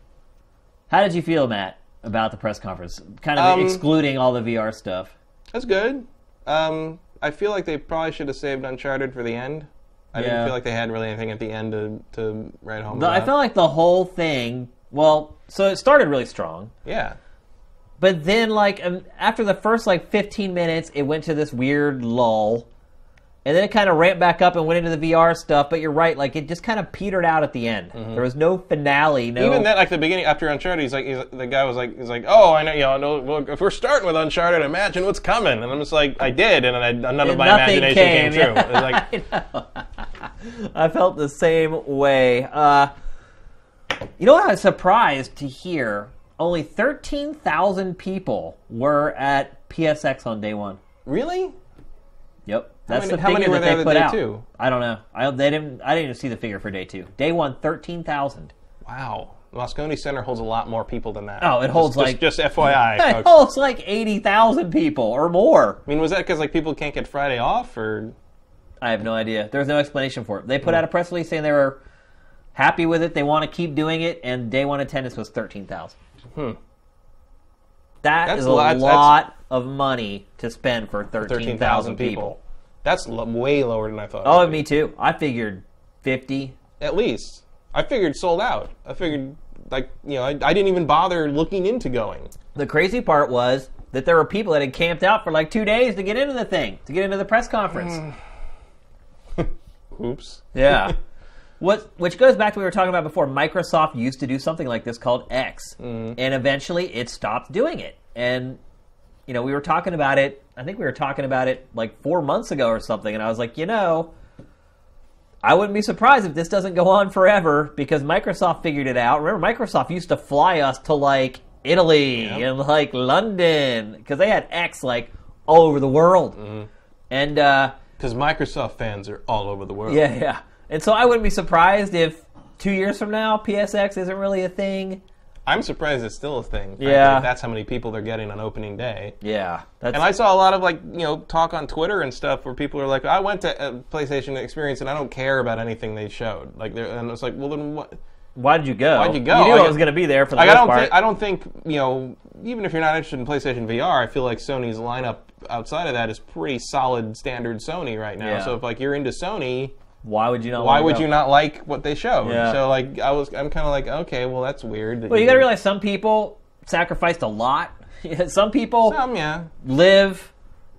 How did you feel, Matt, about the press conference? Kind of Um, excluding all the VR stuff. That's good. Um, I feel like they probably should have saved Uncharted for the end. I Yeah. didn't feel like they had really anything at the end to, to write home The- I about. felt like the whole thing. Well, so it started really strong, yeah. But then like um, after the first like 15 minutes, it went to this weird lull, and then it kind of ramped back up and went into the VR stuff. But you're right, like it just kind of petered out at the end. There was no finale. No. Mm-hmm. Even that, like the beginning after Uncharted, he's like, he's, the guy was like, he's like, oh, I know, you know, well, if we're starting with Uncharted, imagine what's coming. And I'm just like, I did, and I, none of And my imagination came, came, true. yeah. Like, *laughs* I. *laughs* I felt the same way. Uh, you know what? I was surprised to hear only 13,000 people were at PSX on day one. really? Yep, that's many- the how many figure were that there they the put day out. two? I don't know. I they didn't. I didn't even see the figure for day two. Day one, 13,000. Wow. Moscone Center holds a lot more people than that. Oh, it holds, just, like- just FYI, *laughs* It folks. holds like 80,000 people or more. I mean, was that because like people can't get Friday off, or I have no idea. There's no explanation for it. They put mm. out a press release saying they were happy with it. They want to keep doing it, and day one attendance was thirteen thousand. Hmm. That That's is a a lot- lot of money to spend for thirteen thirteen thousand thousand people. people? That's lo- way lower than I thought. Oh, me too. I figured fifty. At least I figured sold out. I figured like you know I, I didn't even bother looking into going. The crazy part was that there were people that had camped out for like two days to get into the thing, to get into the press conference. *sighs* Oops. Yeah. *laughs* What, which goes back to what we were talking about before. Microsoft used to do something like this called X, and eventually it stopped doing it. And you know, we were talking about it. I think we were talking about it like four months ago or something. And I was like, you know, I wouldn't be surprised if this doesn't go on forever because Microsoft figured it out. Remember, Microsoft used to fly us to like Italy Yep. and like London because they had X like all over the world. And uh, Because Microsoft fans are all over the world. Yeah, yeah. And so I wouldn't be surprised if two years from now PSX isn't really a thing. I'm surprised it's still a thing. Yeah. that's how many people they're getting on opening day. Yeah, And I saw a lot of like you know talk on Twitter and stuff where people are like, I went to a PlayStation Experience and I don't care about anything they showed. Like, they're- and it's like, well then what? why did you go? Why'd you go? You knew Like, I was going to be there for the Like, I most don't part. think I don't think you know even if you're not interested in PlayStation VR, I feel like Sony's lineup outside of that is pretty solid standard Sony right now. Yeah. So if like you're into Sony, why would you not? why would you not like what they show? Yeah. So like I was I'm kind of like okay, well that's weird. that Well, you got to realize some people sacrificed a lot. *laughs* some people Um, yeah. live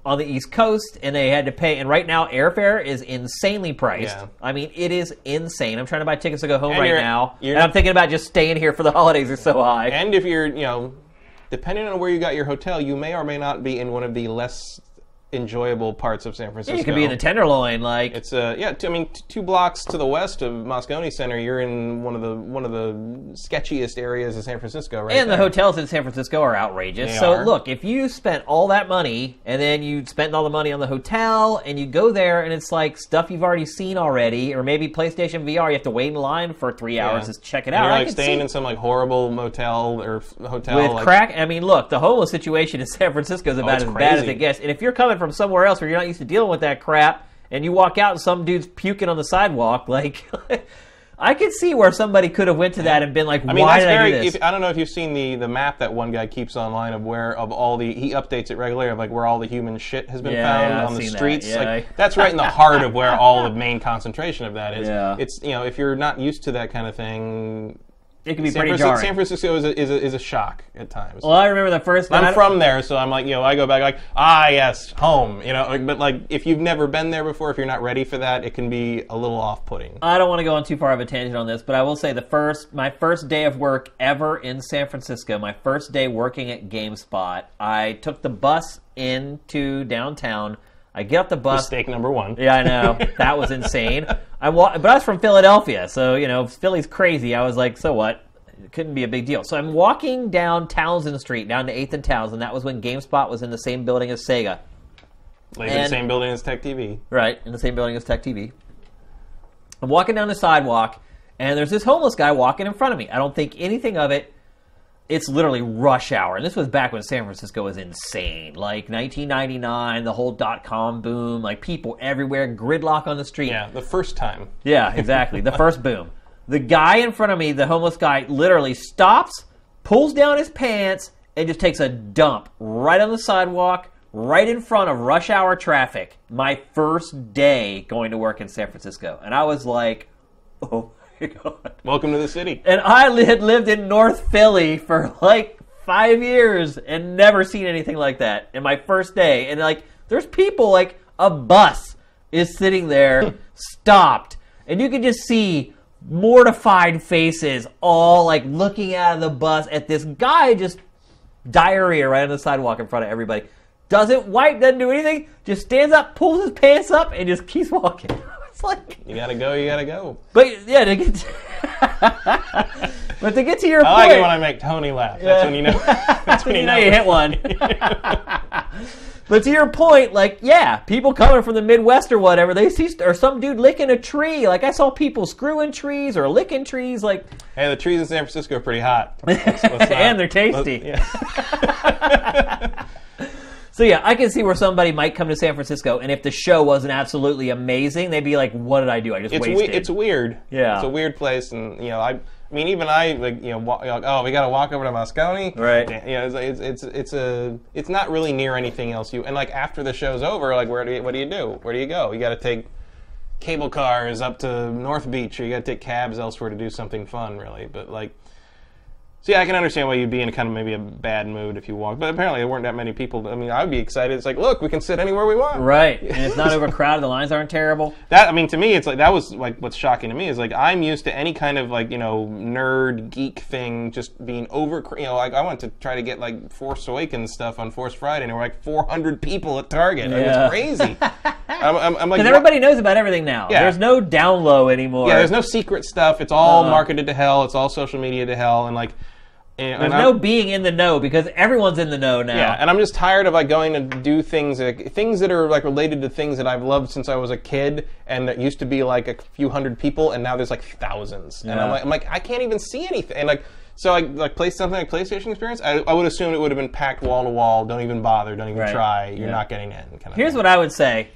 on the East Coast and they had to pay. And right now, airfare is insanely priced. Yeah. I mean, it is insane. I'm trying to buy tickets to go home And right you're- now, you're- and I'm thinking about just staying here for the *laughs* holidays. They're so high. And if you're, you know, depending on where you got your hotel, you may or may not be in one of the less enjoyable parts of San Francisco. you could be in the Tenderloin, like It's uh yeah, t- I mean t- two blocks to the west of Moscone Center, you're in one of the one of the sketchiest areas of San Francisco, right? And the hotels in San Francisco are outrageous. They so are. look, if you spent all that money and then you spent all the money on the hotel and you go there and it's like stuff you've already seen already, or maybe PlayStation VR, you have to wait in line for three hours Yeah. to check it And out. You're like staying see- in some like horrible motel or f- hotel with like, crack. I mean, look, the homeless situation in San Francisco is about Oh, as bad as it gets. And if you're coming from somewhere else where you're not used to dealing with that crap, and you walk out and some dude's puking on the sidewalk, *laughs* like. I could see where somebody could have went to that and been like, I mean, "Why that's did very. I do this?" If, I don't know if you've seen the the map that one guy keeps online of where of all the he updates it regularly of like where all the human shit has been Yeah, found yeah, I've on the seen that, streets. yeah. Like that's right in the heart of where all the main concentration of that is. *laughs* Yeah. It's you know if you're not used to that kind of thing, it can be San, pretty Francisco, jarring. San Francisco is a, is a, is a shock at times. well, I remember the first. I I'm from there, so I'm like, you know, I go back like, ah, yes, home, you know. like, But like, if you've never been there before, if you're not ready for that, it can be a little off-putting. I don't want to go on too far of a tangent on this, but I will say the first, my first day of work ever in San Francisco, my first day working at GameSpot, I took the bus into downtown. I get off the bus. Mistake number one. Yeah, I know *laughs* that was insane. I wa- but I was from Philadelphia, so you know Philly's crazy. I was like, so what? It couldn't be a big deal. So I'm walking down Townsend Street, down to Eighth and Townsend. That was when GameSpot was in the same building as Sega. Like in the same building as Tech TV. Right, in the same building as Tech TV. I'm walking down the sidewalk, and there's this homeless guy walking in front of me. I don't think anything of it. It's literally rush hour. And this was back when San Francisco was insane. Like 1999, the whole dot com boom, like people everywhere, gridlock on the street. Yeah, the first time. Yeah, exactly. The first *laughs* boom. The guy in front of me, the homeless guy, literally stops, pulls down his pants, and just takes a dump right on the sidewalk, right in front of rush hour traffic. My first day going to work in San Francisco. And I was like, oh *laughs* God. Welcome to the city. And I had lived in North Philly for like five years and never seen anything like that. In my first day, and like, there's people like a bus is sitting there, *laughs* stopped, and you can just see mortified faces, all like looking out of the bus at this guy just diarrhea right on the sidewalk in front of everybody. Doesn't wipe, doesn't do anything, just stands up, pulls his pants up, and just keeps walking. *laughs* It's *laughs* like, You gotta go. You gotta go. but yeah, to get to, *laughs* but to get to your point I point, like it when I make Tony laugh. That's when you know. *laughs* That's when you you know know. you hit one. but to your point, like yeah, people coming from the Midwest or whatever, they see or some dude licking a tree. Like I saw people screwing trees or licking trees. Like Hey, the trees in San Francisco are pretty hot. Let's- let's not- and they're tasty. yeah. So yeah, I can see where somebody might come to San Francisco, and if the show wasn't absolutely amazing, they'd be like, "What did I do? I just It's we- wasted." it's weird. Yeah. It's a weird place, and you know, I. I mean, even I like you know, wa- you're like, oh, we got to walk over to Moscone, Right. You know, it's, it's it's it's a it's not really near anything else. You and like after the show's over, like where do you what do you do? Where do you go? You got to take cable cars up to North Beach, or you got to take cabs elsewhere to do something fun, really. But like, yeah, I can understand why you'd be in kind of maybe a bad mood if you walk. But apparently, there weren't that many people. I mean, I would be excited. It's like, look, we can sit anywhere we want. right, and it's not *laughs* overcrowded. The lines aren't terrible. That I mean, to me, it's like that was like what's shocking to me is like I'm used to any kind of like you know nerd geek thing just being over. You know, like I went to try to get like Force Awakens stuff on Force Friday, and there were like 400 people at Target. Like, Yeah. it's crazy. *laughs* I'm, I'm, I'm like, Because everybody knows about everything now. Yeah. There's no down low anymore. yeah, there's no secret stuff. It's all Uh-huh. marketed to hell. It's all social media to hell, and like. And, There's and no being in the know because everyone's in the know now. Yeah, and I'm just tired of like going to do things like, things that are like related to things that I've loved since I was a kid, and that used to be like a few hundred people, and now there's like thousands, and I'm Yeah. like, I'm like, I can't even see anything, and like. So I like play something like PlayStation Experience. I, I would assume it would have been packed wall to wall. Don't even bother. Don't even Right. try. You're Yeah. not getting in. Kind of Here's thing. what I would say.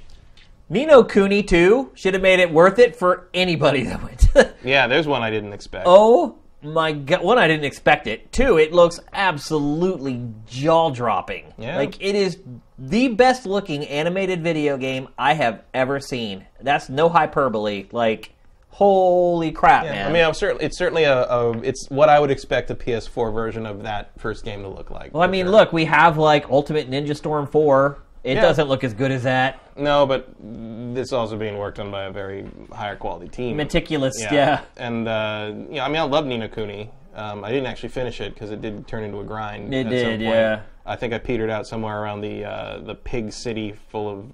Ni no Kuni 2 should have made it worth it for anybody that went. *laughs* Yeah, there's one I didn't expect. oh my god. One, I didn't expect it. Two, it looks absolutely jaw dropping. Yeah. Like, it is the best looking animated video game I have ever seen. That's no hyperbole. Like, holy crap, man. I mean, I'm certainly it's certainly a, a it's what I would expect a PS4 version of that first game to look like. well, I mean, sure. look, we have like Ultimate Ninja Storm 4. It Yeah. doesn't look as good as that. No, but this is also being worked on by a very higher quality team. Meticulous, yeah. And uh, you know, I mean, I love Ni no Kuni. Um, I didn't actually finish it because it did turn into a grind. It at did, some point. yeah. I think I petered out somewhere around the uh, the pig city full of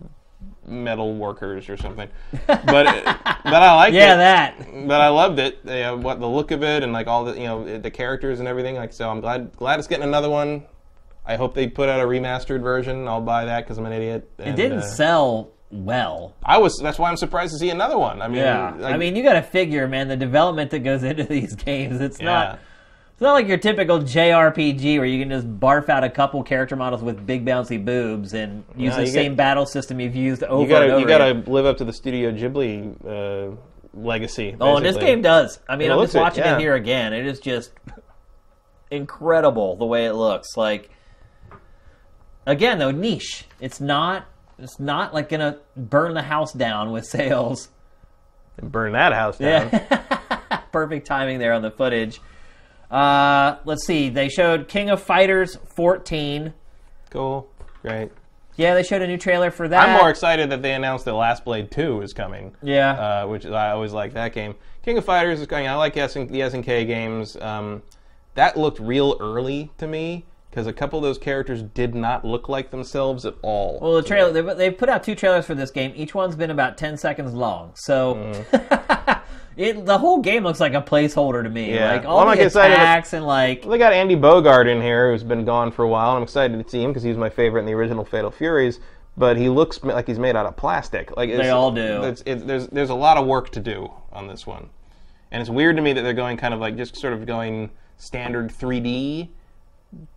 metal workers or something. *laughs* But but I liked it. Yeah, it. that. But I loved it. You know, what the look of it and like all the you know the characters and everything. Like so, I'm glad glad it's getting another one. I hope they put out a remastered version. I'll buy that because I'm an idiot. It didn't sell well. I was. That's why I'm surprised to see another one. I mean, Yeah, like- I mean, you got to figure, man, the development that goes *laughs* into these games. It's Yeah. not. It's not like your typical JRPG where you can just barf out a couple character models with big bouncy boobs and use No, the same get- battle system you've used over you gotta and over. you gotta live up to the Studio Ghibli uh, legacy. Oh, and this game does. I mean, It I'm just watching it, it, here again. It is just incredible the way it looks. Like, again, though, niche. It's not. It's not like gonna burn the house down with *laughs* sales. and burn that house down. Yeah. *laughs* Perfect timing there on the footage. Uh, let's see. They showed King of Fighters 14. Cool, great. Yeah, they showed a new trailer for that. I'm more excited that they announced that Last Blade 2 is coming. Yeah. uh, which I always like that game. King of Fighters is going. I like the SN- the SNK games. Um, that looked real early to me because a couple of those characters did not look like themselves at all. well, the trailer they, they put out two trailers for this game. Each one's been about 10 seconds long. So. Mm. *laughs* it, the whole game looks like a placeholder to me. Yeah. Like all Well, I'm the excited that- attacks and like Well, they got Andy Bogard in here, who's been gone for a while. I'm excited to see him because he's my favorite in the original Fatal Furies. But he looks like he's made out of plastic. Like it's- all do. It's, it's, there's there's a lot of work to do on this one, and it's weird to me that they're going kind of like just sort of going standard 3D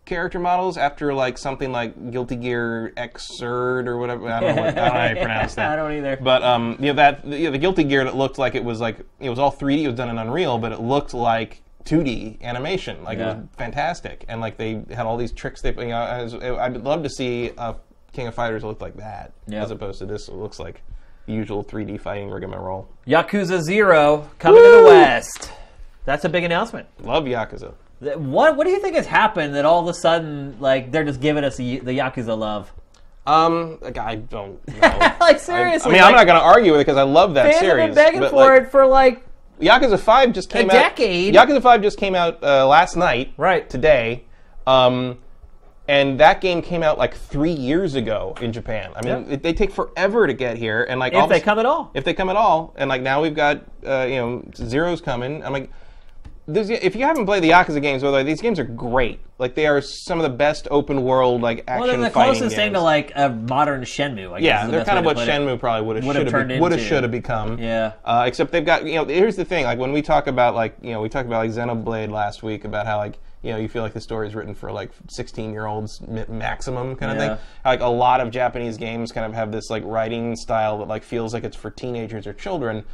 character models after like something like Guilty Gear Xrd or whatever. I don't know, what, I don't know how you pronounce that. *laughs* I don't either. But um, you know that you know, the Guilty Gear that looked like it was like it was all 3D. It was done in Unreal, but it looked like 2D animation. Like it was fantastic, and like they had all these tricks. They, you know, I was, I'd love to see uh, King of Fighters look like that, Yeah. as opposed to this. It looks like the usual 3D fighting rigmarole. Yakuza Zero coming to the West. That's a big announcement. Love Yakuza. What What do you think has happened that all of a sudden, like, they're just giving us the, the Yakuza love? Um, like I don't know. *laughs* like seriously, I mean, like, I'm not going to argue with it because I love that fans have series. been begging but, for like, it for like Yakuza Five just came out. A decade. Yakuza Five just came out uh, last night. Right. Today. Um, and that game came out like three years ago in Japan. I mean, Yeah. it, they take forever to get here, and like if they come at all. if they come at all, and like now we've got uh, you know zeros coming. I'm like, if you haven't played the Yakuza games, by the way, these games are great. Like they are some of the best open world like action Well, they're the fighting closest thing to like a modern Shenmue. I guess, Yeah, the they're kind of what put it. Shenmue probably would have Would have should turned have would have should have become. Yeah. Uh, except they've got you know here's the thing like when we talk about like you know we talked about like Xenoblade last week about how like you know you feel like the story is written for like 16 year olds maximum kind of Yeah. thing. Like a lot of Japanese games kind of have this like writing style that like feels like it's for teenagers or children.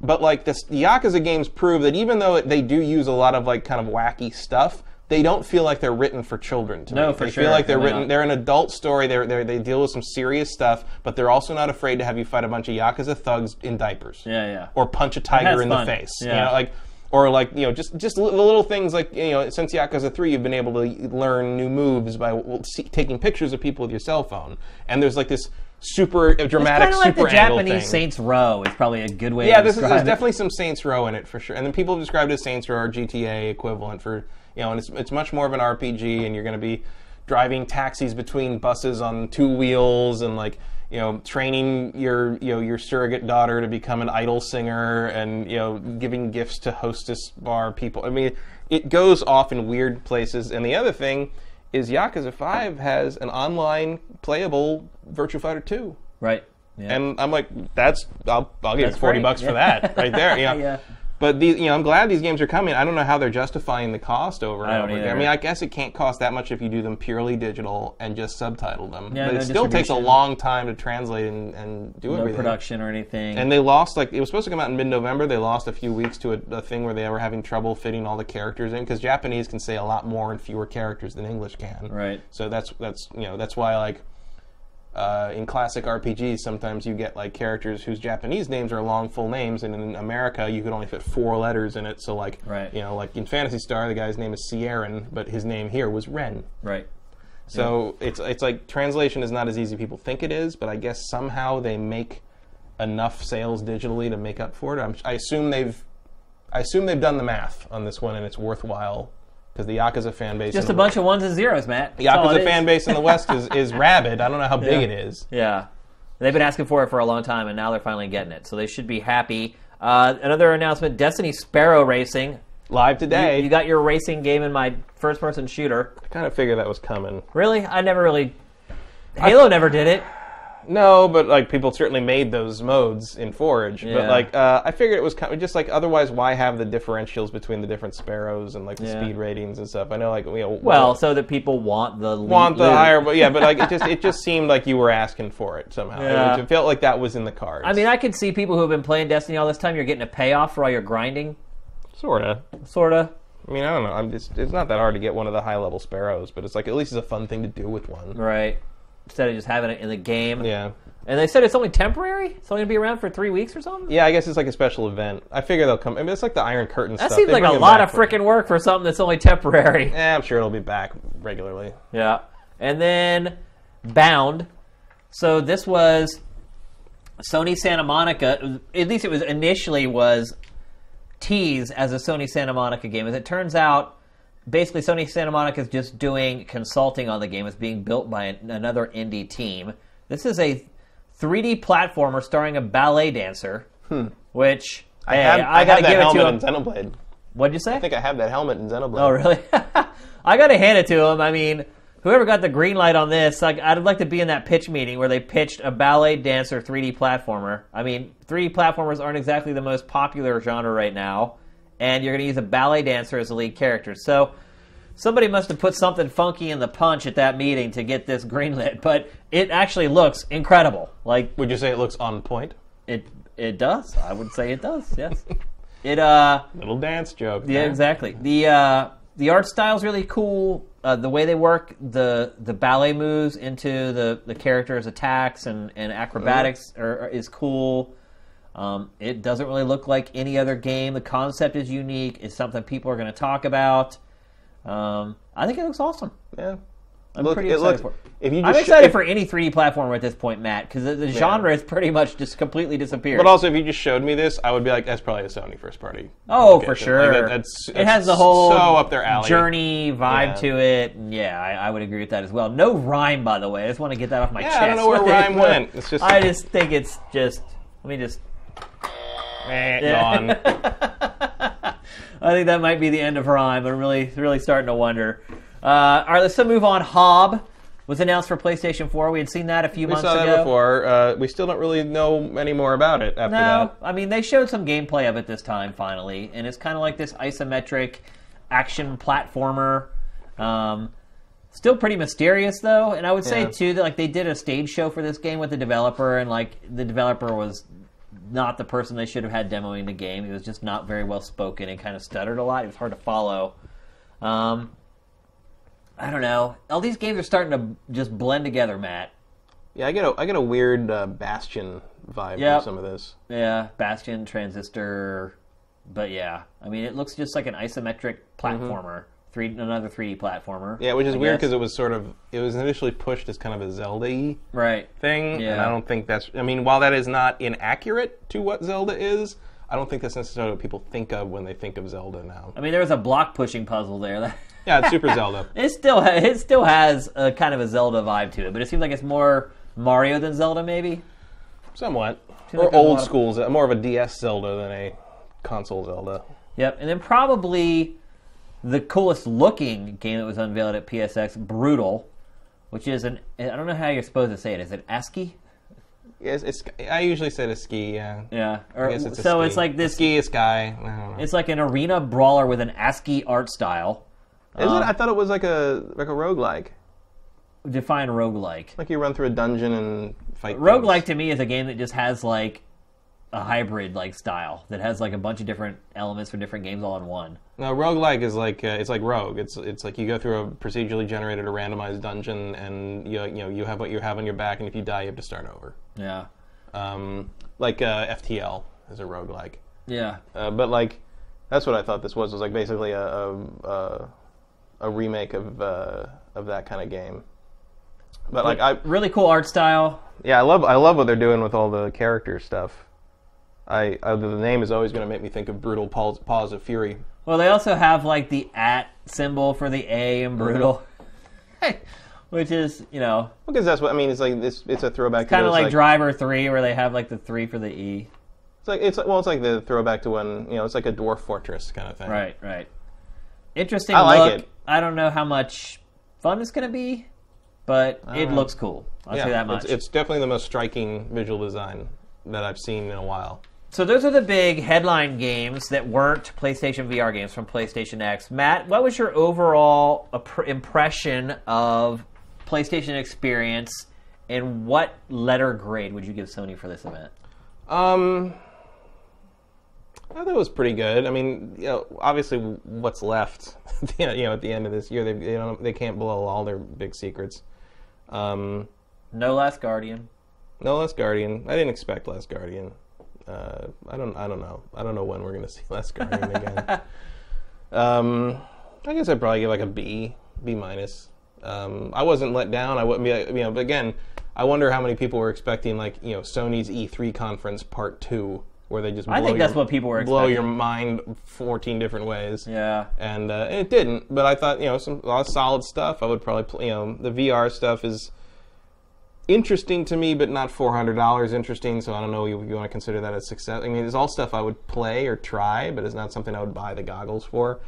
But like this, the Yakuza games prove that even though they do use a lot of like kind of wacky stuff, they don't feel like they're written for children. To No, me. for they sure. feel like they're written. They're an adult story. They're, they're they deal with some serious stuff, but they're also not afraid to have you fight a bunch of Yakuza thugs in diapers. Yeah, yeah. Or punch a tiger in fun. the face. You Yeah. know, like. Or like you know, just just the little things like you know, since Yakuza Three, you've been able to learn new moves by taking pictures of people with your cell phone, and there's like this super dramatic, of like super the Japanese thing. Saints Row is probably a good way. Yeah, this is, there's it. definitely some Saints Row in it for sure. And then people have described it as Saints Row or GTA equivalent for you know, and it's it's much more of an RPG, and you're going to be driving taxis between buses on two wheels, and like you know, training your you know your surrogate daughter to become an idol singer, and you know, giving gifts to hostess bar people. I mean, it goes off in weird places. And the other thing is, Yakuza Five has an online playable Virtua Fighter Two. Right. Yeah. And I'm like, that's I'll, I'll give you That's forty great. bucks for that right there. You *laughs* know? Yeah. But the, you know, I'm glad these games are coming. I don't know how they're justifying the cost over and over again. I mean, I guess it can't cost that much if you do them purely digital and just subtitle them. Yeah, but no it still takes a long time to translate and, and do no everything. production or anything. And they lost like it was supposed to come out in mid-November. They lost a few weeks to a, a thing where they were having trouble fitting all the characters in because Japanese can say a lot more in fewer characters than English can. Right. So that's that's you know that's why like uh, in classic RPGs sometimes you get like characters whose Japanese names are long full names, and in America you could only fit four letters in it. So like Right. you know like in Phantasy Star the guy's name is Sierran, but his name here was Ren. right. So it's it's like translation is not as easy as people think it is, but I guess somehow they make enough sales digitally to make up for it. I'm, I assume they've I assume they've done the math on this one, and it's worthwhile because the Yakuza fan base Just a bunch of ones and zeros, Matt. That's Yakuza fan base in the West is, is *laughs* rabid. I don't know how big Yeah. it is. Yeah. They've been asking for it for a long time, and now they're finally getting it. So they should be happy. Uh, another announcement Destiny Sparrow Racing. Live today. You got your racing game in my first person shooter. I kind of figured that was coming. Really? I never really. Halo never did it. No, but like people certainly made those modes in Forge. Yeah. But like uh, I figured it was kind of just like otherwise, why have the differentials between the different sparrows and like the Yeah. speed ratings and stuff? I know like you know Well, so that people want the want the loot. higher, but yeah, but like it just it just seemed like you were asking for it somehow. Yeah. It, it felt like that was in the cards. I mean, I could see people who have been playing Destiny all this time. You're getting a payoff for all your grinding, sorta. sorta. I mean, I don't know. I'm just it's not that hard to get one of the high level sparrows, but it's like at least it's a fun thing to do with one. Right. Instead of just having it in the game. Yeah. And they said it's only temporary. It's only gonna be around for three weeks or something. Yeah, I guess it's like a special event. I figure they'll come. I mean, it's like the Iron Curtain stuff. That stuff. seems They like bring a it lot back of for- freaking work for something that's only temporary. *laughs* Eh, I'm sure it'll be back regularly. Yeah. And then Bound. So this was Sony Santa Monica. At least it was initially was teased as a Sony Santa Monica game. As it turns out, basically Sony Santa Monica is just doing consulting on the game. It's being built by an- another indie team. This is a 3D platformer starring a ballet dancer, which Hmm. I hey, have, I, I gotta give it to helmet him. in Xenoblade. What'd you say? I think I have that helmet in Xenoblade. Oh, really? *laughs* I got to hand it to him. I mean, whoever got the green light on this, like, I'd like to be in that pitch meeting where they pitched a ballet dancer 3D platformer. I mean, 3D platformers aren't exactly the most popular genre right now, and you're going to use a ballet dancer as a lead character. So, somebody must have put something funky in the punch at that meeting to get this *laughs* greenlit, but it actually looks incredible. Like, Would you say it looks on point? it it does. I would say it does. Yes. *laughs* it uh Little dance joke. yeah, there. exactly. The uh, the art style's really cool. Uh, the way they work the the ballet moves into the the characters' attacks and and acrobatics are, are- is cool. Um, it doesn't really look like any other game. The concept is unique. It's something people are going to talk about. Um, I think it looks awesome. Yeah. I'm Look, pretty it excited looks- for it. If you I'm excited if- for any 3D platformer at this point, Matt, because the, the genre has pretty much just completely disappeared. But also, if you just showed me this, I would be like, "That's probably a Sony first party." Oh, for sure. Like, that- that's, it has the whole so up their alley. journey vibe Yeah. to it. Yeah, I, I would agree with that as well. No RiME, by the way. I just want to get that off my Yeah, chest. I don't know where *laughs* RiME went. It's just- I just think it's just. Let me just. Eh, Yeah. *laughs* I think that might be the end of RiME. I'm really, really starting to wonder. Uh, all right, let's move on. Hob was announced for PlayStation 4. We had seen that a few we months saw ago. that before. Uh, we still don't really know any more about it after No, that. I mean they showed some gameplay of it this time finally, and it's kind of like this isometric action platformer. Um, still pretty mysterious though, and I would say Yeah. too that like they did a stage show for this game with the developer, and like the developer was not the person they should have had demoing the game. He was just not very well spoken and kind of stuttered a lot. It was hard to follow. Um, I don't know. All these games are starting to just blend together, Matt. Yeah, I get a I get a weird uh, Bastion vibe Yep. from some of this. Yeah, Bastion, Transistor, but yeah, I mean, it looks just like an isometric platformer, three another 3D platformer. Yeah, which is I weird because it was sort of it was initially pushed as kind of a Zelda-y right. thing, and I don't think that's. I mean, while that is not inaccurate to what Zelda is, I don't think that's necessarily what people think of when they think of Zelda now. I mean, there was a block pushing puzzle there. *laughs* Yeah, it's Super Zelda. *laughs* it still it still has a kind of a Zelda vibe to it, but it seems like it's more Mario than Zelda, maybe. Somewhat. Seems like Or old of- school, Ze- more of a DS Zelda than a console Zelda. Yep, and then probably the coolest looking game that was unveiled at PSX, Brutal, which is an I don't know how you're supposed to say it. Is it ASCII? Yes, it's. I usually say a ski. Yeah. Yeah. Or, it's so it's like this. ski, a sky. I don't. It's like an arena brawler with an ASCII art style. Is um, it? I thought it was like a like a roguelike. Define roguelike. Like you run through a dungeon and fight. Roguelike things. to me is a game that just has like a hybrid like style that has like a bunch of different elements from different games all in one. No, roguelike is like uh, it's like Rogue. It's it's like you go through a procedurally generated or randomized dungeon, and you you know you have what you have on your back, and if you die, you have to start over. Yeah. Um, like uh, FTL is a roguelike. Yeah. Uh, but like, that's what I thought this was. Was like basically a a, a, a remake of uh, of that kind of game. But like I really cool art style. yeah I love I love what they're doing with all the character stuff. I, I the name is always going to make me think of brutal paws, paws of fury. Well, they also have like the at symbol for the A in brutal, *laughs* which is you know Because that's what I mean. It's like it's it's a throwback. kind to of those, like, Driver Three, where they have like the three for the E. It's like it's well, it's like the throwback to when you know it's like a dwarf fortress kind of thing. Right, right. Interesting I like look. it. I don't know how much fun it's going to be, but it looks cool. I'll yeah, say that much. It's, it's definitely the most striking visual design that I've seen in a while. So those are the big headline games that weren't PlayStation VR games from PlayStation X. Matt, what was your overall impression of PlayStation experience, and what letter grade would you give Sony for this event? Um, I thought it was pretty good. I mean, you know, obviously, what's left, *laughs* you know, at the end of this year, they they, don't, they can't blow all their big secrets. Um, No Last Guardian. no Last Guardian. I didn't expect Last Guardian. Uh, I don't. I don't know. I don't know when we're gonna see *laughs* Last Guardian *laughs* again. um, I guess I'd probably give like a B, B minus. Um, I wasn't let down. I wouldn't be. You know, but again, I wonder how many people were expecting like you know Sony's E3 conference part two, where they just. Blow I think that's your, what people were blow expecting. your mind fourteen different ways. Yeah. And uh, it didn't. But I thought you know some a lot of solid stuff. I would probably pl- you know the VR stuff is interesting to me, but not four hundred dollars interesting. So I don't know if you want to consider that a success. I mean, it's all stuff I would play or try, but it's not something I would buy the goggles for.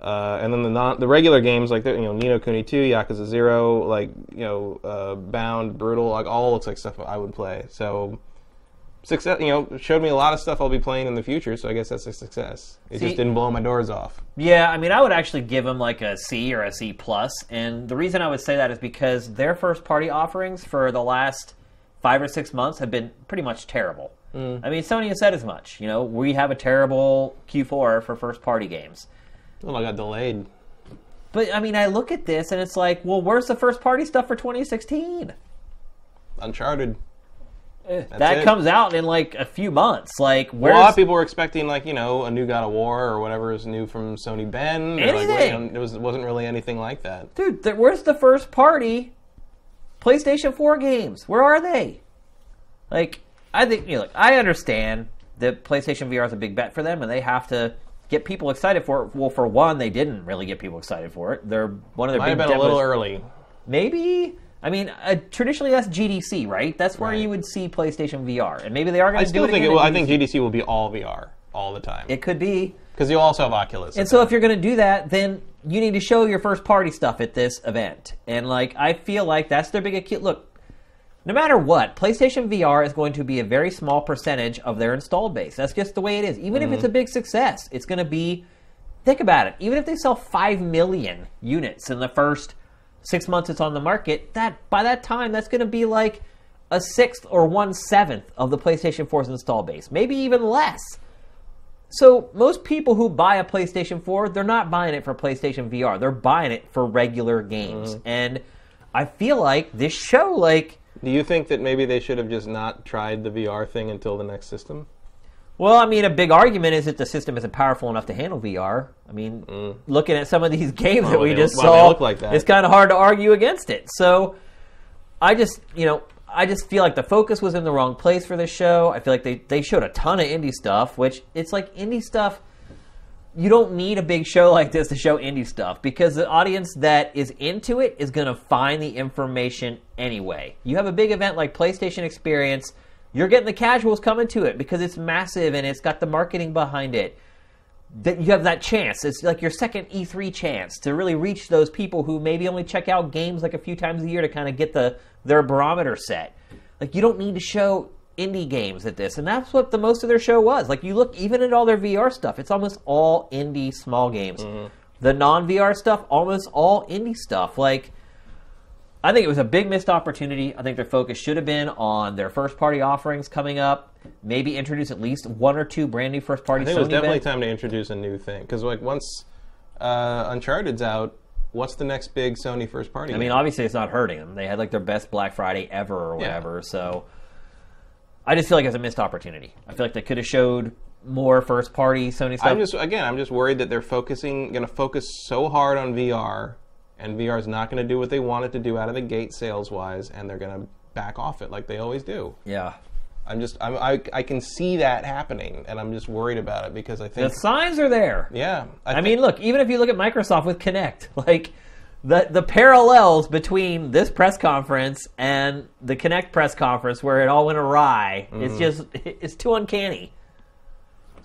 Uh, and then the non, the regular games like the, you know Ni no Kuni 2, Yakuza 0, like you know uh, Bound, Brutal, like all looks like stuff I would play. So success, you know, showed me a lot of stuff I'll be playing in the future. So I guess that's a success. It See- just didn't blow my doors off. Yeah, I mean, I would actually give them like a C or a C plus, and the reason I would say that is because their first party offerings for the last five or six months have been pretty much terrible. Mm. I mean, Sony has said as much. You know, we have a terrible Q4 for first party games. Well, I got delayed. But I mean, I look at this and it's like, well, where's the first party stuff for 2016? Uncharted. Eh, that it. comes out in like a few months. Like, Well, a lot of people were expecting like you know a new God of War or whatever is new from Sony Ben. like, Anything. you know, it was it wasn't really anything like that. dude? th- where's the first party PlayStation 4 games? Where are they? Like, I think you know, like, I understand that PlayStation VR is a big bet for them, and they have to get people excited for it. Well, for one, they didn't really get people excited for it. They're one of their Might big have been a little early. Maybe. I mean, uh, traditionally that's GDC, right? That's where Right. you would see PlayStation VR, and maybe they are going I to do still it think it will. I think GDC. Will be all VR all the time it could be. because you'll also have Oculus. And so if you're going to do that, then you need to show your first party stuff at this event. And like I feel like that's their big acute look. No matter what, PlayStation VR is going to be a very small percentage of their installed base. That's just the way it is. Even if it's a big success, it's going to be think about it. Even if they sell 5 million units in the first 6 months it's on the market, that by that time that's going to be like a sixth or one seventh of the PlayStation 4's install base, maybe even less. So most people who buy a PlayStation 4, they're not buying it for PlayStation VR. They're buying it for regular games. Mm-hmm. And I feel like this show like do you think that maybe they should have just not tried the VR thing until the next system? Well, I mean, a big argument is that the system isn't powerful enough to handle VR. I mean, mm. looking at some of these *laughs* games that we just look- saw, look like that. it's kind of hard to argue against it. So, I just, you know, I just feel like the focus was in the wrong place for this show. I feel like they, they showed a ton of indie stuff, which it's like indie stuff. you don't need a big show like this to show indie stuff because the audience that is into it is going to find the information anyway. You have a big event like PlayStation Experience, you're getting the casuals coming to it because it's massive and it's got the marketing behind it. That you have that chance. It's like your second E3 chance to really reach those people who maybe only check out games like a few times a year to kind of get the their barometer set. Like you don't need to show indie games at this, and that's what the most of their show was. Like you look even at all their VR stuff, it's almost all indie small games. Mm-hmm. The non VR stuff, almost all indie stuff. Like I think it was a big missed opportunity. I think their focus should have been on their first party offerings coming up. Maybe introduce at least one or two brand new first party. I think it was definitely events. time to introduce a new thing because like once uh, Uncharted's out, what's the next big Sony first party? I mean, obviously, it's not hurting them. They had like their best Black Friday ever or Yeah. whatever. So I just feel like it's a missed opportunity. I feel like they could have showed more first party Sony stuff. I'm just again, I'm just worried that they're focusing, going to focus so hard on VR, and VR is not going to do what they want it to do out of the gate sales wise, and they're going to back off it like they always do. yeah. I'm just, I'm, I, I can see that happening, and I'm just worried about it because I think The signs are there. yeah, I think- mean, look, even if you look at Microsoft with Kinect, *laughs* like the the parallels between this press conference and the Kinect press conference where it all went awry, Mm-hmm. it's just it's too uncanny.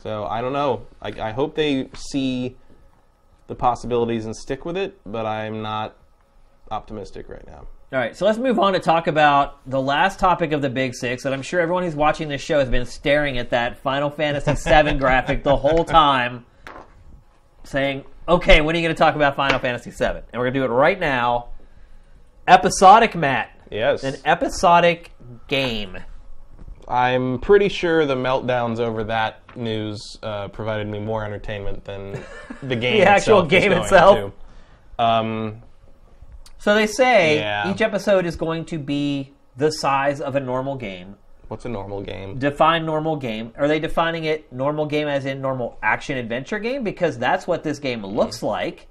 So I don't know. I, I hope they see the possibilities and stick with it, but I'm not optimistic right now. All right, so let's move on to talk about the last topic of the Big Six. And I'm sure everyone who's watching this show has been staring at that Final Fantasy *laughs* VII graphic the whole time, saying, "Okay, when are you going to talk about Final Fantasy VII?" And we're going to do it right now. Episodic, Matt. Yes, An episodic game. I'm pretty sure the meltdowns over that news uh, provided me more entertainment than *laughs* the game. Itself. The actual itself is game going itself? to. Um, So they say Yeah. each episode is going to be the size of a normal game. what's a normal game? Define normal game. Are they defining it normal game as in normal action adventure game because that's what this game looks like?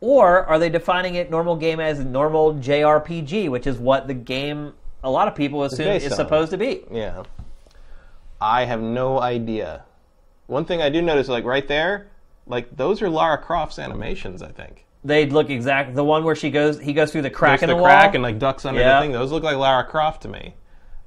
Or are they defining it normal game as normal JRPG, which is what the game a lot of people assume it's, on. supposed to be? Yeah, I have no idea. One thing I do notice, like right there, like those are Lara Croft's animations. I think. They look exact. The one where she goes, he goes through the crack in the the, crack wall. and like ducks under Yeah. the thing. Those look like Lara Croft to me.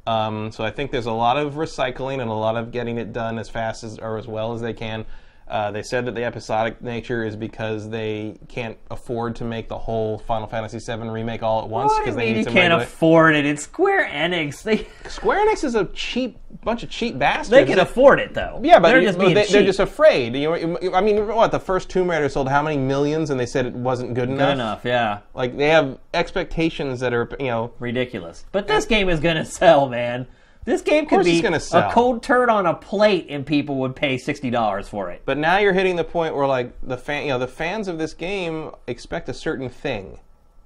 Um, so I think there's a lot of recycling and a lot of getting it done as fast as or as well as they can. Uh, they said that the episodic nature is because they can't afford to make the whole Final Fantasy VII remake all at once because they mean need you some can't afford it? It's Square Enix. They *laughs* Square Enix is a cheap bunch of cheap bastards. they can afford it though. Yeah, but they're just being they, cheap. they're just afraid. You know, I mean, what the first Tomb Raider sold how many millions, and they said it wasn't good enough. good enough. Yeah, Like they have expectations that are, you know, ridiculous. But this game is gonna sell, man. This game could be a cold turd on a plate, and people would pay sixty dollars for it. But now you're hitting the point where like the fan, you know, the fans of this game expect a certain thing,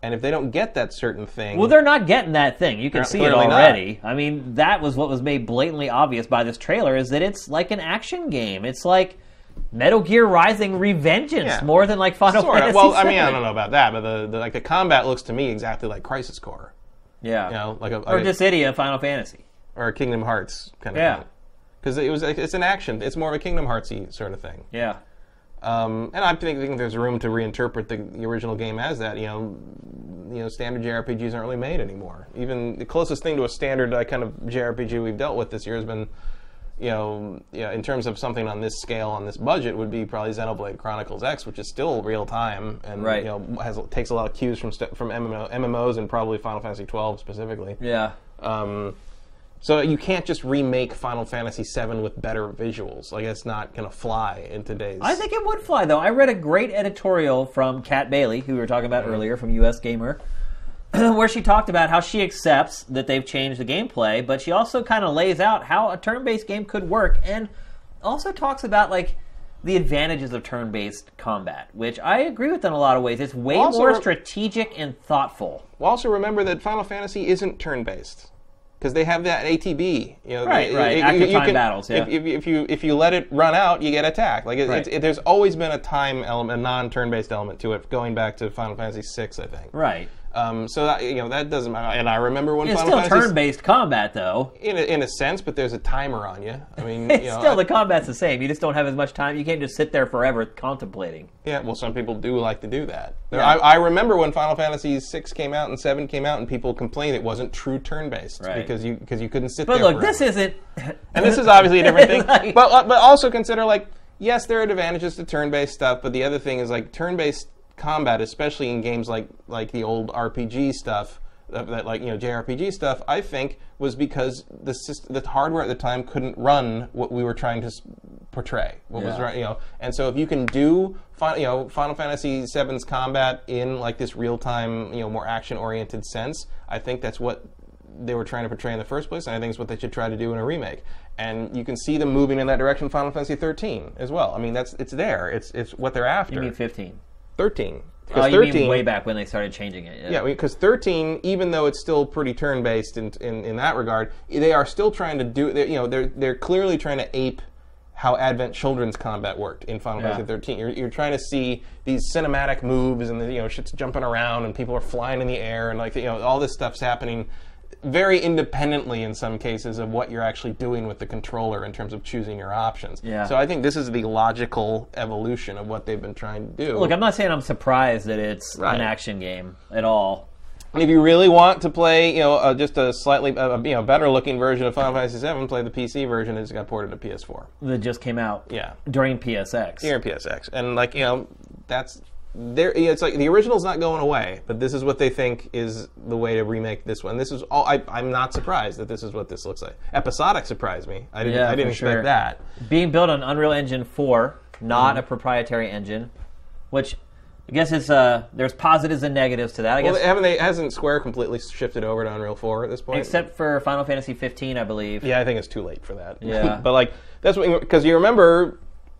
and if they don't get that certain thing, Well, they're not getting that thing. You can see it Clearly not. already. I mean, that was what was made blatantly obvious by this trailer is that it's like an action game. It's like Metal Gear Rising Revengeance Yeah. more than like Final sort of. Fantasy. Well, I mean, I don't know about that, but the, the like the combat looks to me exactly like Crisis Core, Yeah. you know, like a, or like a- Dissidia Final Fantasy. Or a Kingdom Hearts kind of Yeah. thing. Because it was it's an action. It's more of a Kingdom Heartsy sort of thing. Yeah. Um, and I think, think there's room to reinterpret the, the original game as that. You know, you know, standard JRPGs aren't really made anymore. Even the closest thing to a standard uh, kind of JRPG we've dealt with this year has been, you know, you know, in terms of something on this scale on this budget would be probably Xenoblade Chronicles X, which is still real time and Right. you know has takes a lot of cues from st- from MMO, MMOs and probably Final Fantasy 12 specifically. Yeah. Um, so you can't just remake Final Fantasy VII with better visuals. Like it's not going to fly in today's. I think it would fly though. I read a great editorial from Kat Bailey, who we were talking about mm-hmm. earlier from US Gamer, *clears throat* where she talked about how she accepts that they've changed the gameplay, but she also kind of lays out how a turn-based game could work and also talks about like the advantages of turn-based combat, which I agree with in a lot of ways. It's way Also more strategic and thoughtful. Well, also remember that Final Fantasy isn't turn-based because they have that ATB. You know, Right, right, you- active you time battles, yeah. If, if, if you if you let it run out, you get attacked. Like it, Right. it's, it, there's always been a time element, a non-turn-based element to it, going back to Final Fantasy VI, I think. Right. Um, so that, you know that doesn't matter. And I remember when It's Final still Fantasy turn-based combat, though. in a, in a sense, but there's a timer on you. I mean, *laughs* you know, still I- the combat's the same. You just don't have as much time. You can't just sit there forever contemplating. Yeah, well, some people do like to do that. Yeah. I, I remember when Final Fantasy VI came out and Seven came out, and people complained it wasn't true turn-based Right. because you because you couldn't sit But there. look, this isn't. and this is obviously a different *laughs* thing. Like- but uh, but also consider like yes, there are advantages to turn-based stuff, but the other thing is like turn-based combat, especially in games like like the old RPG stuff. That like you know JRPG stuff, I think was because the syst- the hardware at the time couldn't run what we were trying to portray. What was right, you know, and so if you can do you know Final Fantasy VII's combat in like this real time you know more action oriented sense, I think that's what they were trying to portray in the first place, and I think it's what they should try to do in a remake. And you can see them moving in that direction. in Final Fantasy 13 as well. I mean, that's it's there. It's it's what they're after. You mean 15? 13. Oh, Because you 13 mean way back when they started changing it? yeah, because 13, even though it's still pretty turn-based in, in, in that regard, they are still trying to do. they're- You know, they're they're clearly trying to ape how Advent Children's combat worked in Final Yeah. Fantasy 13. You're, you're trying to see these cinematic moves and the, you know shit's jumping around and people are flying in the air and like you know all this stuff's happening very independently in some cases of what you're actually doing with the controller in terms of choosing your options. Yeah. So I think this is the logical evolution of what they've been trying to do. Look, I'm not saying I'm surprised that it's Right. an action game at all. And if you really want to play, you know, uh, just a slightly, uh, you know, better looking version of Final Fantasy VII, play the PC version. It's got ported to PS4. That just came out Yeah, during PSX. During PSX, and like you know, that's there. It's like the original's not going away, but this is what they think is the way to remake this one. This is all. I, I'm not surprised that this is what this looks like. Episodic surprised me. I didn't. Yeah, I didn't for expect sure. that. Being built on Unreal Engine 4, not Mm-hmm. a proprietary engine, which I guess it's uh there's positives and negatives to that. I Well, guess haven't they? Hasn't Square completely shifted over to Unreal 4 at this point? except for Final Fantasy 15, I believe. Yeah, I think it's too late for that. Yeah. *laughs* but like that's what because you remember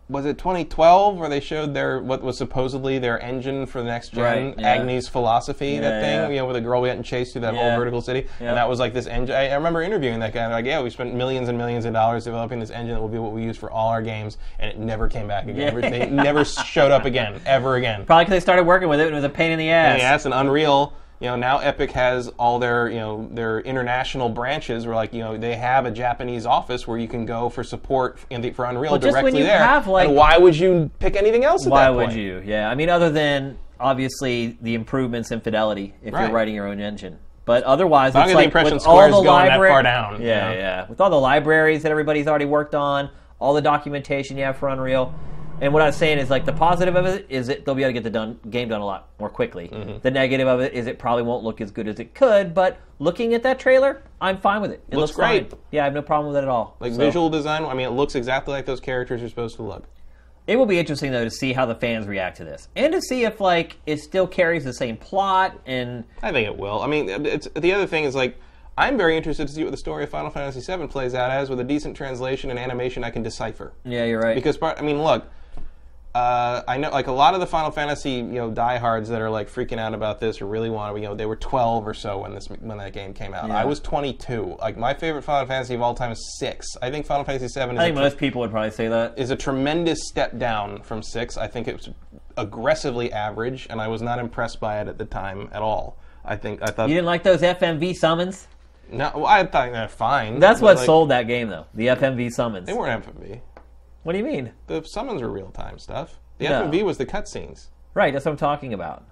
was it 2012 where they showed their what was supposedly their engine for the next gen Right, yeah. Agni's philosophy that thing yeah. you know where the girl we and chased through that Yeah. whole vertical city Yeah. and that was like this engine I, I remember interviewing that guy like yeah we spent millions and millions of dollars developing this engine that will be what we use for all our games and it never came back again Yeah. they never showed up again ever again Probably because they started working with it and it was a pain in the ass. yes, and Unreal. You know, now Epic has all their, you know, their international branches where, like, you know, they have a Japanese office where you can go for support in the, for Unreal Well, directly there. have, like- and why would you pick anything else at Why would you? Yeah, I mean, other than obviously the improvements in fidelity if Right. you're writing your own engine. But otherwise, it's the like impression with all the going that far down, Yeah, you know? yeah. With all the libraries that everybody's already worked on, all the documentation you have for Unreal, and what I was saying is like the positive of it is that they'll be able to get the done, game done a lot more quickly. Mm-hmm. The negative of it is it probably won't look as good as it could. But looking at that trailer, I'm fine with it. It Looks looks, great. Fine. Yeah, I have no problem with it at all. Like So- visual design, I mean, it looks exactly like those characters are supposed to look. It will be interesting though to see how the fans react to this, and to see if like it still carries the same plot and I think it will. I mean, it's, the other thing is like, I'm very interested to see what the story of Final Fantasy VII plays out as with a decent translation and animation I can decipher. yeah, you're right. Because part, I mean, look, uh, I know like a lot of the Final Fantasy you know diehards that are like freaking out about this or really want to, you know, they were 12 or so when this when that game came out. Yeah. I was 22. Like my favorite Final Fantasy of all time is six. I think Final Fantasy seven. is, I think a, most people would probably say that. is a tremendous step down from six. I think it was aggressively average, and I was not impressed by it at the time at all. I think I thought You didn't like those FMV summons? no, well, I thought they're fine. That's what like, sold that game though. The FMV summons. They weren't FMV. What do you mean? The summons are real time stuff. The No. FMV was the cutscenes. Right, that's what I'm talking about.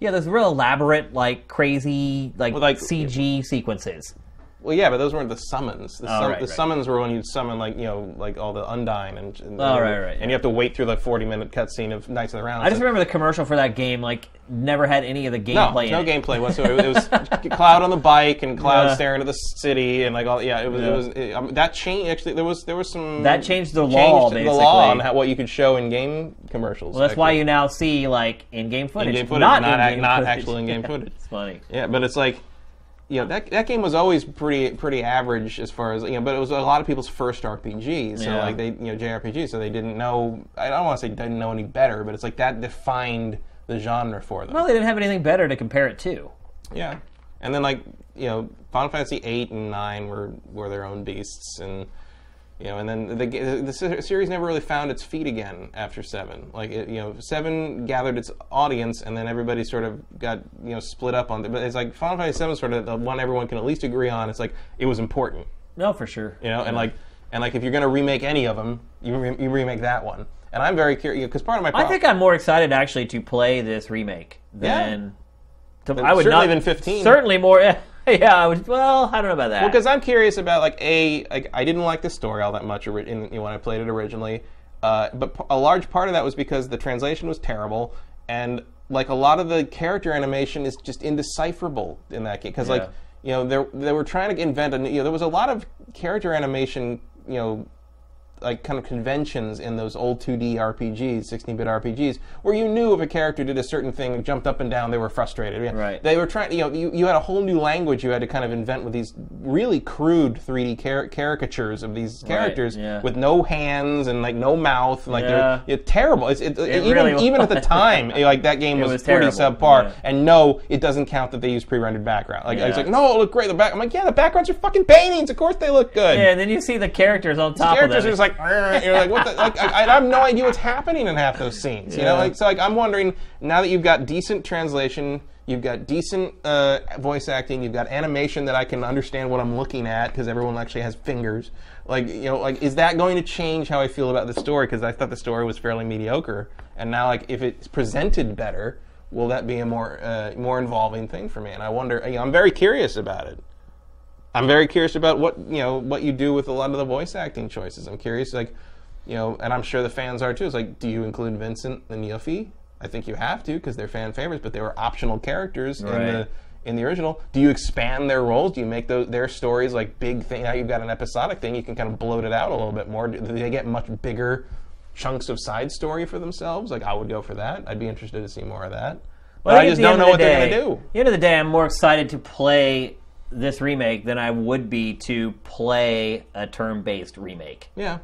Yeah, there's real elaborate, like crazy, like, Well, like- CG sequences. Well, yeah, but those weren't the summons. The, Oh, sum- right, the right. summons were when you'd summon, like, you know, like all the Undyne and, and Oh, right, right, and yeah. you have to wait through the forty-minute cutscene of Knights of the Round. I just remember the commercial for that game, like, never had any of the gameplay no in it. gameplay whatsoever. It was *laughs* *laughs* Cloud on the bike and Cloud Yeah. staring at the city and like all. Yeah, it was. Yeah. It was it, um, that changed. Actually, there was there was some That changed the changed law, the basically. law on how, what you could show in game commercials. Well, that's why you now see, like, in-game footage. In-game footage, not, not in-game not footage. actual in-game *laughs* footage. It's funny. Yeah, but it's like, you know, that that game was always pretty pretty average as far as you know. But it was a lot of people's first RPG, so Yeah. like they you know JRPG, so they didn't know. I don't want to say didn't know any better, but it's like that defined the genre for them. Well, they didn't have anything better to compare it to. yeah, and then like you know, Final Fantasy eight and nine were were their own beasts, and You know, and then the, the se- series never really found its feet again after seven. Like, it, you know, seven gathered its audience, and then everybody sort of got you know split up on it. But it's like Final Fantasy Seven, is sort of the one everyone can at least agree on. It's like it was important, No, for sure. you know, and like and like if you're going to remake any of them, you, re- you remake that one. And I'm very curious because part of my I think I'm more excited actually to play this remake Yeah. than. To, I would certainly not than 15. Certainly more. Yeah, *laughs* I would. Well, I don't know about that. Well, because I'm curious about like a like I didn't like the story all that much ori- in, you know, when I played it originally, uh, but p- a large part of that was because the translation was terrible and like a lot of the character animation is just indecipherable in that game because like you know they they were trying to invent a new- you know there was a lot of character animation you know like kind of conventions in those old 2D RPGs, 16-bit RPGs, where you knew if a character did a certain thing, and jumped up and down, they were frustrated. Yeah. Right. They were trying, you know, you, you had a whole new language you had to kind of invent with these really crude 3D car- caricatures of these characters yeah. with no hands and like no mouth, and, like Yeah. they're it's terrible. It's it, even really even at the time, *laughs* like that game was, was pretty terrible, subpar. And no, it doesn't count that they use pre-rendered background. Like it's like no, it look great. The back, I'm like yeah, the backgrounds are fucking paintings. Of course they look good yeah, and then you see the characters on top characters of are them. just like, "Arr," you're like, what the, like, I, I have no idea what's happening in half those scenes. You know, like, so like, I'm wondering now that you've got decent translation, you've got decent uh, voice acting, you've got animation that I can understand what I'm looking at because everyone actually has fingers. Like, you know, like, is that going to change how I feel about the story? Because I thought the story was fairly mediocre, and now, like, if it's presented better, will that be a more uh, more involving thing for me? And I wonder. You know, I'm very curious about it. I'm very curious about what you know what you do with a lot of the voice acting choices. I'm curious, like you know, and I'm sure the fans are too. It's like, do you include Vincent and Yuffie? I think you have to because they're fan favorites, but they were optional characters in the in the original. Do you expand their roles? Do you make those their stories like big thing? Now you've got an episodic thing, you can kind of bloat it out a little bit more. Do they get much bigger chunks of side story for themselves? Like I would go for that. I'd be interested to see more of that. But Well, I just don't know of what the they're going to do. At the end of the day, I'm more excited to play this remake than I would be to play a turn-based remake. Yeah.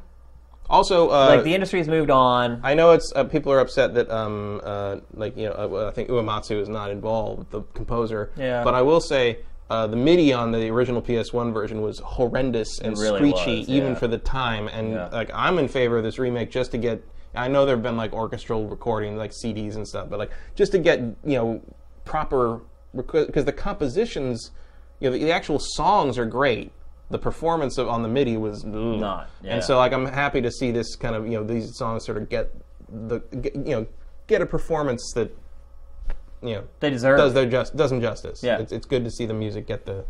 Also, uh, Like the industry's moved on. I know it's uh, people are upset that um uh like you know uh, I think Uematsu is not involved, the composer. Yeah. But I will say uh, the MIDI on the original PS1 version was horrendous and really screechy, was, even for the time. And Yeah. like I'm in favor of this remake just to get. I know there've been like orchestral recording, like CDs and stuff, but like just to get you know proper because the compositions, you know, the, the actual songs are great. The performance of, on the MIDI was. Not, yeah. and so like I'm happy to see this kind of you know these songs sort of get the get, you know get a performance that you know They deserve. does their just does them justice. Yeah. it's, it's good to see the music get the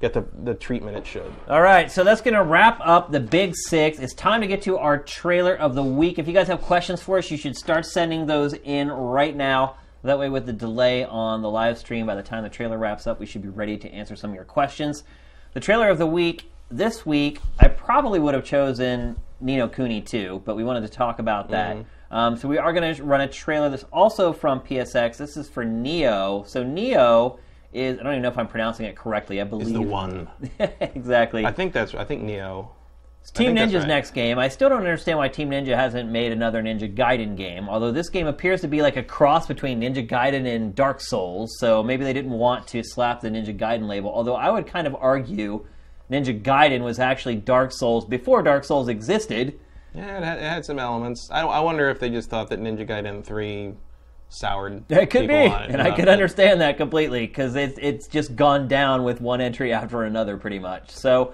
get the, the treatment it should. All right, so that's going to wrap up the Big Six. It's time to get to our trailer of the week. If you guys have questions for us, you should start sending those in right now. That way, with the delay on the live stream, by the time the trailer wraps up, we should be ready to answer some of your questions. The trailer of the week this week, I probably would have chosen Ni no Kuni too, but we wanted to talk about that. Um, so we are going to run a trailer that's also from PSX. This is for Nioh. So Nioh is I don't even know if I'm pronouncing it correctly. I believe Is the one. *laughs* exactly. I think that's I think Nioh. Team Ninja's right. next game. I still don't understand why Team Ninja hasn't made another Ninja Gaiden game. Although this game appears to be like a cross between Ninja Gaiden and Dark Souls, so maybe they didn't want to slap the Ninja Gaiden label. Although I would kind of argue Ninja Gaiden was actually Dark Souls before Dark Souls existed. Yeah, it had, it had some elements. I, I wonder if they just thought that Ninja Gaiden three soured. *laughs* It could be, it and I could understand that completely because it's it's just gone down with one entry after another, pretty much. So,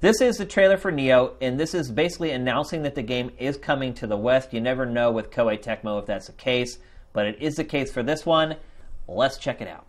this is the trailer for Nioh, and this is basically announcing that the game is coming to the West. You never know with Koei Tecmo if that's the case, but it is the case for this one. Let's check it out.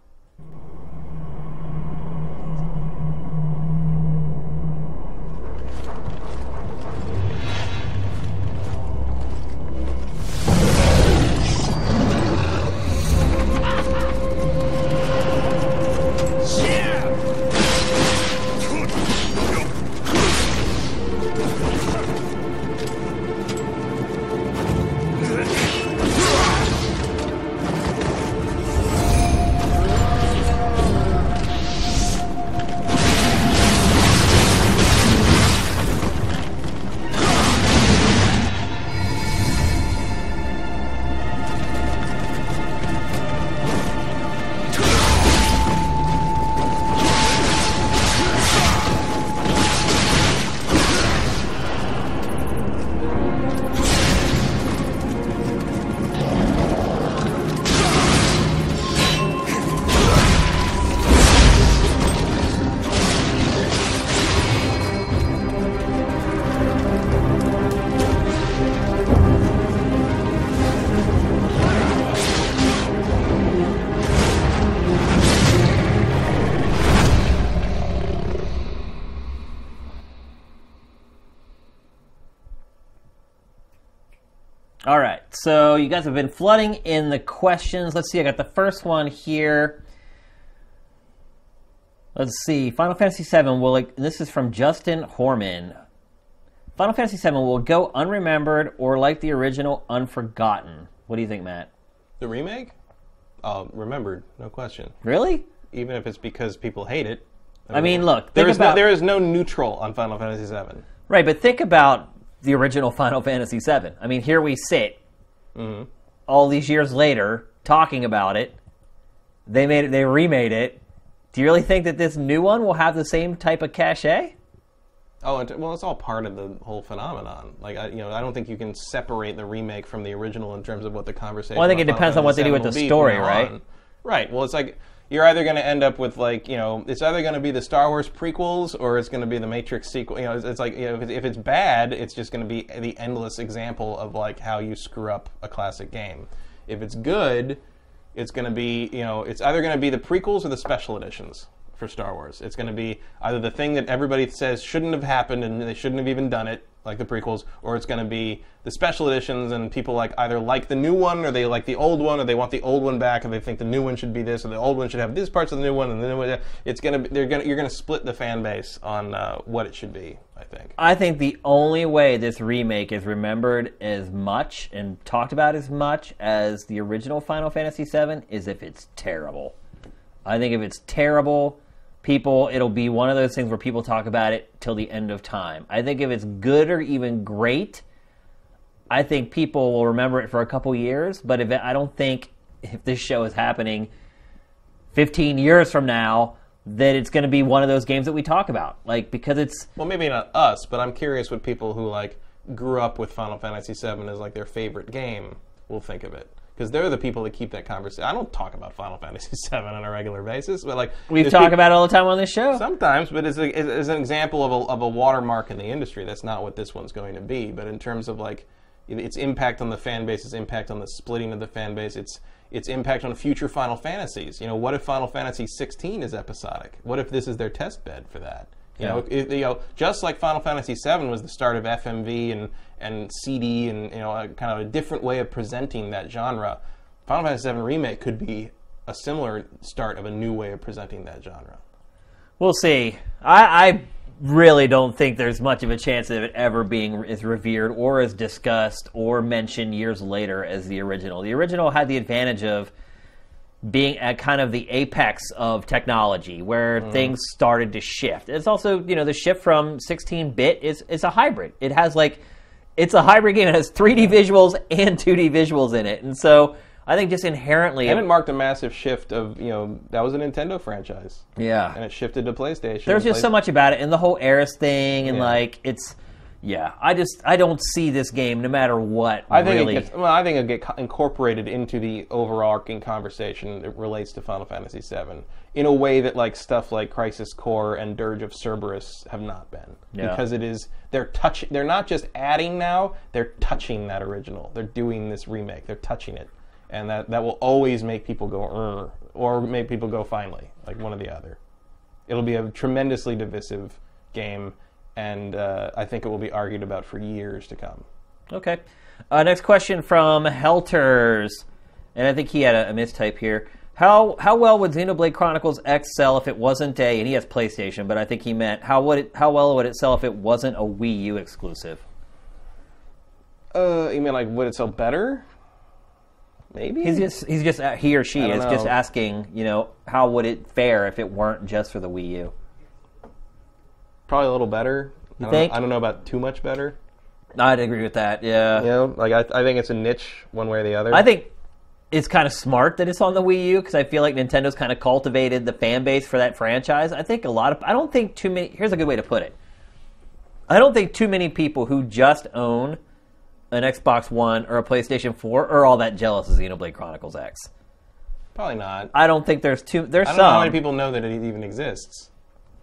You guys have been flooding in the questions. Let's see, I got the first one here. Let's see, Final Fantasy VII will. Like, this is from Justin Horman. Final Fantasy VII will go unremembered or like the original, unforgotten. What do you think, Matt? The remake? Oh, remembered, no question. Really? Even if it's because people hate it. I mean, look, there is about no, there is no neutral on Final Fantasy VII. right, but think about the original *laughs* Final Fantasy VII. I mean, here we sit, Mm-hmm. all these years later, talking about it. They made it. They remade it. Do you really think that this new one will have the same type of cachet? Oh, well, it's all part of the whole phenomenon. Like, I, you know, I don't think you can separate the remake from the original in terms of what the conversation. Well, I think it depends on what they do with the VII will be story, right? on. Right. Well, it's like you're either going to end up with like, you know, it's either going to be the Star Wars prequels or it's going to be the Matrix sequel. You know, it's, it's like, you know, if, it's- if it's bad, it's just going to be the endless example of like how you screw up a classic game. If it's good, it's going to be, you know, it's either going to be the prequels or the special editions for Star Wars. It's going to be either the thing that everybody says shouldn't have happened and they shouldn't have even done it, like the prequels, or it's going to be the special editions and people like either like the new one or they like the old one or they want the old one back and they think the new one should be this or the old one should have these parts of the new one and the new one. It's going to be, they're going to, you're going to split the fan base on uh, what it should be. I think. I think the only way this remake is remembered as much and talked about as much as the original Final Fantasy VII is if it's terrible. I think if it's terrible, people, it'll be one of those things where people talk about it till the end of time. I think if it's good or even great, I think people will remember it for a couple years. But if it, I don't think if this show is happening 15 years from now, that it's going to be one of those games that we talk about. Like because it's Well, maybe not us, but I'm curious what people who like grew up with Final Fantasy VII as like their favorite game will think of it. Because they're the people that keep that conversation. I don't talk about Final Fantasy *laughs* VII on a regular basis, but like We've there's talked about it all the time on this show. sometimes. But as, a, as an example of a, of a watermark in the industry, that's not what this one's going to be. But in terms of like its impact on the fan base, its impact on the splitting of the fan base, its its impact on future Final Fantasies. You know, what if Final Fantasy 16 is episodic? What if this is their test bed for that? You Yeah. know, it, you know, just like Final Fantasy VII was the start of FMV and and CD and you know, a, kind of a different way of presenting that genre. Final Fantasy VII remake could be a similar start of a new way of presenting that genre. We'll see. I, I really don't think there's much of a chance of it ever being as revered or as discussed or mentioned years later as the original. The original had the advantage of being at kind of the apex of technology where mm. things started to shift. It's also, you know, the shift from 16-bit is is a hybrid. It has like it's a hybrid game. It has 3D visuals and 2D visuals in it. And so I think just inherently And it marked a massive shift of, you know, that was a Nintendo franchise. yeah. And it shifted to PlayStation. There's just so much about it, and the whole Aeris thing, and Yeah. like it's, yeah. I just I don't see this game, no matter what. I think really. it gets, well, I think it'll get co- incorporated into the overarching conversation that relates to Final Fantasy VII in a way that like stuff like Crisis Core and Dirge of Cerberus have not been. Yeah. Because it is they're touch they're not just adding now, they're touching that original. They're doing this remake. They're touching it. And that, that will always make people go "Ugh," or make people go finally, like one or the other. It'll be a tremendously divisive game and uh, I think it will be argued about for years to come. Okay. Uh, next question from Helters, and I think he had a, a mistype here. How how well would Xenoblade Chronicles X sell if it wasn't a? And he has PlayStation, but I think he meant how would it how well would it sell if it wasn't a Wii U exclusive? Uh, you mean like would it sell better? Maybe. He's just he's just uh, he or she is don't just asking, you know, how would it fare if it weren't just for the Wii U? probably a little better. I don't, think? I don't know about too much better. I'd agree with that. Yeah. You know, like I, I think it's a niche one way or the other. I think it's kind of smart that it's on the Wii U because I feel like Nintendo's kind of cultivated the fan base for that franchise. I think a lot of I don't think too many. Here's a good way to put it. I don't think too many people who just own an Xbox One or a PlayStation 4 are all that jealous of Xenoblade Chronicles X. probably not. I don't think there's too. There's I don't some. know how many people know that it even exists.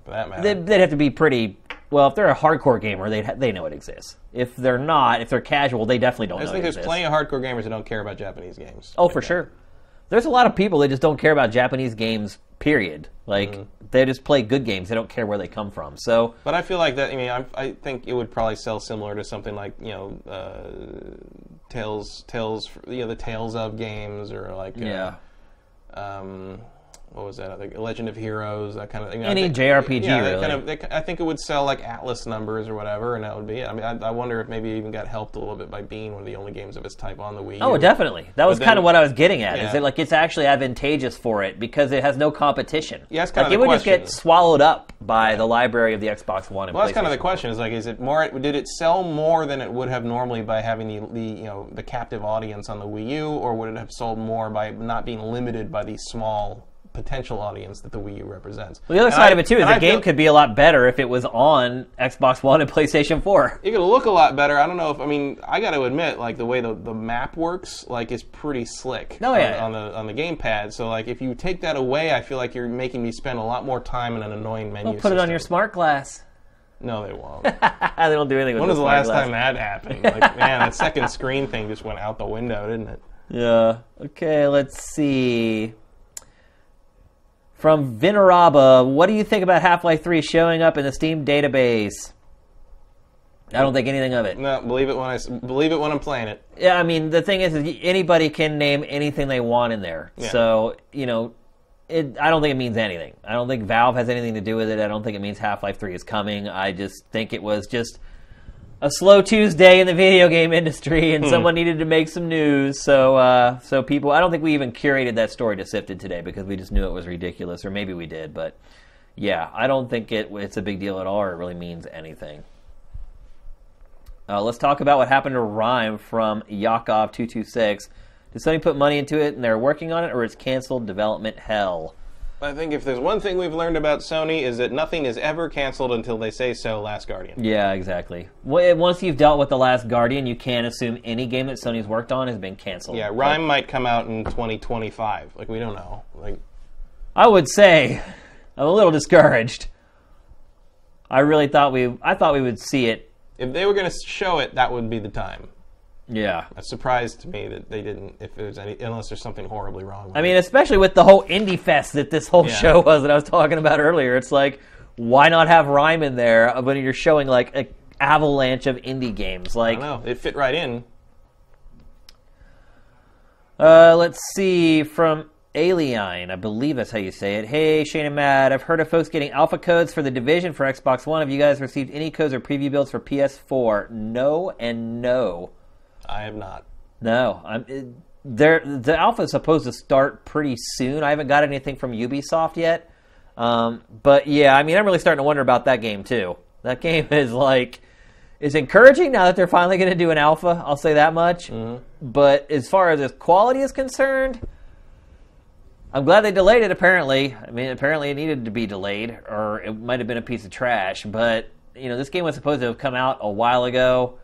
For that matter. They'd, they'd have to be pretty. Well, if they're a hardcore gamer, they they know it exists. If they're not, if they're casual, they definitely don't I just think there's plenty of hardcore gamers that don't care about Japanese games. Oh, for sure. There's a lot of people that just don't care about Japanese games. Period. Like Mm-hmm. they just play good games. They don't care where they come from. So But I feel like that. I mean, I, I think it would probably sell similar to something like you know, uh, Tales, Tales, you know, the Tales of games, or like uh, Yeah. um, what was that? other Legend of Heroes, that kind of thing. Any think- JRPG, yeah, really. kind of, they, I think it would sell like Atlus numbers or whatever, and that would be. it. I mean, I, I wonder if maybe it even got helped a little bit by being one of the only games of its type on the Wii. Oh, definitely. That was kind of what I was getting at. Is Yeah. that like it's actually advantageous for it because it has no competition. Yeah, that's kinda like it the would just get swallowed up by the library of the Xbox One. And Well, that's kind of the question. Is like, is it more? Did it sell more than it would have normally by having the, the you know the captive audience on the Wii U, or would it have sold more by not being limited by these small potential audience that the Wii U represents? Well, the other And side I- of it too is the I game feel- could be a lot better if it was on Xbox One and *laughs* PlayStation 4. It could look a lot better. I don't know if I mean I got to admit, like the way the, the map works, like is pretty slick. Oh, on- yeah. on, the on the gamepad. So like if you take that away, I feel like you're making me spend a lot more time in an annoying menu. Well, put it on your smart glass. No, they won't. *laughs* they don't do anything when was the last glass. time that happened? Like *laughs* man, that second screen thing just went out the window, didn't it? Yeah. Okay, let's see. From Vinaraba, what do you think about Half Life 3 showing up in the Steam database? I don't think anything of it. No, believe it when I believe it when I'm playing it. Yeah, I mean, the thing is, is anybody can name anything they want in there. Yeah. So, you know, it, I don't think it means anything. I don't think Valve has anything to do with it. I don't think it means Half Life 3 is coming. I just think it was just a slow Tuesday in the video game industry, and someone needed to make some news. So, uh, so people, I don't think we even curated that story to Sifted today because we just knew it was ridiculous, or maybe we did, but yeah, I don't think it, it's a big deal at all, or it really means anything. Uh, let's talk about what happened to RiME from Yakov226. Did somebody put money into it and they're working on it, or it's canceled development hell? I think if there's one thing we've learned about Sony is that nothing is ever canceled until they say so. Last Guardian. Yeah, exactly. Once you've dealt with The Last Guardian, you can't assume any game that Sony's worked on has been canceled. Yeah, RiME might come out in 2025. Like we don't know. Like I would say I'm a little discouraged. I really thought we I thought we would see it. if they were going to show it, that would be the time. Yeah. It's surprised to me that they didn't. If there's any, unless there's something horribly wrong. With I mean, especially with the whole indie fest that this whole Yeah. show was that I was talking about earlier. It's like, why not have RiME in there when you're showing like an avalanche of indie games? I Like, don't know. It fit right in. uh, let's see from Alien, I believe that's how you say it. Hey, Shane and Matt, I've heard of folks getting alpha codes for the Division for Xbox One. Have you guys received any codes or preview builds for PS4? No and no. I have not. No, I'm. It, there, the alpha is supposed to start pretty soon. I haven't got anything from Ubisoft yet, um, but yeah, I mean, I'm really starting to wonder about that game too. That game is like, is encouraging now that they're finally going to do an alpha. I'll say that much. But as far as its quality is concerned, I'm glad they delayed it. Apparently, I mean, apparently it needed to be delayed, or it might have been a piece of trash. But you know, this game was supposed to have come out a while ago.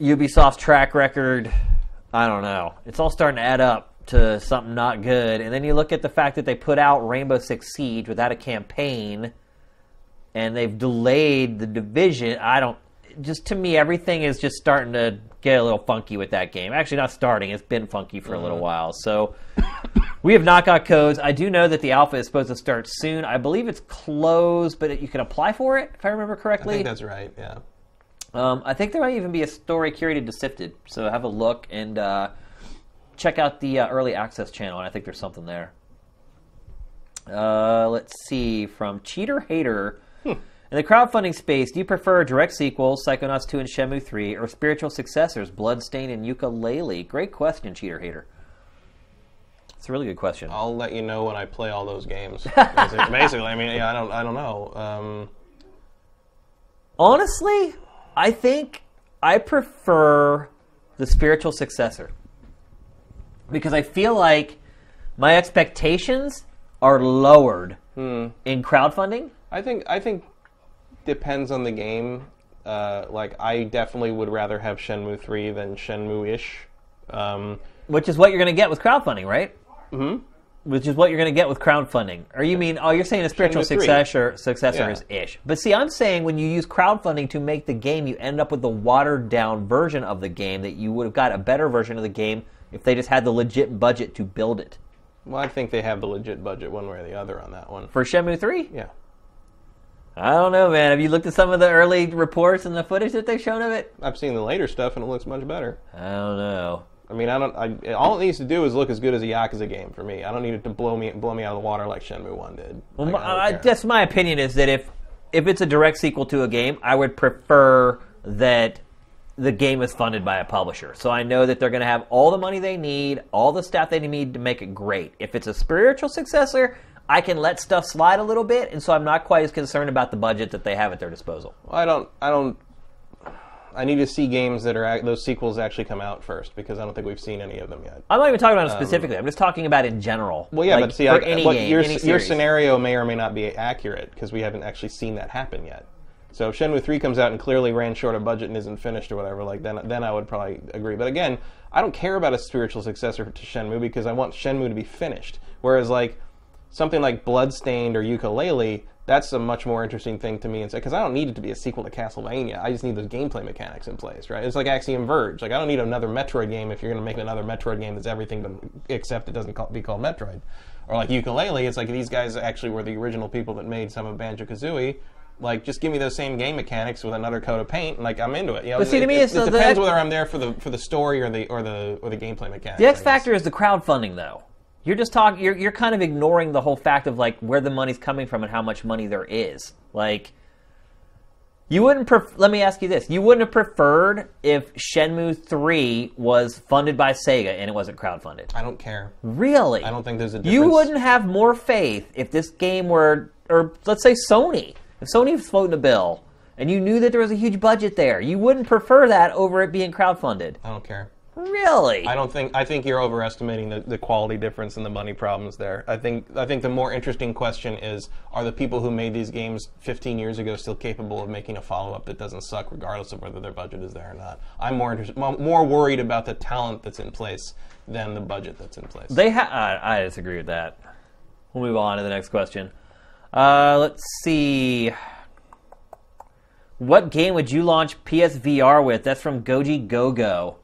Ubisoft's track record, I don't know. It's all starting to add up to something not good. And then you look at the fact that they put out Rainbow Six Siege without a campaign, and they've delayed the division. I don't. Just to me, everything is just starting to get a little funky with that game. Actually, not starting. It's been funky for a little mm-hmm. while. So we have not got codes. I do know that the alpha is supposed to start soon. I believe it's closed, but you can apply for it if I remember I correctly. think that's right. Yeah. Um, I think there might even be a story curated to Sifted, so have a look and uh, check out the uh, early access channel. And I think there's something there. Uh, let's see from Cheater Hater. In the crowdfunding space, do you prefer direct sequels, Psychonauts 2 and Shenmue 3, or spiritual successors, Bloodstain and Yooka-Laylee? Great question, Cheater Hater. It's a really good question. I'll let you know when I play all those games. *laughs* Basically, basically, I mean, yeah, I don't, I don't know. Um, Honestly, I think I prefer the spiritual successor because I feel like my expectations are lowered in crowdfunding. I think, I think depends on the game. Uh, like, I definitely would rather have Shenmue three than Shenmue-ish. Um, Which is what you're going to get with crowdfunding, right? Mm-hmm. Which is what you're going to get with crowdfunding. Or you mean, oh, you're saying a spiritual successor, successor Yeah. is ish. But see, I'm saying when you use crowdfunding to make the game, you end up with the watered down version of the game that you would have got a better version of the game if they just had the legit budget to build it. well, I think they have the legit budget one way or the other on that one. For Shenmue 3? Yeah. I don't know, man. Have you looked at some of the early reports and the footage that they've shown of it? I've seen the later stuff and it looks much better. I don't know. I mean, I don't. I, all it needs to do is look as good as a Yakuza game for me. I don't need it to blow me blow me out of the water like Shenmue One did. Well, Like, my, I that's my opinion. Is that if if it's a direct sequel to a game, I would prefer that the game is funded by a publisher. So I know that they're going to have all the money they need, all the staff they need to make it great. If it's a spiritual successor, I can let stuff slide a little bit, and so I'm not quite as concerned about the budget that they have at their disposal. I don't. I don't. I need to see games that are ac- those sequels actually come out first because I don't think we've seen any of them yet. I'm not even talking about it specifically. I'm just talking about in general. Um, Well, yeah, Like, but see, like, any what game, your any your scenario may or may not be accurate because we haven't actually seen that happen yet. So if Shenmue three comes out and clearly ran short of budget and isn't finished or whatever, like then then I would probably agree. But again, I don't care about a spiritual successor to Shenmue because I want Shenmue to be finished. Whereas like something like Bloodstained or Yooka-Laylee, that's a much more interesting thing to me. Because I don't need it to be a sequel to Castlevania. I just need those gameplay mechanics in place, right? It's like Axiom Verge. Like I don't need another Metroid game if you're going to make another Metroid game that's everything but except it doesn't call, be called Metroid. Or like Yooka-Laylee, it's like these guys actually were the original people that made some of Banjo Kazooie. Like, just give me those same game mechanics with another coat of paint, and like I'm into it. You know, But see, to it, me, it, it's it depends the- whether I'm there for the for the story or the or the or the gameplay mechanics. The X factor is the crowdfunding, though. You're just talking. You're you're kind of ignoring the whole fact of like where the money's coming from and how much money there is. Like, you wouldn't. Pref- let me ask you this: You wouldn't have preferred if Shenmue Three was funded by Sega and it wasn't crowdfunded? I don't care. Really? I don't think there's a difference. You wouldn't have more faith if this game were, or let's say Sony. If Sony was floating a bill and you knew that there was a huge budget there, you wouldn't prefer that over it being crowdfunded. I don't care. Really? I don't think. I think you're overestimating the, the quality difference and the money problems there. I think. I think the more interesting question is: Are the people who made these games 15 years ago still capable of making a follow up that doesn't suck, regardless of whether their budget is there or not? I'm more interested, more worried about the talent that's in place than the budget that's in place. They ha- I, I disagree with that. We'll move on to the next question. Uh, let's see. What game would you launch PSVR with? That's from Goji Gogo.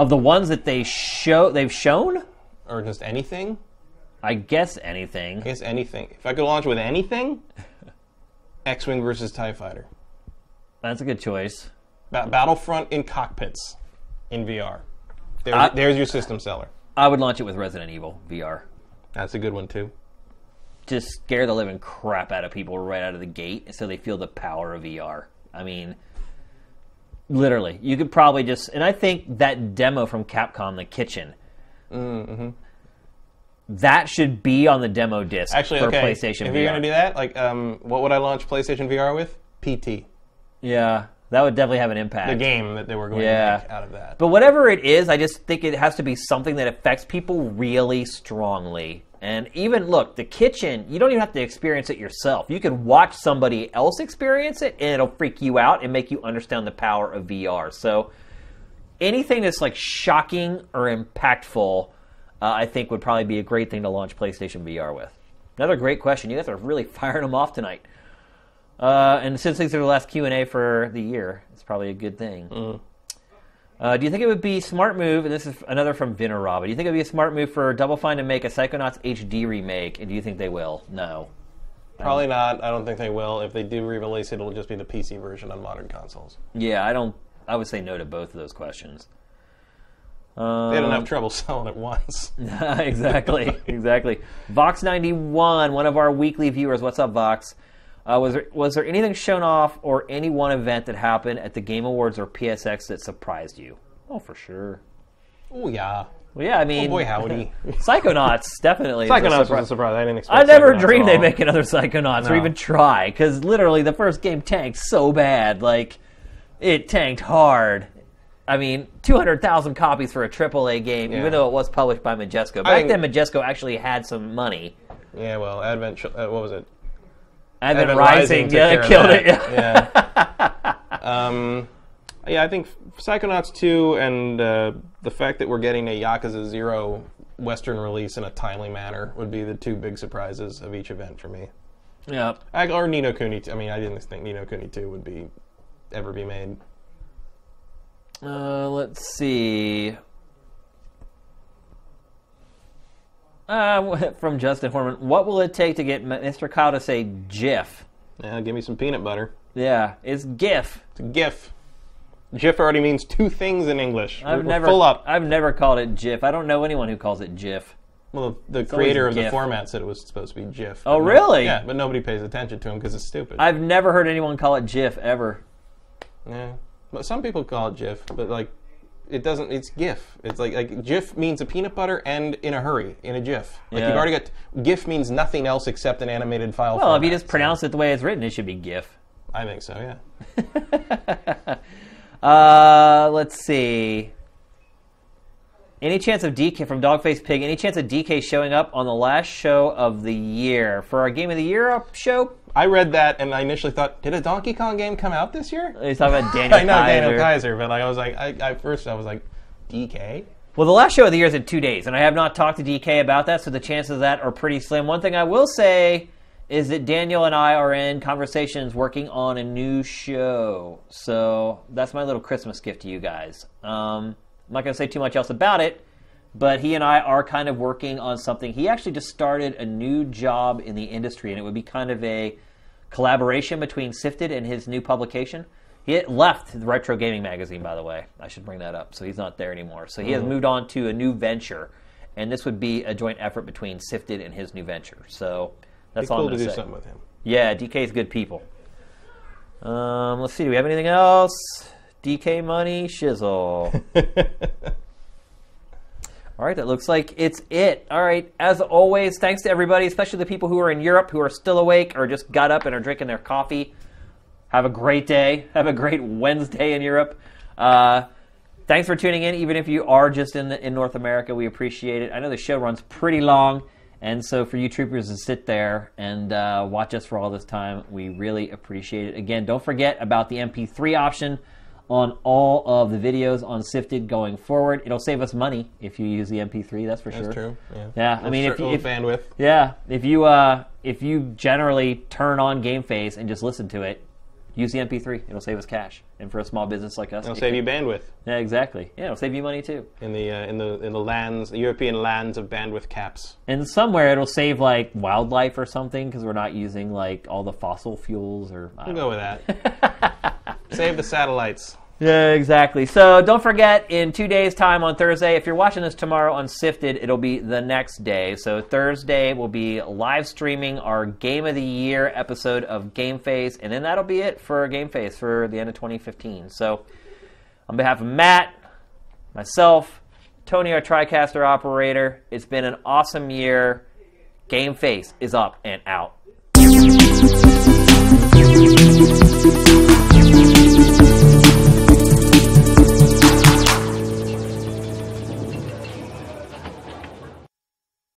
Of the ones that they show, they've shown. or just anything. I guess anything. I guess anything. If I could launch with anything, *laughs* X-wing versus Tie Fighter, That's a good choice. ba- Battlefront in cockpits, in VR. There's, I- there's your system seller. I would launch it with Resident Evil VR. That's a good one too. Just scare the living crap out of people right out of the gate, so they feel the power of VR. I mean, literally, you could probably just. And I think that demo from Capcom, the kitchen, that should be on the demo disc Actually, for okay. PlayStation if VR. you're gonna do that, like, um, what would I launch PlayStation VR with? PT, yeah, that would definitely have an impact. the game that they were going Yeah. to make out of that. But whatever it is, I just think it has to be something that affects people really strongly. And even look, the kitchen, you don't even have to experience it yourself. You can watch somebody else experience it and it'll freak you out and make you understand the power of VR. So anything that's like shocking or impactful, uh, I think would probably be a great thing to launch PlayStation VR with. Another great question. You guys are really *laughs* firing them off tonight. Uh, and since these are the last Q and A for the year, it's probably a good thing. Uh, do you think it would be smart move? And this is another from Vinner Rob. Do you think it would be a smart move for Double Fine to make a Psychonauts HD remake? And do you think they will? No. Probably not. I don't think they will. If they do re-release it, it'll just be the PC version on modern consoles. Yeah, I don't. I would say no to both of those questions. They had Um, enough trouble *laughs* selling it once. *laughs* exactly, exactly. Vox ninety one, one of our weekly viewers. What's up, Vox? Uh, was there was there anything shown off or any one event that happened at the Game Awards or PSX that surprised you? Oh, for sure. oh yeah. Well, yeah, I mean, Oh boy, howdy. *laughs* Psychonauts definitely. is a Psychonauts surprise. was a surprise. I didn't expect. I never dreamed they'd make another Psychonauts or even try, because literally the first game tanked so bad. Like, it tanked hard. I mean, 200,000 copies for a AAA game, Yeah. even though it was published by Majesco. Back think- then, Majesco actually had some money. Yeah, well, Advent. Uh, what was it? Advent, then Rising, took yeah, killed it. Yeah. Yeah. um, yeah, I think Psychonauts 2 and uh, the fact that we're getting a Yakuza 0 Western release in a timely manner would be the two big surprises of each event for me. yeah. I, or Ni no Kuni. I mean, I didn't think Ni no Kuni 2 would be ever be made. Uh, let's see. Uh, *laughs* from Justin Horman, what will it take to get Mr. Kyle to say GIF? Yeah, give me some peanut butter. Yeah, it's GIF. It's GIF. GIF already means two things in English. I've We're never, full up. I've never called it GIF. I don't know anyone who calls it GIF. Well, the, the creator of the format said it was supposed to be GIF. Oh, no- really? yeah, but nobody pays attention to him because it's stupid. I've never heard anyone call it GIF ever. yeah, but some people call it GIF, but like, it doesn't. It's GIF. It's like like GIF means a peanut butter and in a hurry in a GIF. Like Yeah. you've already got GIF means nothing else except an animated file. Well, if you format, just pronounce it the way it's written, it should be GIF. I think so. Yeah. *laughs* Uh, let's see. Any chance of DK from Dogface Pig? Any chance of DK showing up on the last show of the year for our Game of the Year up show? I read that and I initially thought, did a Donkey Kong game come out this year? He's talking about *laughs* Daniel I know Kaiser. Daniel Kaiser, but like, I was like, I, I first I was like, DK. Well, the last show of the year is in two days, and I have not talked to DK about that, so the chances of that are pretty slim. One thing I will say is that Daniel and I are in conversations working on a new show. So that's my little Christmas gift to you guys. Um, I'm not going to say too much else about it, but he and I are kind of working on something. He actually just started a new job in the industry, and it would be kind of a collaboration between Sifted and his new publication. He left the Retro Gaming Magazine, by the way. I should bring that up. So he's not there anymore. So he has moved on to a new venture, and this would be a joint effort between Sifted and his new venture. So that's Be all cool I'm to going do say. something with him. Yeah, DK's good people. Um, let's see. Do we have anything else? DK money shizzle. *laughs* All right, that looks like it's it. All right, as always, thanks to everybody, especially the people who are in Europe who are still awake or just got up and are drinking their coffee. Have a great day. *laughs* Have a great Wednesday in Europe. Uh, thanks for tuning in, even if you are just in the, in North America. We appreciate it. I know the show runs pretty long, and so for you troopers to sit there and uh, watch us for all this time, we really appreciate it. Again, don't forget about the MP3 option on all of the videos on Sifted going forward. It'll save us money if you use the MP3. That's for sure. That's true. Yeah. Yeah, I mean, if, Little if bandwidth. yeah, if you uh, if you generally turn on Game Face and just listen to it, use the MP3. It'll save us cash, and for a small business like us, It'll it save you bandwidth Yeah, exactly. Yeah, it'll save you money too. in the uh, in the in the lands, the European lands of bandwidth caps. And somewhere it'll save like wildlife or something because we're not using like all the fossil fuels or. I We'll go with that. *laughs* Save the satellites. Yeah, exactly. So don't forget, in two days' time on Thursday, if you're watching this tomorrow on Sifted, it'll be the next day. So Thursday will be live streaming our Game of the Year episode of Game Face, and then that'll be it for Game Face for the end of 2015. So on behalf of Matt, myself, Tony, our TriCaster operator, it's been an awesome year. Game Face is up and out.